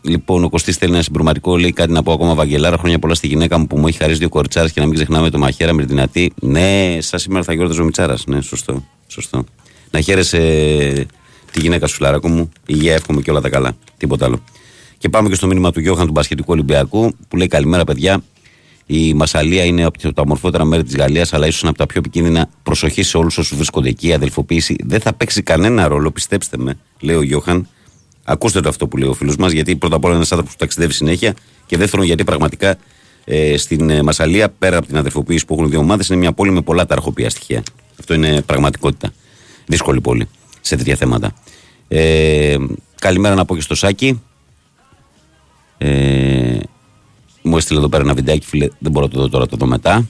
Speaker 1: λοιπόν, ο Κωστής θέλει ένα συμπροματικό. Λέει κάτι να πω ακόμα, Βαγγελάρα. Χρόνια πολλά στη γυναίκα μου που μου έχει χαρίσει δύο κοριτσάρες και να μην ξεχνάμε το μαχαίρα με τη δυνατή. Ναι, σαν σήμερα θα γιόρταζε ο Μιτσάρας. Ναι, σωστό, σωστό. Να χαίρεσαι τη γυναίκα σου, Φλάρακο μου. Υγεία, εύχομαι και όλα τα καλά. Τίποτα άλλο. Και πάμε και στο μήνυμα του Γιώχαν του Μπασχετικού Ολυμπιακού που λέει Καλημέρα, παιδιά. Η Μασαλία είναι από τα ομορφότερα μέρη της Γαλλίας, αλλά ίσως από τα πιο επικίνδυνα. Προσοχή σε όλους όσους βρίσκονται εκεί. Η αδελφοποίηση δεν θα παίξει κανένα ρόλο, πιστέψτε με, λέει ο Γιώχαν. Ακούστε το αυτό που λέει ο φίλος μας, γιατί πρώτα απ' όλα είναι ένας άνθρωπος που ταξιδεύει συνέχεια. Και δεύτερον, γιατί πραγματικά ε, στην ε, Μασαλία, πέρα από την αδελφοποίηση που έχουν οι δύο ομάδες, είναι μια πόλη με πολλά τα αρχοπία στοιχεία. Αυτό είναι πραγματικότητα. Δύσκολη πόλη σε τέτοια θέματα. Ε, καλημέρα να πω και στο Σάκη. Ε, μου έστειλε εδώ πέρα ένα βιντεάκι, φίλε, δεν μπορώ να το δω τώρα, το δω μετά.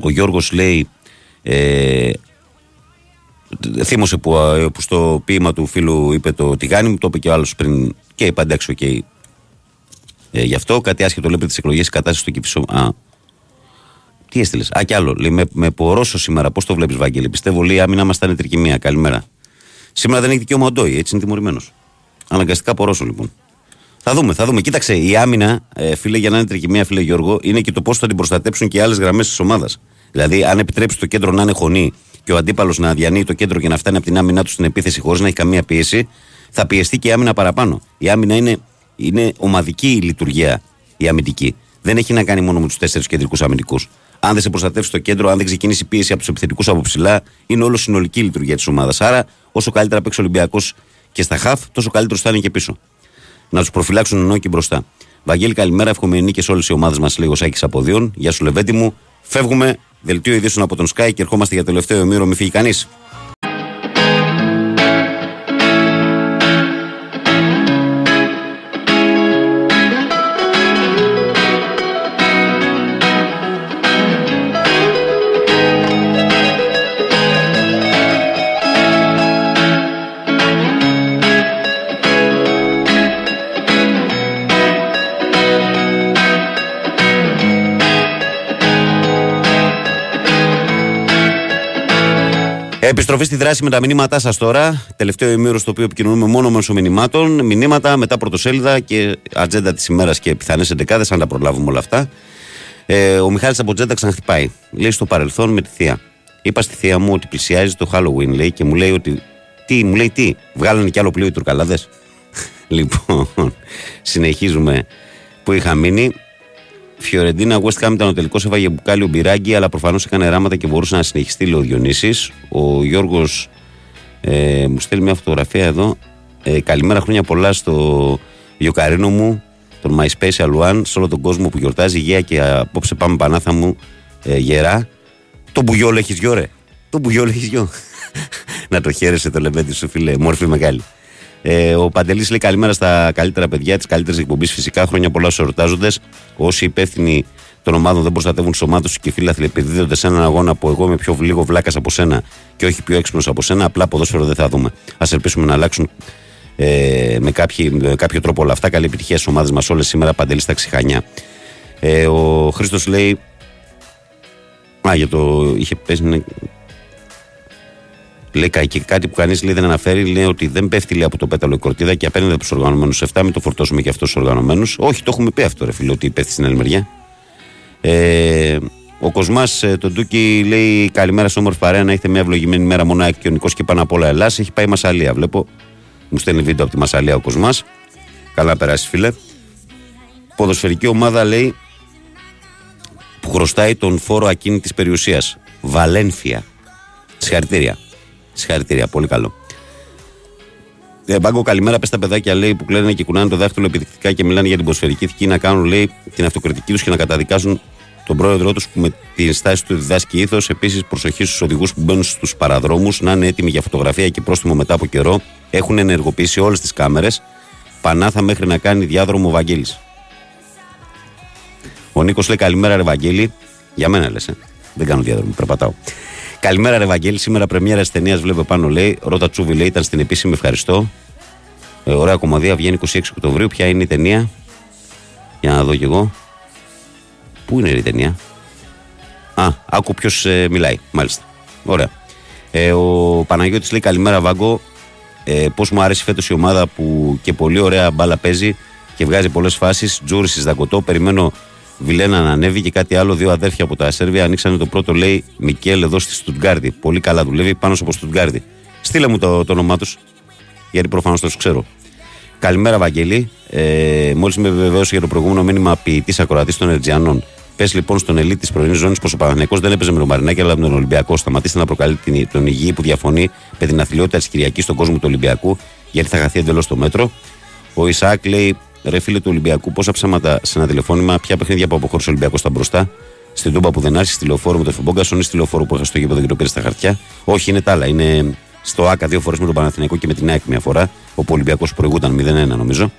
Speaker 1: Ο Γιώργος λέει, ε, θύμωσε που, ε, που στο ποίημα του φίλου είπε το τηγάνι μου, το είπε και ο άλλος πριν και είπα εντάξει, οκ. Ε, γι' αυτό κάτι άσχετο λέει τις εκλογές, η κατάσταση στο Κυψό. Α, τι έστειλες; Α, κι άλλο. Λέει, με, με πορόσο σήμερα, πώς το βλέπεις, Βάγγελη. Πιστεύω λέει άμυνα μας ήταν τρικυμία. Καλημέρα. Σήμερα δεν έχει δικαίωμα ο Ντόι, έτσι είναι τιμωρημένος. Αναγκαστικά πορόσο λοιπόν. Θα δούμε, θα δούμε. Κοίταξε, η άμυνα, ε, φίλε, για να είναι τρικυμία, φίλε Γιώργο, είναι και το πώς θα την προστατέψουν και οι άλλες γραμμές της ομάδας. Δηλαδή, αν επιτρέψει το κέντρο να είναι χωνή και ο αντίπαλος να διανύει το κέντρο και να φτάνει από την άμυνά του στην επίθεση χωρίς να έχει καμία πίεση, θα πιεστεί και η άμυνα παραπάνω. Η άμυνα είναι, είναι ομαδική η λειτουργία η αμυντική. Δεν έχει να κάνει μόνο με τους τέσσερις κεντρικούς αμυντικούς. Αν δεν σε προστατεύσει το κέντρο, αν δεν ξεκινήσει πίεση από τους επιθετικούς από ψηλά, είναι όλο συνολική η λειτουργία της ομάδας. Άρα, όσο καλύτερα παίξει ο Ολυμπιακός και στα χαφ, τόσο καλύτερος θα είναι και πίσω να τους προφυλάξουν ενώ και μπροστά. Βαγγέλη, καλημέρα. Εύχομαι νίκες σε όλες οι ομάδες μας, λέει ο Σάκης Αποδίων. Γεια σου, Λεβέντι μου. Φεύγουμε. Δελτίο ειδήσεων από τον Sky και ερχόμαστε για τελευταίο ημίρο. Μην φύγει κανείς. Επιστροφή στη δράση με τα μηνύματά σας τώρα. Τελευταίο ημίρο στο οποίο επικοινωνούμε μόνο μέσω μηνυμάτων. Μηνύματα μετά πρωτοσέλιδα και ατζέντα της ημέρας και πιθανές εντεκάδες, αν τα προλάβουμε όλα αυτά. Ε, ο Μιχάλης από Τζέντα ξαναχτυπάει. Λέει στο παρελθόν με τη θεία. Είπα στη θεία μου ότι πλησιάζει το Halloween, λέει, και μου λέει ότι. Τι, μου λέει τι, βγάλανε κι άλλο πλοίο οι Τουρκαλάδες. λοιπόν, συνεχίζουμε που είχα μείνει. Φιωρεντίνα West Ham ήταν ο τελικός, έβαγε μπουκάλι ο Μπυράγκη, αλλά προφανώς έκανε ράματα και μπορούσε να συνεχιστεί, λέει ο Διονύσης. Ο Γιώργος ε, μου στέλνει μια φωτογραφία εδώ. Ε, καλημέρα, χρόνια πολλά στο Γιοκαρίνο μου, τον My Special One, σε όλο τον κόσμο που γιορτάζει υγεία και απόψε πάμε πανάθα μου ε, γερά. Το μπουγιόλ έχεις γιο, ρε. Το μπουγιόλ έχεις γιο. να το χαίρεσαι το λεβέντι σου, φίλε. Μόρφη μεγάλη. Ε, ο Παντελής λέει καλημέρα στα καλύτερα παιδιά της καλύτερης εκπομπής. Φυσικά χρόνια πολλά στους ερωτάζοντε. Όσοι υπεύθυνοι των ομάδων δεν προστατεύουν τις ομάδες τους και φίλαθλοι επιδίδονται σε έναν αγώνα που εγώ είμαι πιο λίγο βλάκας από σένα και όχι πιο έξυπνος από σένα, απλά ποδόσφαιρο δεν θα δούμε. Α ελπίσουμε να αλλάξουν ε, με, κάποιοι, με κάποιο τρόπο όλα αυτά. Καλή επιτυχία στις ομάδες μας όλες σήμερα. Παντελής στα ξηχανιά. Ε, ο Χρήστος λέει. Α, για το. είχε πέσει. Ναι. Λέει κα- και κάτι που κανείς δεν αναφέρει, λέει ότι δεν πέφτει λέει, από το πέταλο η κορτίδα και απέναντι από τους οργανωμένους 7, μην το φορτώσουμε και αυτό τους οργανωμένους. Όχι, το έχουμε πει αυτό, ρε φίλε, ότι πέφτει στην άλλη μεριά. Ε, ο Κοσμάς, ε, τον Τούκι, λέει καλημέρα σε όμορφη παρέα να έχετε μια ευλογημένη μέρα μόνο ΑΕΚ και ο Νικός και πάνω απ' όλα Ελλάς. Έχει πάει η Μασαλία, βλέπω. Μου στέλνει βίντεο από τη Μασαλία ο Κοσμάς. Καλά να περάσει, φίλε. Ποδοσφαιρική ομάδα λέει που χρωστάει τον φόρο ακίνητης περιουσίας. Βαλένθια. Συγχαρητήρια. Συγχαρητήρια, πολύ καλό. Ε, Μπάγκο, καλημέρα. Πες τα παιδάκια λέει, που κλαίνουν και κουνάνε το δάχτυλο επιδεικτικά και μιλάνε για την ποσφαιρική ηθική να κάνουν λέει, την αυτοκριτική τους και να καταδικάζουν τον πρόεδρό τους που με την στάση του διδάσκει ήθος. Επίσης, προσοχή στους οδηγούς που μπαίνουν στους παραδρόμους να είναι έτοιμοι για φωτογραφία και πρόστιμο μετά από καιρό. Έχουν ενεργοποιήσει όλες τις κάμερες. Πανάθα μέχρι να κάνει διάδρομο ο Βαγγέλης. Ο Νίκος λέει καλημέρα, ρε Βαγγέλη. Για μένα λες, ε. δεν κάνω διάδρομο, περπατάω. Καλημέρα, ρε Βαγγέλη. Σήμερα πρεμιέρα της ταινίας βλέπω πάνω λέει. Ρώτα Τσούβι λέει ήταν στην επίσημη, ευχαριστώ. Ε, ωραία κομμωδία βγαίνει 26 Οκτωβρίου. Ποια είναι η ταινία; Για να δω κι εγώ. Πού είναι η ταινία; Α, άκου ποιος ε, μιλάει. Μάλιστα. Ωραία. Ε, ο Παναγιώτης λέει καλημέρα Βάγκο. Ε, Πώς μου αρέσει φέτος η ομάδα που και πολύ ωραία μπάλα παίζει και βγάζει πολλές φάσεις. Τζούρι Δακοτό. Περιμένω Βιλένα να ανέβει και κάτι άλλο. Δύο αδέρφια από τα Σέρβια ανοίξανε το πρώτο, λέει Μικέλ εδώ στη Στουτγκάρδη. Πολύ καλά δουλεύει πάνω από Στουτγκάρδη. Στείλε μου το, το όνομά τους, γιατί προφανώς το ξέρω. Καλημέρα, Βαγγέλη. Ε, Μόλις με βεβαίωσε για το προηγούμενο μήνυμα ποιητής ακροατής των Ερτζιανών. Πες λοιπόν στον ελίτ της πρωινής ζώνη πως ο Παναθυνιακό δεν έπαιζε με τον Μαρινάκη αλλά με τον Ολυμπιακό. Σταματήστε να προκαλεί την, τον υγιή που διαφωνεί με την αθλειότητα της Κυριακής στον κόσμο του Ολυμπιακού, γιατί θα χαθεί εντελώς το μέτρο. Ο Ισαάκ λέει: Ρε φίλε του Ολυμπιακού, πόσα ψέματα σε ένα τηλεφώνημα, ποια παιχνίδια που αποχώρησε ο Ολυμπιακό στα μπροστά. Στην Τούμπα που δεν άρχισε, στη λεωφόρο με το Φεμπόγκα, ή στη λεωφόρο που έχασε στο γήπεδο και το πήρε στα χαρτιά. Όχι, είναι τα άλλα. Είναι στο ΑΚΑ δύο φορές με τον Παναθηναϊκό και με την ΑΕΚ μια φορά. Όπου ο Ολυμπιακός προηγούταν 0-1 νομίζω.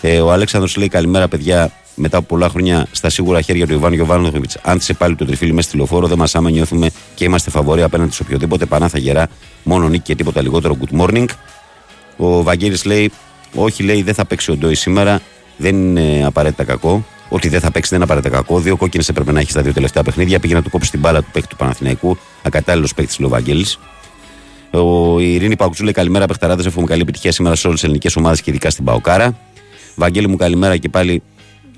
Speaker 1: Ε, ο Αλέξανδρος λέει καλημέρα, παιδιά. Μετά από πολλά χρόνια στα σίγουρα χέρια του Ιβάν Γιοβάνοβιτ, άνθησε πάλι το τριφύλι μέσα στη λεωφόρο. Δεν μας άμα νιώθουμε και είμαστε φαβοροί απέναντι σε οποιοδήποτε. Πανάθα γερά, μόνο νίκη και τίποτα λιγότερο. Good morning. Ο Βαγγέλης λέει, όχι λέει, δεν θα παίξει ο Ντόι σήμερα. Δεν είναι απαραίτητα κακό. Ότι δεν θα παίξει δεν είναι απαραίτητα κακό. Δύο κόκκινες έπρεπε να έχει στα δύο τελευταία παιχνίδια. Πήγε να του κόψει την μπάλα του παίκτη του Παναθηναϊκού. Ακατάλληλος παίκτη λέει ο Βαγγέλης. Ο η Ειρήνη Παουξού λέει καλημέρα, παιχταράδες. Εύχομαι καλή επιτυχία σήμερα σε όλες τις ελληνικές ομάδες και ειδικά στην Παοκάρα. Βαγγέλη μου, καλημέρα και πάλι.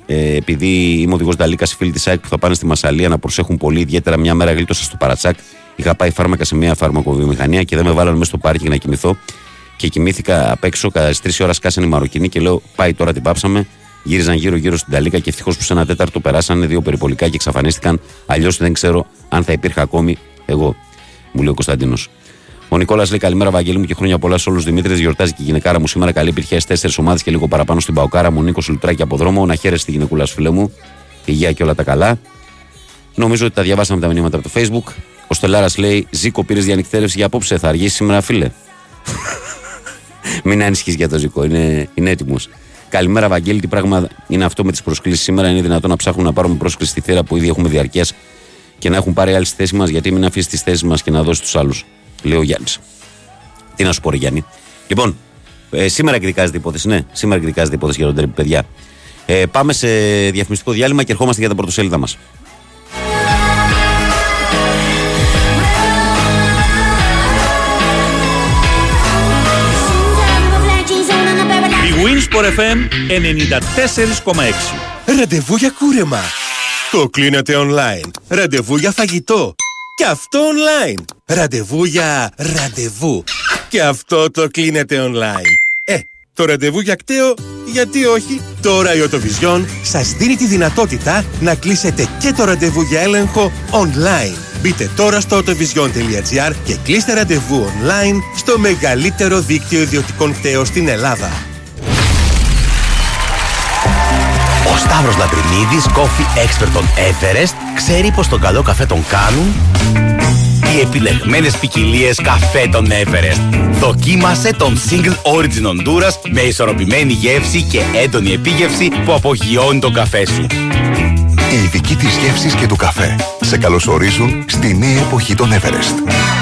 Speaker 1: Ε, επειδή είμαι οδηγός Νταλίκας, οι φίλοι της ΑΕΚ που θα πάνε στη Μασαλία να προσέχουν πολύ, ιδιαίτερα μια μέρα γλίτωσα στο Παρατσάκ. Είχα πάει φάρμακα σε μια φαρμακοβιομηχανία και δεν με βάλανε μέσα στο πάρκινγκ να κοιμηθώ. Και κοιμήθηκα απ' έξω, κατά τις 3 ώρα σκάσανε οι Μαροκινοί και λέω: Πάει τώρα την πάψαμε. Γύριζαν γύρω-γύρω στην Ταλίκα και ευτυχώς που σε ένα τέταρτο περάσανε δύο περιπολικά και εξαφανίστηκαν. Αλλιώς δεν ξέρω αν θα υπήρχα ακόμη εγώ, μου λέει ο Κωνσταντίνος. Ο Νικόλας λέει καλημέρα, Βαγγέλη μου και χρόνια πολλά σε όλους του Δημήτρης. Γιορτάζει και η γυναικάρα μου σήμερα. Καλή επιτυχία στις τέσσερις ομάδες και λίγο παραπάνω στην Παοκάρα μου. Νίκος Λουτράκη από δρόμο. Να χαίρεσαι τη γυναικούλας σου, φίλε μου. Υγεία και όλα τα καλά. Νομίζω ότι τα διαβάσαμε τα μηνύματα από το Facebook. Ο Στελάρας λέει: Ζήκο, πήρες διανυκτέρευση για απόψε. Θα αργήσει σήμερα, φίλε. Μην ανησυχείς για το Ζήκο, είναι, είναι έτοιμος. Καλημέρα, Βαγγέλη. Τι πράγμα είναι αυτό με τις προσκλήσεις σήμερα; Είναι δυνατόν να ψάχνουμε να πάρουμε πρόσκληση στη θύρα που ήδη έχουμε διαρκείας και να έχουν πάρει άλλη στη θέση μας; Γιατί μην αφήσεις τι θέσει μας και να δώσεις τους άλλους. Λέει ο Γιάννης. Τι να σου πω, ρε Γιάννη. Λοιπόν, ε, σήμερα εκδικάζεται η υπόθεση. Ναι, σήμερα εκδικάζεται η υπόθεση για τον τρέπη, παιδιά. Ε, πάμε σε διαφημιστικό διάλειμμα και ερχόμαστε για τα πρωτοσέλιδα
Speaker 16: μας. Winsport FM 94,6
Speaker 17: Ραντεβού για κούρεμα. Το κλείνετε online. Ραντεβού για φαγητό. Και αυτό online. Ραντεβού για ραντεβού. Και αυτό το κλείνετε online. Ε, το ραντεβού για κταίο, γιατί όχι; Τώρα η Οτοβιζιόν σας δίνει τη δυνατότητα να κλείσετε και το ραντεβού για έλεγχο online. Μπείτε τώρα στο autovision.gr και κλείστε ραντεβού online στο μεγαλύτερο δίκτυο ιδιωτικών κταίων στην Ελλάδα.
Speaker 18: Ο Σταύρος Λατριμίδης, coffee expert των Everest, ξέρει πως τον καλό καφέ τον κάνουν; Οι επιλεγμένες ποικιλίες καφέ των Everest. Δοκίμασε τον Single Origin Honduras με ισορροπημένη γεύση και έντονη επίγευση που απογειώνει τον καφέ σου.
Speaker 19: Οι ειδικοί της γεύσης και του καφέ σε καλωσορίζουν στη νέα εποχή των Everest.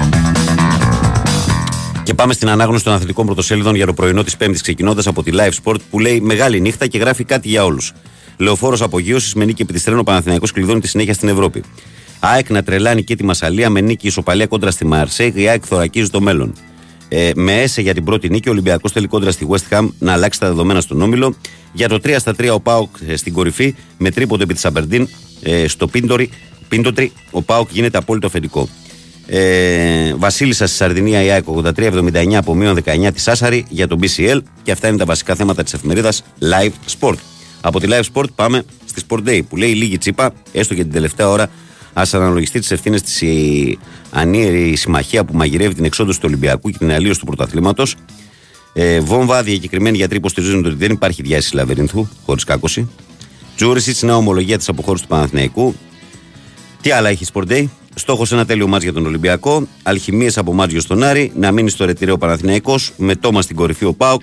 Speaker 1: Και πάμε στην ανάγνωση των αθλητικών πρωτοσέλιδων για το πρωινό της Πέμπτης, ξεκινώντας από τη Live Sport που λέει Μεγάλη νύχτα και γράφει κάτι για όλους. Λεωφόρος απογείωσης με νίκη επί της τρένο Παναθυναϊκό κλειδώνει τη συνέχεια στην Ευρώπη. ΑΕΚ να τρελάνει και τη Μασαλία με νίκη ισοπαλία κόντρα στη Μαρσέγ. Η ΑΕΚ θωρακίζει το μέλλον. Ε, με έσε για την πρώτη νίκη, ο Ολυμπιακός θέλει κόντρα στη West Ham να αλλάξει τα δεδομένα στον Όμιλο. Για το 3 στα 3 ο Πάοκ ε, στην κορυφή με τρίποντο επί της Αμπερντίν ε, στο Πίντοτρι. Ο Πάοκ γίνεται απόλυτο αφεντικό. Ε, Βασίλισσα στη Σαρδινία η ΑΕΚ 83-79 από μείον 19 τη Άσαρη για τον BCL και αυτά είναι τα βασικά θέματα της εφημερίδας Live Sport. Από τη Live Sport πάμε στη Sport Day που λέει λίγη τσίπα, έστω και την τελευταία ώρα, ας αναλογιστεί τις ευθύνες της η ανίερη συμμαχία που μαγειρεύει την εξόντωση του Ολυμπιακού και την αλλίωση του πρωταθλήματος. Ε, βόμβα, διακεκριμένοι γιατροί υποστηρίζουν ότι δεν υπάρχει διάσηση λαβερινθού, χωρίς κάκωση. Τζούρισιτς, νέα ομολογία της αποχώρησης του Παναθηναϊκού. Τι άλλα έχει Sport Day; Στόχος ένα τέλειο μάτς για τον Ολυμπιακό. Αλχημίες από Μάτζιο στον Άρη. Να μείνει στο ρετυρέο Παναθηναϊκός. Με τόμα στην κορυφή ο Πάοκ.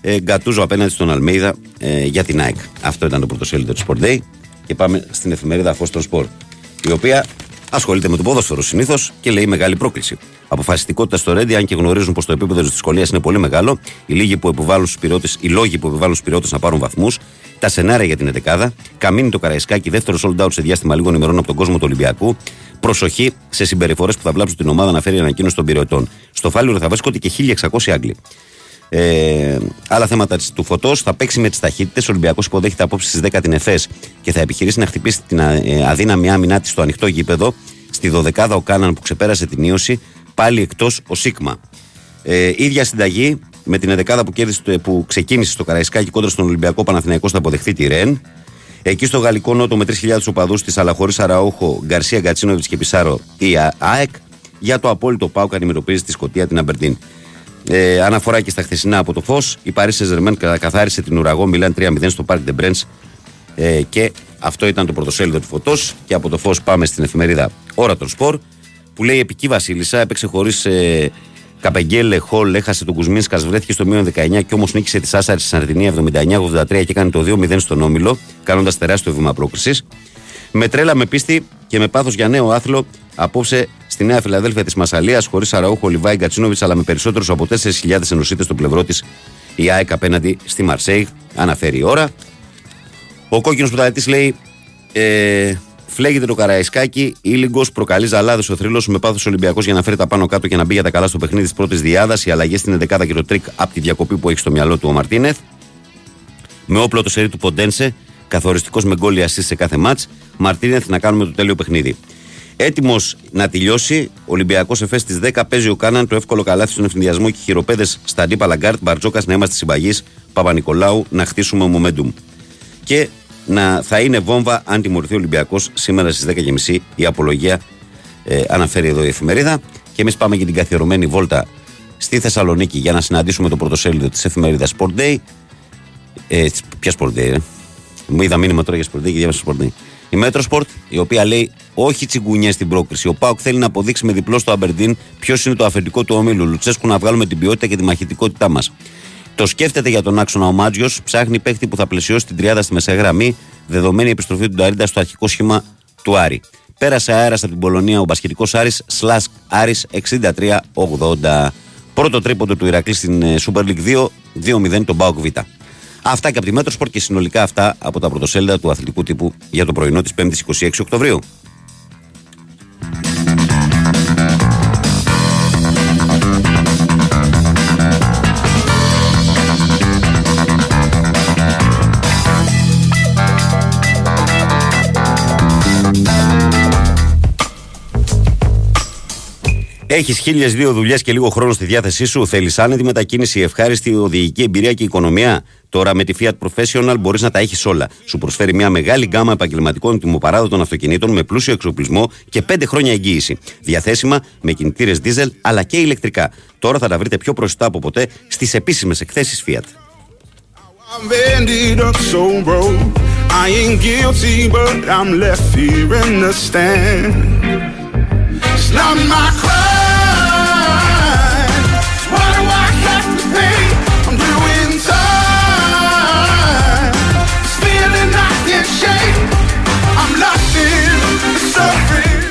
Speaker 1: Ε, Γκατούζο απέναντι στον Αλμέιδα ε, για την ΑΕΚ. Αυτό ήταν το πρωτοσέλιδο του Sport Day. Και πάμε στην εφημερίδα Φω των Σπορ. Η οποία ασχολείται με το ποδόσφαιρο συνήθως και λέει μεγάλη πρόκληση. Αποφασιστικότητα στο Ρέντι, αν και γνωρίζουν πως το επίπεδο της δυσκολίας είναι πολύ μεγάλο, οι, λίγοι που επιβάλλουν στους πυρώτες, οι λόγοι που επιβάλλουν στους πυρότες να πάρουν βαθμούς, τα σενάρια για την 11 Καμίνη το Καραϊσκάκι, δεύτερος sold out σε διάστημα λίγων ημερών από τον κόσμο του Ολυμπιακού. Προσοχή σε συμπεριφορές που θα βλάψουν την ομάδα να φέρει ανακοίνωση των πυρετών. Στο φάλιρο θα βρίσκονται και 1600 Άγγλοι. Ε, άλλα θέματα του φωτός. Θα παίξει με τις ταχύτητες. Ο Ολυμπιακός υποδέχεται απόψη στις 10 την ΕΦΕΣ και θα επιχειρήσει να χτυπήσει την ε, αδύναμη άμυνά της στο ανοιχτό γήπεδο. Στη 12 ο Κάναν που ξεπέρασε την ίωση, πάλι εκτός ο Σίγμα. Ε, ίδια συνταγή με την 11 που, που ξεκίνησε στο Καραϊσκάκι κόντρα στον Ολυμπιακό Παναθηναϊκό θα αποδεχθεί τη Ρεν. Εκεί στο Γαλλικό Νότο με 3.000 οπαδούς της Αλαχωρή Αραούχο, Γκαρσία Γκατσίνοβιτς και Πισάρο η ΑΕΚ. Για το απόλυτο Πάουκ αντιμετωπίζει τη Σκωτία την Αμπερντίν. Ε, αναφορά και στα χθεσινά από το φως. Η Παρίσι Ζερμέν καθάρισε την ουραγό Μιλάν 3-0 στο Parc de Brens. Ε, και αυτό ήταν το πρωτοσέλιδο του φωτός. Και από το φως πάμε στην εφημερίδα Ωρα των Σπορ που λέει Επική Βασίλισσα έπαιξε χωρίς ε, Καπεγγέλε, Χολ, έχασε τον Κουσμίνσκας, βρέθηκε στο μείον 19 και όμως νίκησε τη Άσαρη στη Σαρδινία 79-83 και έκανε το 2-0 στον Όμιλο, κάνοντας τεράστιο βήμα πρόκρισης. Με τρέλα, με πίστη και με πάθος για νέο άθλο, απόψε στη Νέα Φιλαδέλφια της Μασαλίας, χωρίς Αραούχο, Λιβάι, Γκατσίνοβιτς, αλλά με περισσότερους από 4.000 ενωσίτες στο πλευρό της, η ΑΕΚ απέναντι στη Μαρσέιγ. Αναφέρει η ώρα. Ο κόκκινος που λέει ε, Φλέγεται το Καραϊσκάκι, ίλιγγος, προκαλεί ζαλάδες ο θρύλος με πάθος Ολυμπιακός για να φέρει τα πάνω κάτω και να μπει για τα καλά στο παιχνίδι της πρώτης δυάδας. Οι αλλαγές στην 11 και το τρικ από τη διακοπή που έχει στο μυαλό του ο Μαρτίνεθ. Με όπλο το σερί του Ποντένσε, καθοριστικός με γκόλ σε κάθε ματς. Μαρτίνεθ να κάνουμε το τέλειο παιχνίδι. Έτοιμος να τελειώσει, Ολυμπιακός Εφές στις 10 παίζει ο Κάναν το εύκολο καλάθι στον αιφνιδιασμό και χειροπέδες στα αντίπαλα γκαρντ. Μπαρτζόκας να είμαστε συμπαγείς. Παπανικολάου να χτίσουμε momentum. Και να θα είναι βόμβα αν τιμωρηθεί ο Ολυμπιακός σήμερα στις 10.30 η απολογία ε, αναφέρει εδώ η εφημερίδα. Και εμείς πάμε για την καθιερωμένη βόλτα στη Θεσσαλονίκη για να συναντήσουμε το πρωτοσέλιδο της εφημερίδας Sport Day. Ε, ποια Sport Day, ε; Μου είδα μήνυμα τώρα για Sport Day και διάβασα Sport Day. Η Μέτρο η οποία λέει όχι τσιγκουνιές στην πρόκριση. Ο Πάουκ θέλει να αποδείξει με διπλό στο Αμπερντίν ποιος είναι το αφεντικό του ομίλου. Λουτσέσκου να βγάλουμε την ποιότητα και τη μαχητικότητά μας. Το σκέφτεται για τον άξονα ο Μάτζιος, ψάχνει παίχτη που θα πλαισιώσει την τριάδα στη μεσαία γραμμή, δεδομένη η επιστροφή του Νταρίντα στο αρχικό σχήμα του Άρη. Πέρασε αέρας από την Πολωνία ο μπασκετικός Άρης, Σλάσκ Άρης 63-80. Πρώτο τρίποντο του Ηρακλή στην ε, Super League 2, 2-0 τον Μπάουκ Β. Αυτά και από τη Μέτροσπορ και συνολικά αυτά από τα πρωτοσέλιδα του αθλητικού τύπου για το πρωινό της 5η 26 Οκτωβρίου. Έχεις χίλιες δύο δουλειές και λίγο χρόνο στη διάθεσή σου. Θέλεις άνετη μετακίνηση, ευχάριστη οδηγική εμπειρία και οικονομία. Τώρα με τη Fiat Professional μπορείς να τα έχεις όλα. Σου προσφέρει μια μεγάλη γκάμα επαγγελματικών τιμοπαράδοτων αυτοκινήτων με πλούσιο εξοπλισμό και 5 χρόνια εγγύηση. Διαθέσιμα με κινητήρες diesel αλλά και ηλεκτρικά. Τώρα θα τα βρείτε πιο μπροστά από ποτέ στις επίσημες εκθέσεις Fiat.
Speaker 20: I've ended up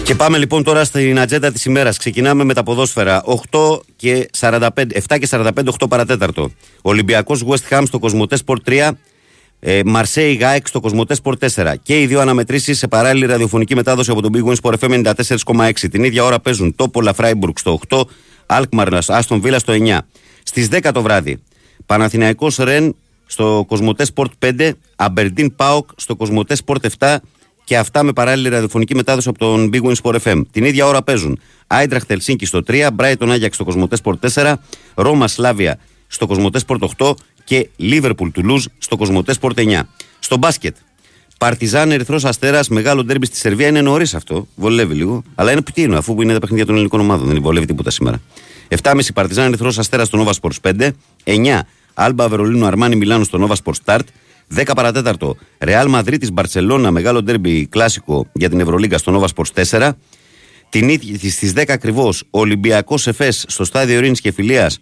Speaker 1: Και πάμε λοιπόν τώρα στην ατζέντα της ημέρας. Ξεκινάμε με τα ποδόσφαιρα. 8 και 45, 7 και 45, 8 παρατέταρτο. Ολυμπιακός West Ham στο Κοσμοτέ Sport 3. Ε, Μαρσέη Γάεκ στο Κοσμοτέ Sport 4. Και οι δύο αναμετρήσεις σε παράλληλη ραδιοφωνική μετάδοση από τον Big Win Sport FM 94,6. Την ίδια ώρα παίζουν Τόπολα Φράιμπουργκ στο 8, Αλκμαρ Άστον Βίλα στο 9. Στις 10 το βράδυ, Παναθηναϊκός Ρεν στο Κοσμοτέ Sport 5, Αμπερντίν Πάοκ στο Κοσμοτέ Sport 7 και αυτά με παράλληλη ραδιοφωνική μετάδοση από τον Big Win Sport FM. Την ίδια ώρα παίζουν Άιντραχτ Ελσίνκι στο 3, Brighton Άγιαξ στο Κοσμοτές Sport 4, Ρώμα Σλάβια στο Κοσμοτές Sport 8 και Liverpool Toulouse στο Κοσμοτές Sport 9. Στο μπάσκετ, Παρτιζάν Ερυθρός Αστέρας, μεγάλο ντέρμπι στη Σερβία. Είναι νωρίς αυτό, βολεύει λίγο. Αλλά είναι τι είναι, αφού είναι τα παιχνίδια των ελληνικών ομάδων. Δεν βολεύει τίποτα σήμερα. 7.30 Παρτιζάν Ερυθρός Αστέρας στο Nova Sports 5. 9 Άλμπα Βερολίνο Αρμάνι Μιλάνο στο Nova Sports Start. 10 παρατέταρτο Ρεάλ Μαδρίτη Μπαρσελόνα, μεγάλο ντέρμπι κλασικό για την Ευρωλίγκα στο Nova Sports 4. Την ίδια στις 10 ακριβώς Ολυμπιακός Εφές στο στάδιο Ειρήνης και Φιλίας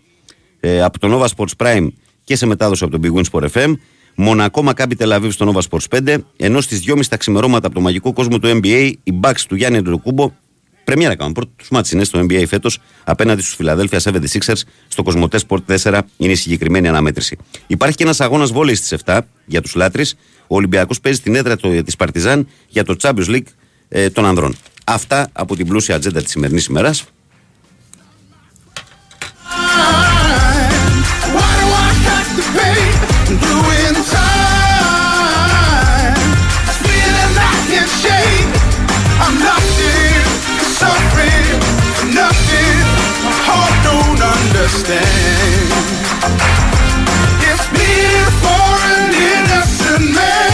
Speaker 1: ε, από το Nova Sports Prime και σε μετάδοση από τον Big Win Sport FM. Μονακό Μακάμπι Τελαβίβ στο Nova Sports 5. Ενώ στις 2.30 τα ξημερώματα από το μαγικό κόσμο του NBA, οι Bucks του Γιάννη Αντροκούμπο Πρεμιέρα κάνουν. Πρώτο τους μάτς είναι στο NBA φέτος απέναντι στους Philadelphia 76ers στο Κοσμοτέ Sport 4 είναι η συγκεκριμένη αναμέτρηση. Υπάρχει και ένας αγώνας βόλεϊς στις 7 για τους λάτρε. Ο Ολυμπιακός παίζει την έδρα της Παρτιζάν για το Champions League ε, των ανδρών. Αυτά από την πλούσια ατζέντα
Speaker 20: της σημερινής ημέρας. Understand. It's been for an innocent man.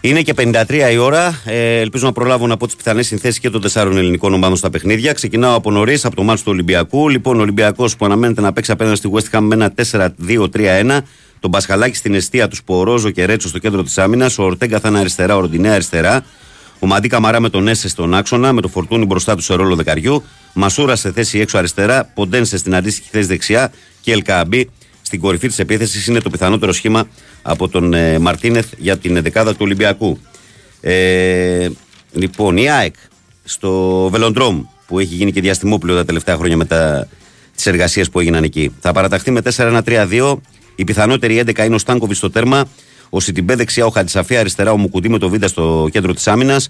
Speaker 1: Είναι και 53 η ώρα. Ε, ελπίζω να προλάβω να πω τις πιθανές συνθέσεις και των τεσσάρων ελληνικών ομάδων στα παιχνίδια. Ξεκινάω από νωρίς, από το μάτι του Ολυμπιακού. Λοιπόν, ο Ολυμπιακός που αναμένεται να παίξει απέναντι στη West Ham με ένα 4-2-3-1. Τον Πασχαλάκη στην αιστεία του Σπορόζο και Ρέτσο στο κέντρο της άμυνας. Ο Ορτέγκα θα είναι αριστερά, ο Ροντινέα αριστερά. Ο Μαντί Καμαρά με τον Έσε στον άξονα, με το φορτούνι μπροστά του σε ρόλο δεκαριού. Μασούρα σε θέση έξω αριστερά. Ποντένσε στην αντίστοιχη θέση δεξιά. Και Ελκαμπή στην κορυφή της επίθεσης είναι το πιθανότερο σχήμα από τον ε, Μαρτίνεθ για την δεκάδα του Ολυμπιακού. Ε, λοιπόν, η ΑΕΚ στο Βελοντρόμ που έχει γίνει και διαστημόπλαιο τα τελευταία χρόνια μετά τις εργασίες που έγιναν εκεί. Θα παραταχθεί με 4-1-3-2. Η πιθανότερη 11 είναι ο Στάνκοβιτς στο τέρμα. Ο Σιτιμπέ δεξιά, ο Χατζησαφία αριστερά, ο Μουκουντή με το Βίντα στο κέντρο της άμυνας.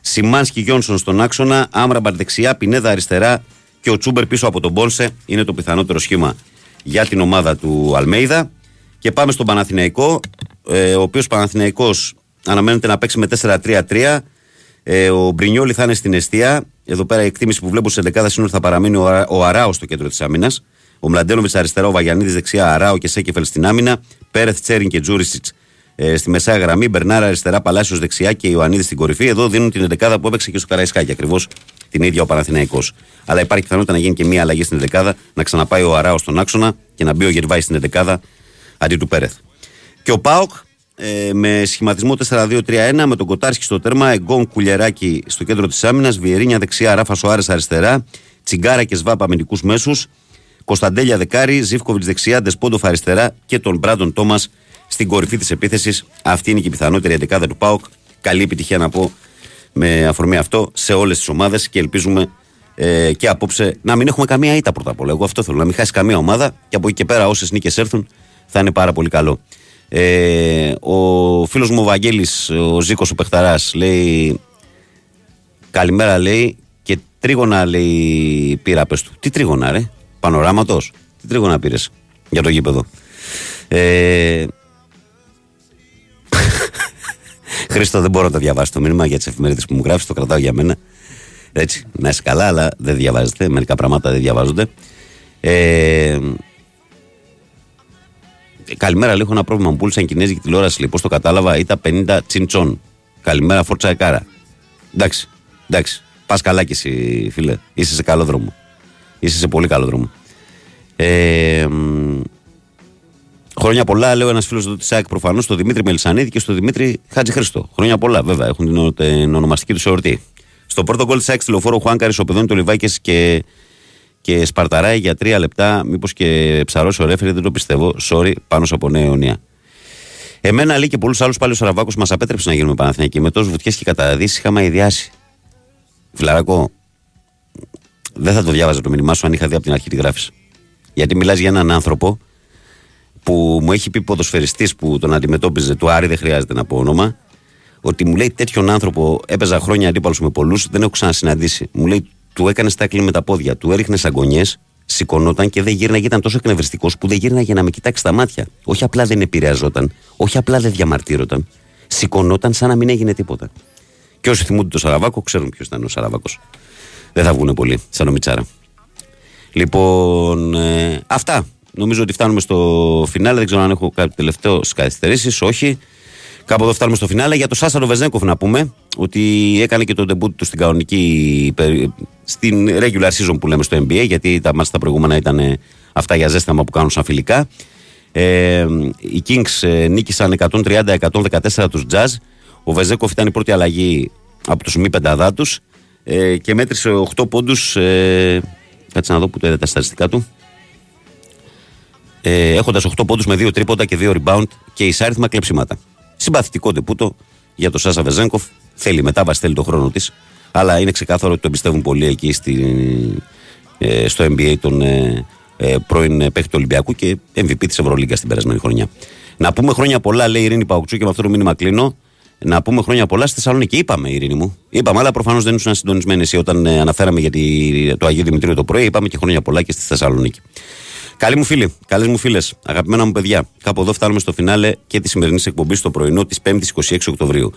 Speaker 1: Σιμάνσκι Γιόνσον στον άξονα. Άμραμπαρ δεξιά, Πινέδα αριστερά και ο Τσούμπερ πίσω από τον Μπόλσε. Είναι το πιθανότερο σχήμα για την ομάδα του Αλμέιδα. Και πάμε στον Παναθηναϊκό, ε, ο οποίος Παναθηναϊκός αναμένεται να παίξει με 4-3-3. Ε, ο Μπρινιόλη θα είναι στην αιστεία. Εδώ πέρα η εκτίμηση που βλέπω σε 11 είναι ότι θα παραμείνει ο, Αρα- ο Αράο στο κέντρο της άμυνας. Ο Μλαντένοβιτ αριστερά, ο Βαγιανίδης δεξιά, Αράο και Σέκεφελ στην άμυνα. Πέρεθ Τσέριν και Τζούρισιτς ε, στη μεσαία γραμμή. Μπερνάρα αριστερά, Παλάσιος δεξιά και Ιωαννίδης στην κορυφή. Εδώ δίνουν την 11 που έπαιξε και στο Καραϊσκάκι ακριβώς την ίδια ο Παναθηναϊκός. Αλλά υπάρχει πιθανότητα να γίνει και μία αλλαγή στην 11 να ξαναπάει ο Αράος στον άξονα και να μπει ο Γερβάη στην 11 αντί του Πέρεθ. Και ο Πάοκ ε, με σχηματισμό 4-2-3-1 με τον Κοτάρσκι στο τέρμα, Εγκόν Κουλιεράκη στο κέντρο της άμυνας, Βιερίνια δεξιά, Ράφα Σοάρε αριστερά, Τσιγκάρα και Σβάπ αμυντικούς μέσους, Κωνσταντέλια δεκάρι, Ζήφκοβιτς δεξιά, Ντεσπόντοφ αριστερά και τον Μπράντον Τόμας στην κορυφή της επίθεσης. Αυτή είναι και η πιθανότερη εντεκάδα του Πάοκ. Καλή επιτυχία να πω με αφορμή αυτό σε όλες τις ομάδες και ελπίζουμε ε, και απόψε να μην έχουμε καμία ήττα πρώτα απ' όλα. Εγώ αυτό θέλω, να μην χάσει καμία ομάδα και από εκεί και πέρα όσες νίκες έρθουν θα είναι πάρα πολύ καλό. Ε, ο φίλος μου ο Βαγγέλης, ο Ζήκος ο Πεχταράς λέει Καλημέρα λέει και τρίγωνα λέει πήρα πες του. Τι τρίγωνα ρε, πανοράματος. Τι τρίγωνα πήρες για το γήπεδο. Ε, Χρήστο δεν μπορώ να το διαβάσω το μήνυμα για τις εφημερίδες που μου γράφεις, το κρατάω για μένα. Έτσι, να είσαι καλά, αλλά δεν διαβάζετε. Μερικά πράγματα δεν διαβάζονται. Ε, καλημέρα, λέω, έχω ένα πρόβλημα. Μου πούλησαν κινέζικη τηλεόραση. Λοιπόν, το κατάλαβα, ήταν 50 τσιντσόν. Καλημέρα, φόρτσα εκάρα. Εντάξει, εντάξει. Πας καλά κι εσύ, φίλε. Είσαι σε καλό δρόμο. Είσαι σε πολύ καλό δρόμο. Ε, μ, χρόνια πολλά, λέω ένας φίλος εδώ της ΣΑΕΚ προφανώς, στο Δημήτρη Μελισανίδη και στο Δημήτρη Χάτζη Χριστό. Χρόνια πολλά, βέβαια, έχουν την, ο- την ονομαστική τους εορτή. Στο πρώτο γκολ της ΣΑΕΚ τηλεοφόρο Χουάνκαρη, ο παιδόν του Λιβάκη και, και σπαρταράει για τρία λεπτά. Μήπως και ψαρώσει ο ρέφερη, δεν το πιστεύω. Sorry, πάνω από νέα αιωνία. Εμένα, λέει και πολλούς άλλους πάλι ο Σαραβάκος μας απέτρεψε να γίνουμε Παναθηναϊκοί. Με τόσους βουτιές και καταδύσεις είχαμε αειδιάσει. Φιλαράκο, δεν θα το διάβαζα το μήνυμά σου αν είχα δει από την αρχή τι γράφεις. Γιατί μιλάς για έναν άνθρωπο που μου έχει πει ποδοσφαιριστής που τον αντιμετώπιζε, του Άρη, δεν χρειάζεται να πω όνομα, ότι μου λέει τέτοιον άνθρωπο έπαιζα χρόνια αντίπαλος με πολλούς, δεν έχω ξανασυναντήσει. Μου λέει, του έκανε τάκλι με τα πόδια, του έριχνε αγωνιέ, σηκωνόταν και δεν γύρναγε, ήταν τόσο εκνευριστικός που δεν γύρναγε να με κοιτάξει στα μάτια. Όχι απλά δεν επηρεαζόταν, όχι απλά δεν διαμαρτύρονταν. Σηκωνόταν σαν να μην έγινε τίποτα. Και όσοι θυμούνται το Σαραβάκο, ξέρουν ποιος ήταν ο Σαραβάκος. Δεν θα βγουν πολύ, σαν ο Μιτσάρα. Λοιπόν, ε, αυτά. Νομίζω ότι φτάνουμε στο φινάλε. Δεν ξέρω αν έχω κάτι τελευταίο στι καθυστερήσεις. Όχι. Κάπου εδώ φτάνουμε στο φινάλε. Για το Σάσαρο Βεζέγκοφ να πούμε ότι έκανε και το debut του στην κανονική. περι- στην regular season που λέμε στο NBA. Γιατί τα μάτια τα προηγούμενα ήταν ε, αυτά για ζέσταμα που κάνουν σαν φιλικά. Ε, οι Kings ε, νίκησαν 130-114 τους Jazz. Ο Βεζέκοφ ήταν η πρώτη αλλαγή από τους μη πενταδά τους ε, και μέτρησε 8 πόντους. Ε, κάτσε να δω που το είδα τα στατιστικά του. Ε, Έχοντας 8 πόντους με 2 τρίποντα και 2 rebound και εισάριθμα κλεψίματα. Συμπαθητικό τεπούτο για τον Σάσα Βεζέγκοφ. Θέλει μετάβαση, θέλει τον χρόνο της. Αλλά είναι ξεκάθαρο ότι το εμπιστεύουν πολύ εκεί στη, ε, στο NBA τον ε, ε, πρώην ε, παίκτη του Ολυμπιακού και MVP της Ευρωλίγκας την περασμένη χρονιά. Να πούμε χρόνια πολλά, λέει η Ειρήνη Παουξού και με αυτό το μήνυμα κλείνω. Να πούμε χρόνια πολλά στη Θεσσαλονίκη. Είπαμε, Ειρήνη μου. Είπαμε, αλλά προφανώς δεν ήσουν συντονισμένοι εσύ όταν ε, αναφέραμε για τη, το Αγίου Δημητρίου το πρωί. Είπαμε και χρόνια πολλά και στη Θεσσαλονίκη. Καλοί μου φίλοι, καλές μου φίλες, αγαπημένα μου παιδιά, κάπου εδώ φτάνουμε στο φινάλε και τη σημερινή εκπομπής στο πρωινό της 5η 26 Οκτωβρίου.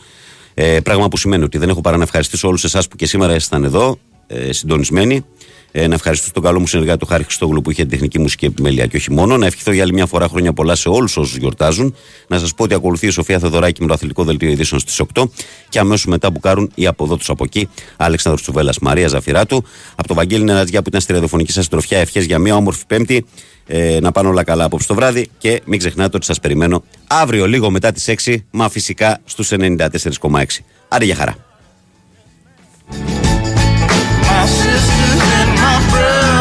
Speaker 1: Ε, πράγμα που σημαίνει ότι δεν έχω παρά να ευχαριστήσω όλους εσάς που και σήμερα ήσασταν εδώ, ε, συντονισμένοι. Ε, να ευχαριστήσω τον καλό μου συνεργάτη τον Χάρη Χριστόγλου που είχε την τεχνική μουσική επιμέλεια και όχι μόνο. Να ευχηθώ για άλλη μια φορά χρόνια πολλά σε όλους όσους γιορτάζουν. Να σας πω ότι ακολουθεί η Σοφία Θεοδωράκη με το αθλητικό δελτίο ειδήσεων στις 8 και αμέσως μετά που κάνουν οι από εδώ του από εκεί. Αλέξανδρος Τσουβέλλα, Μαρία Ζαφυράτου. Από το Βαγγέλη Νερατζιά που ήταν στη ραδιοφωνική σας συντροφιά. Ευχές για μια όμορφη Πέμπτη. Ε, να πάνε όλα καλά απόψε το βράδυ και μην ξεχνάτε ότι σας περιμένω αύριο λίγο μετά τις 6, μα φυσικά στους 94,6. Άντε για χαρά.
Speaker 20: My sisters and my friend.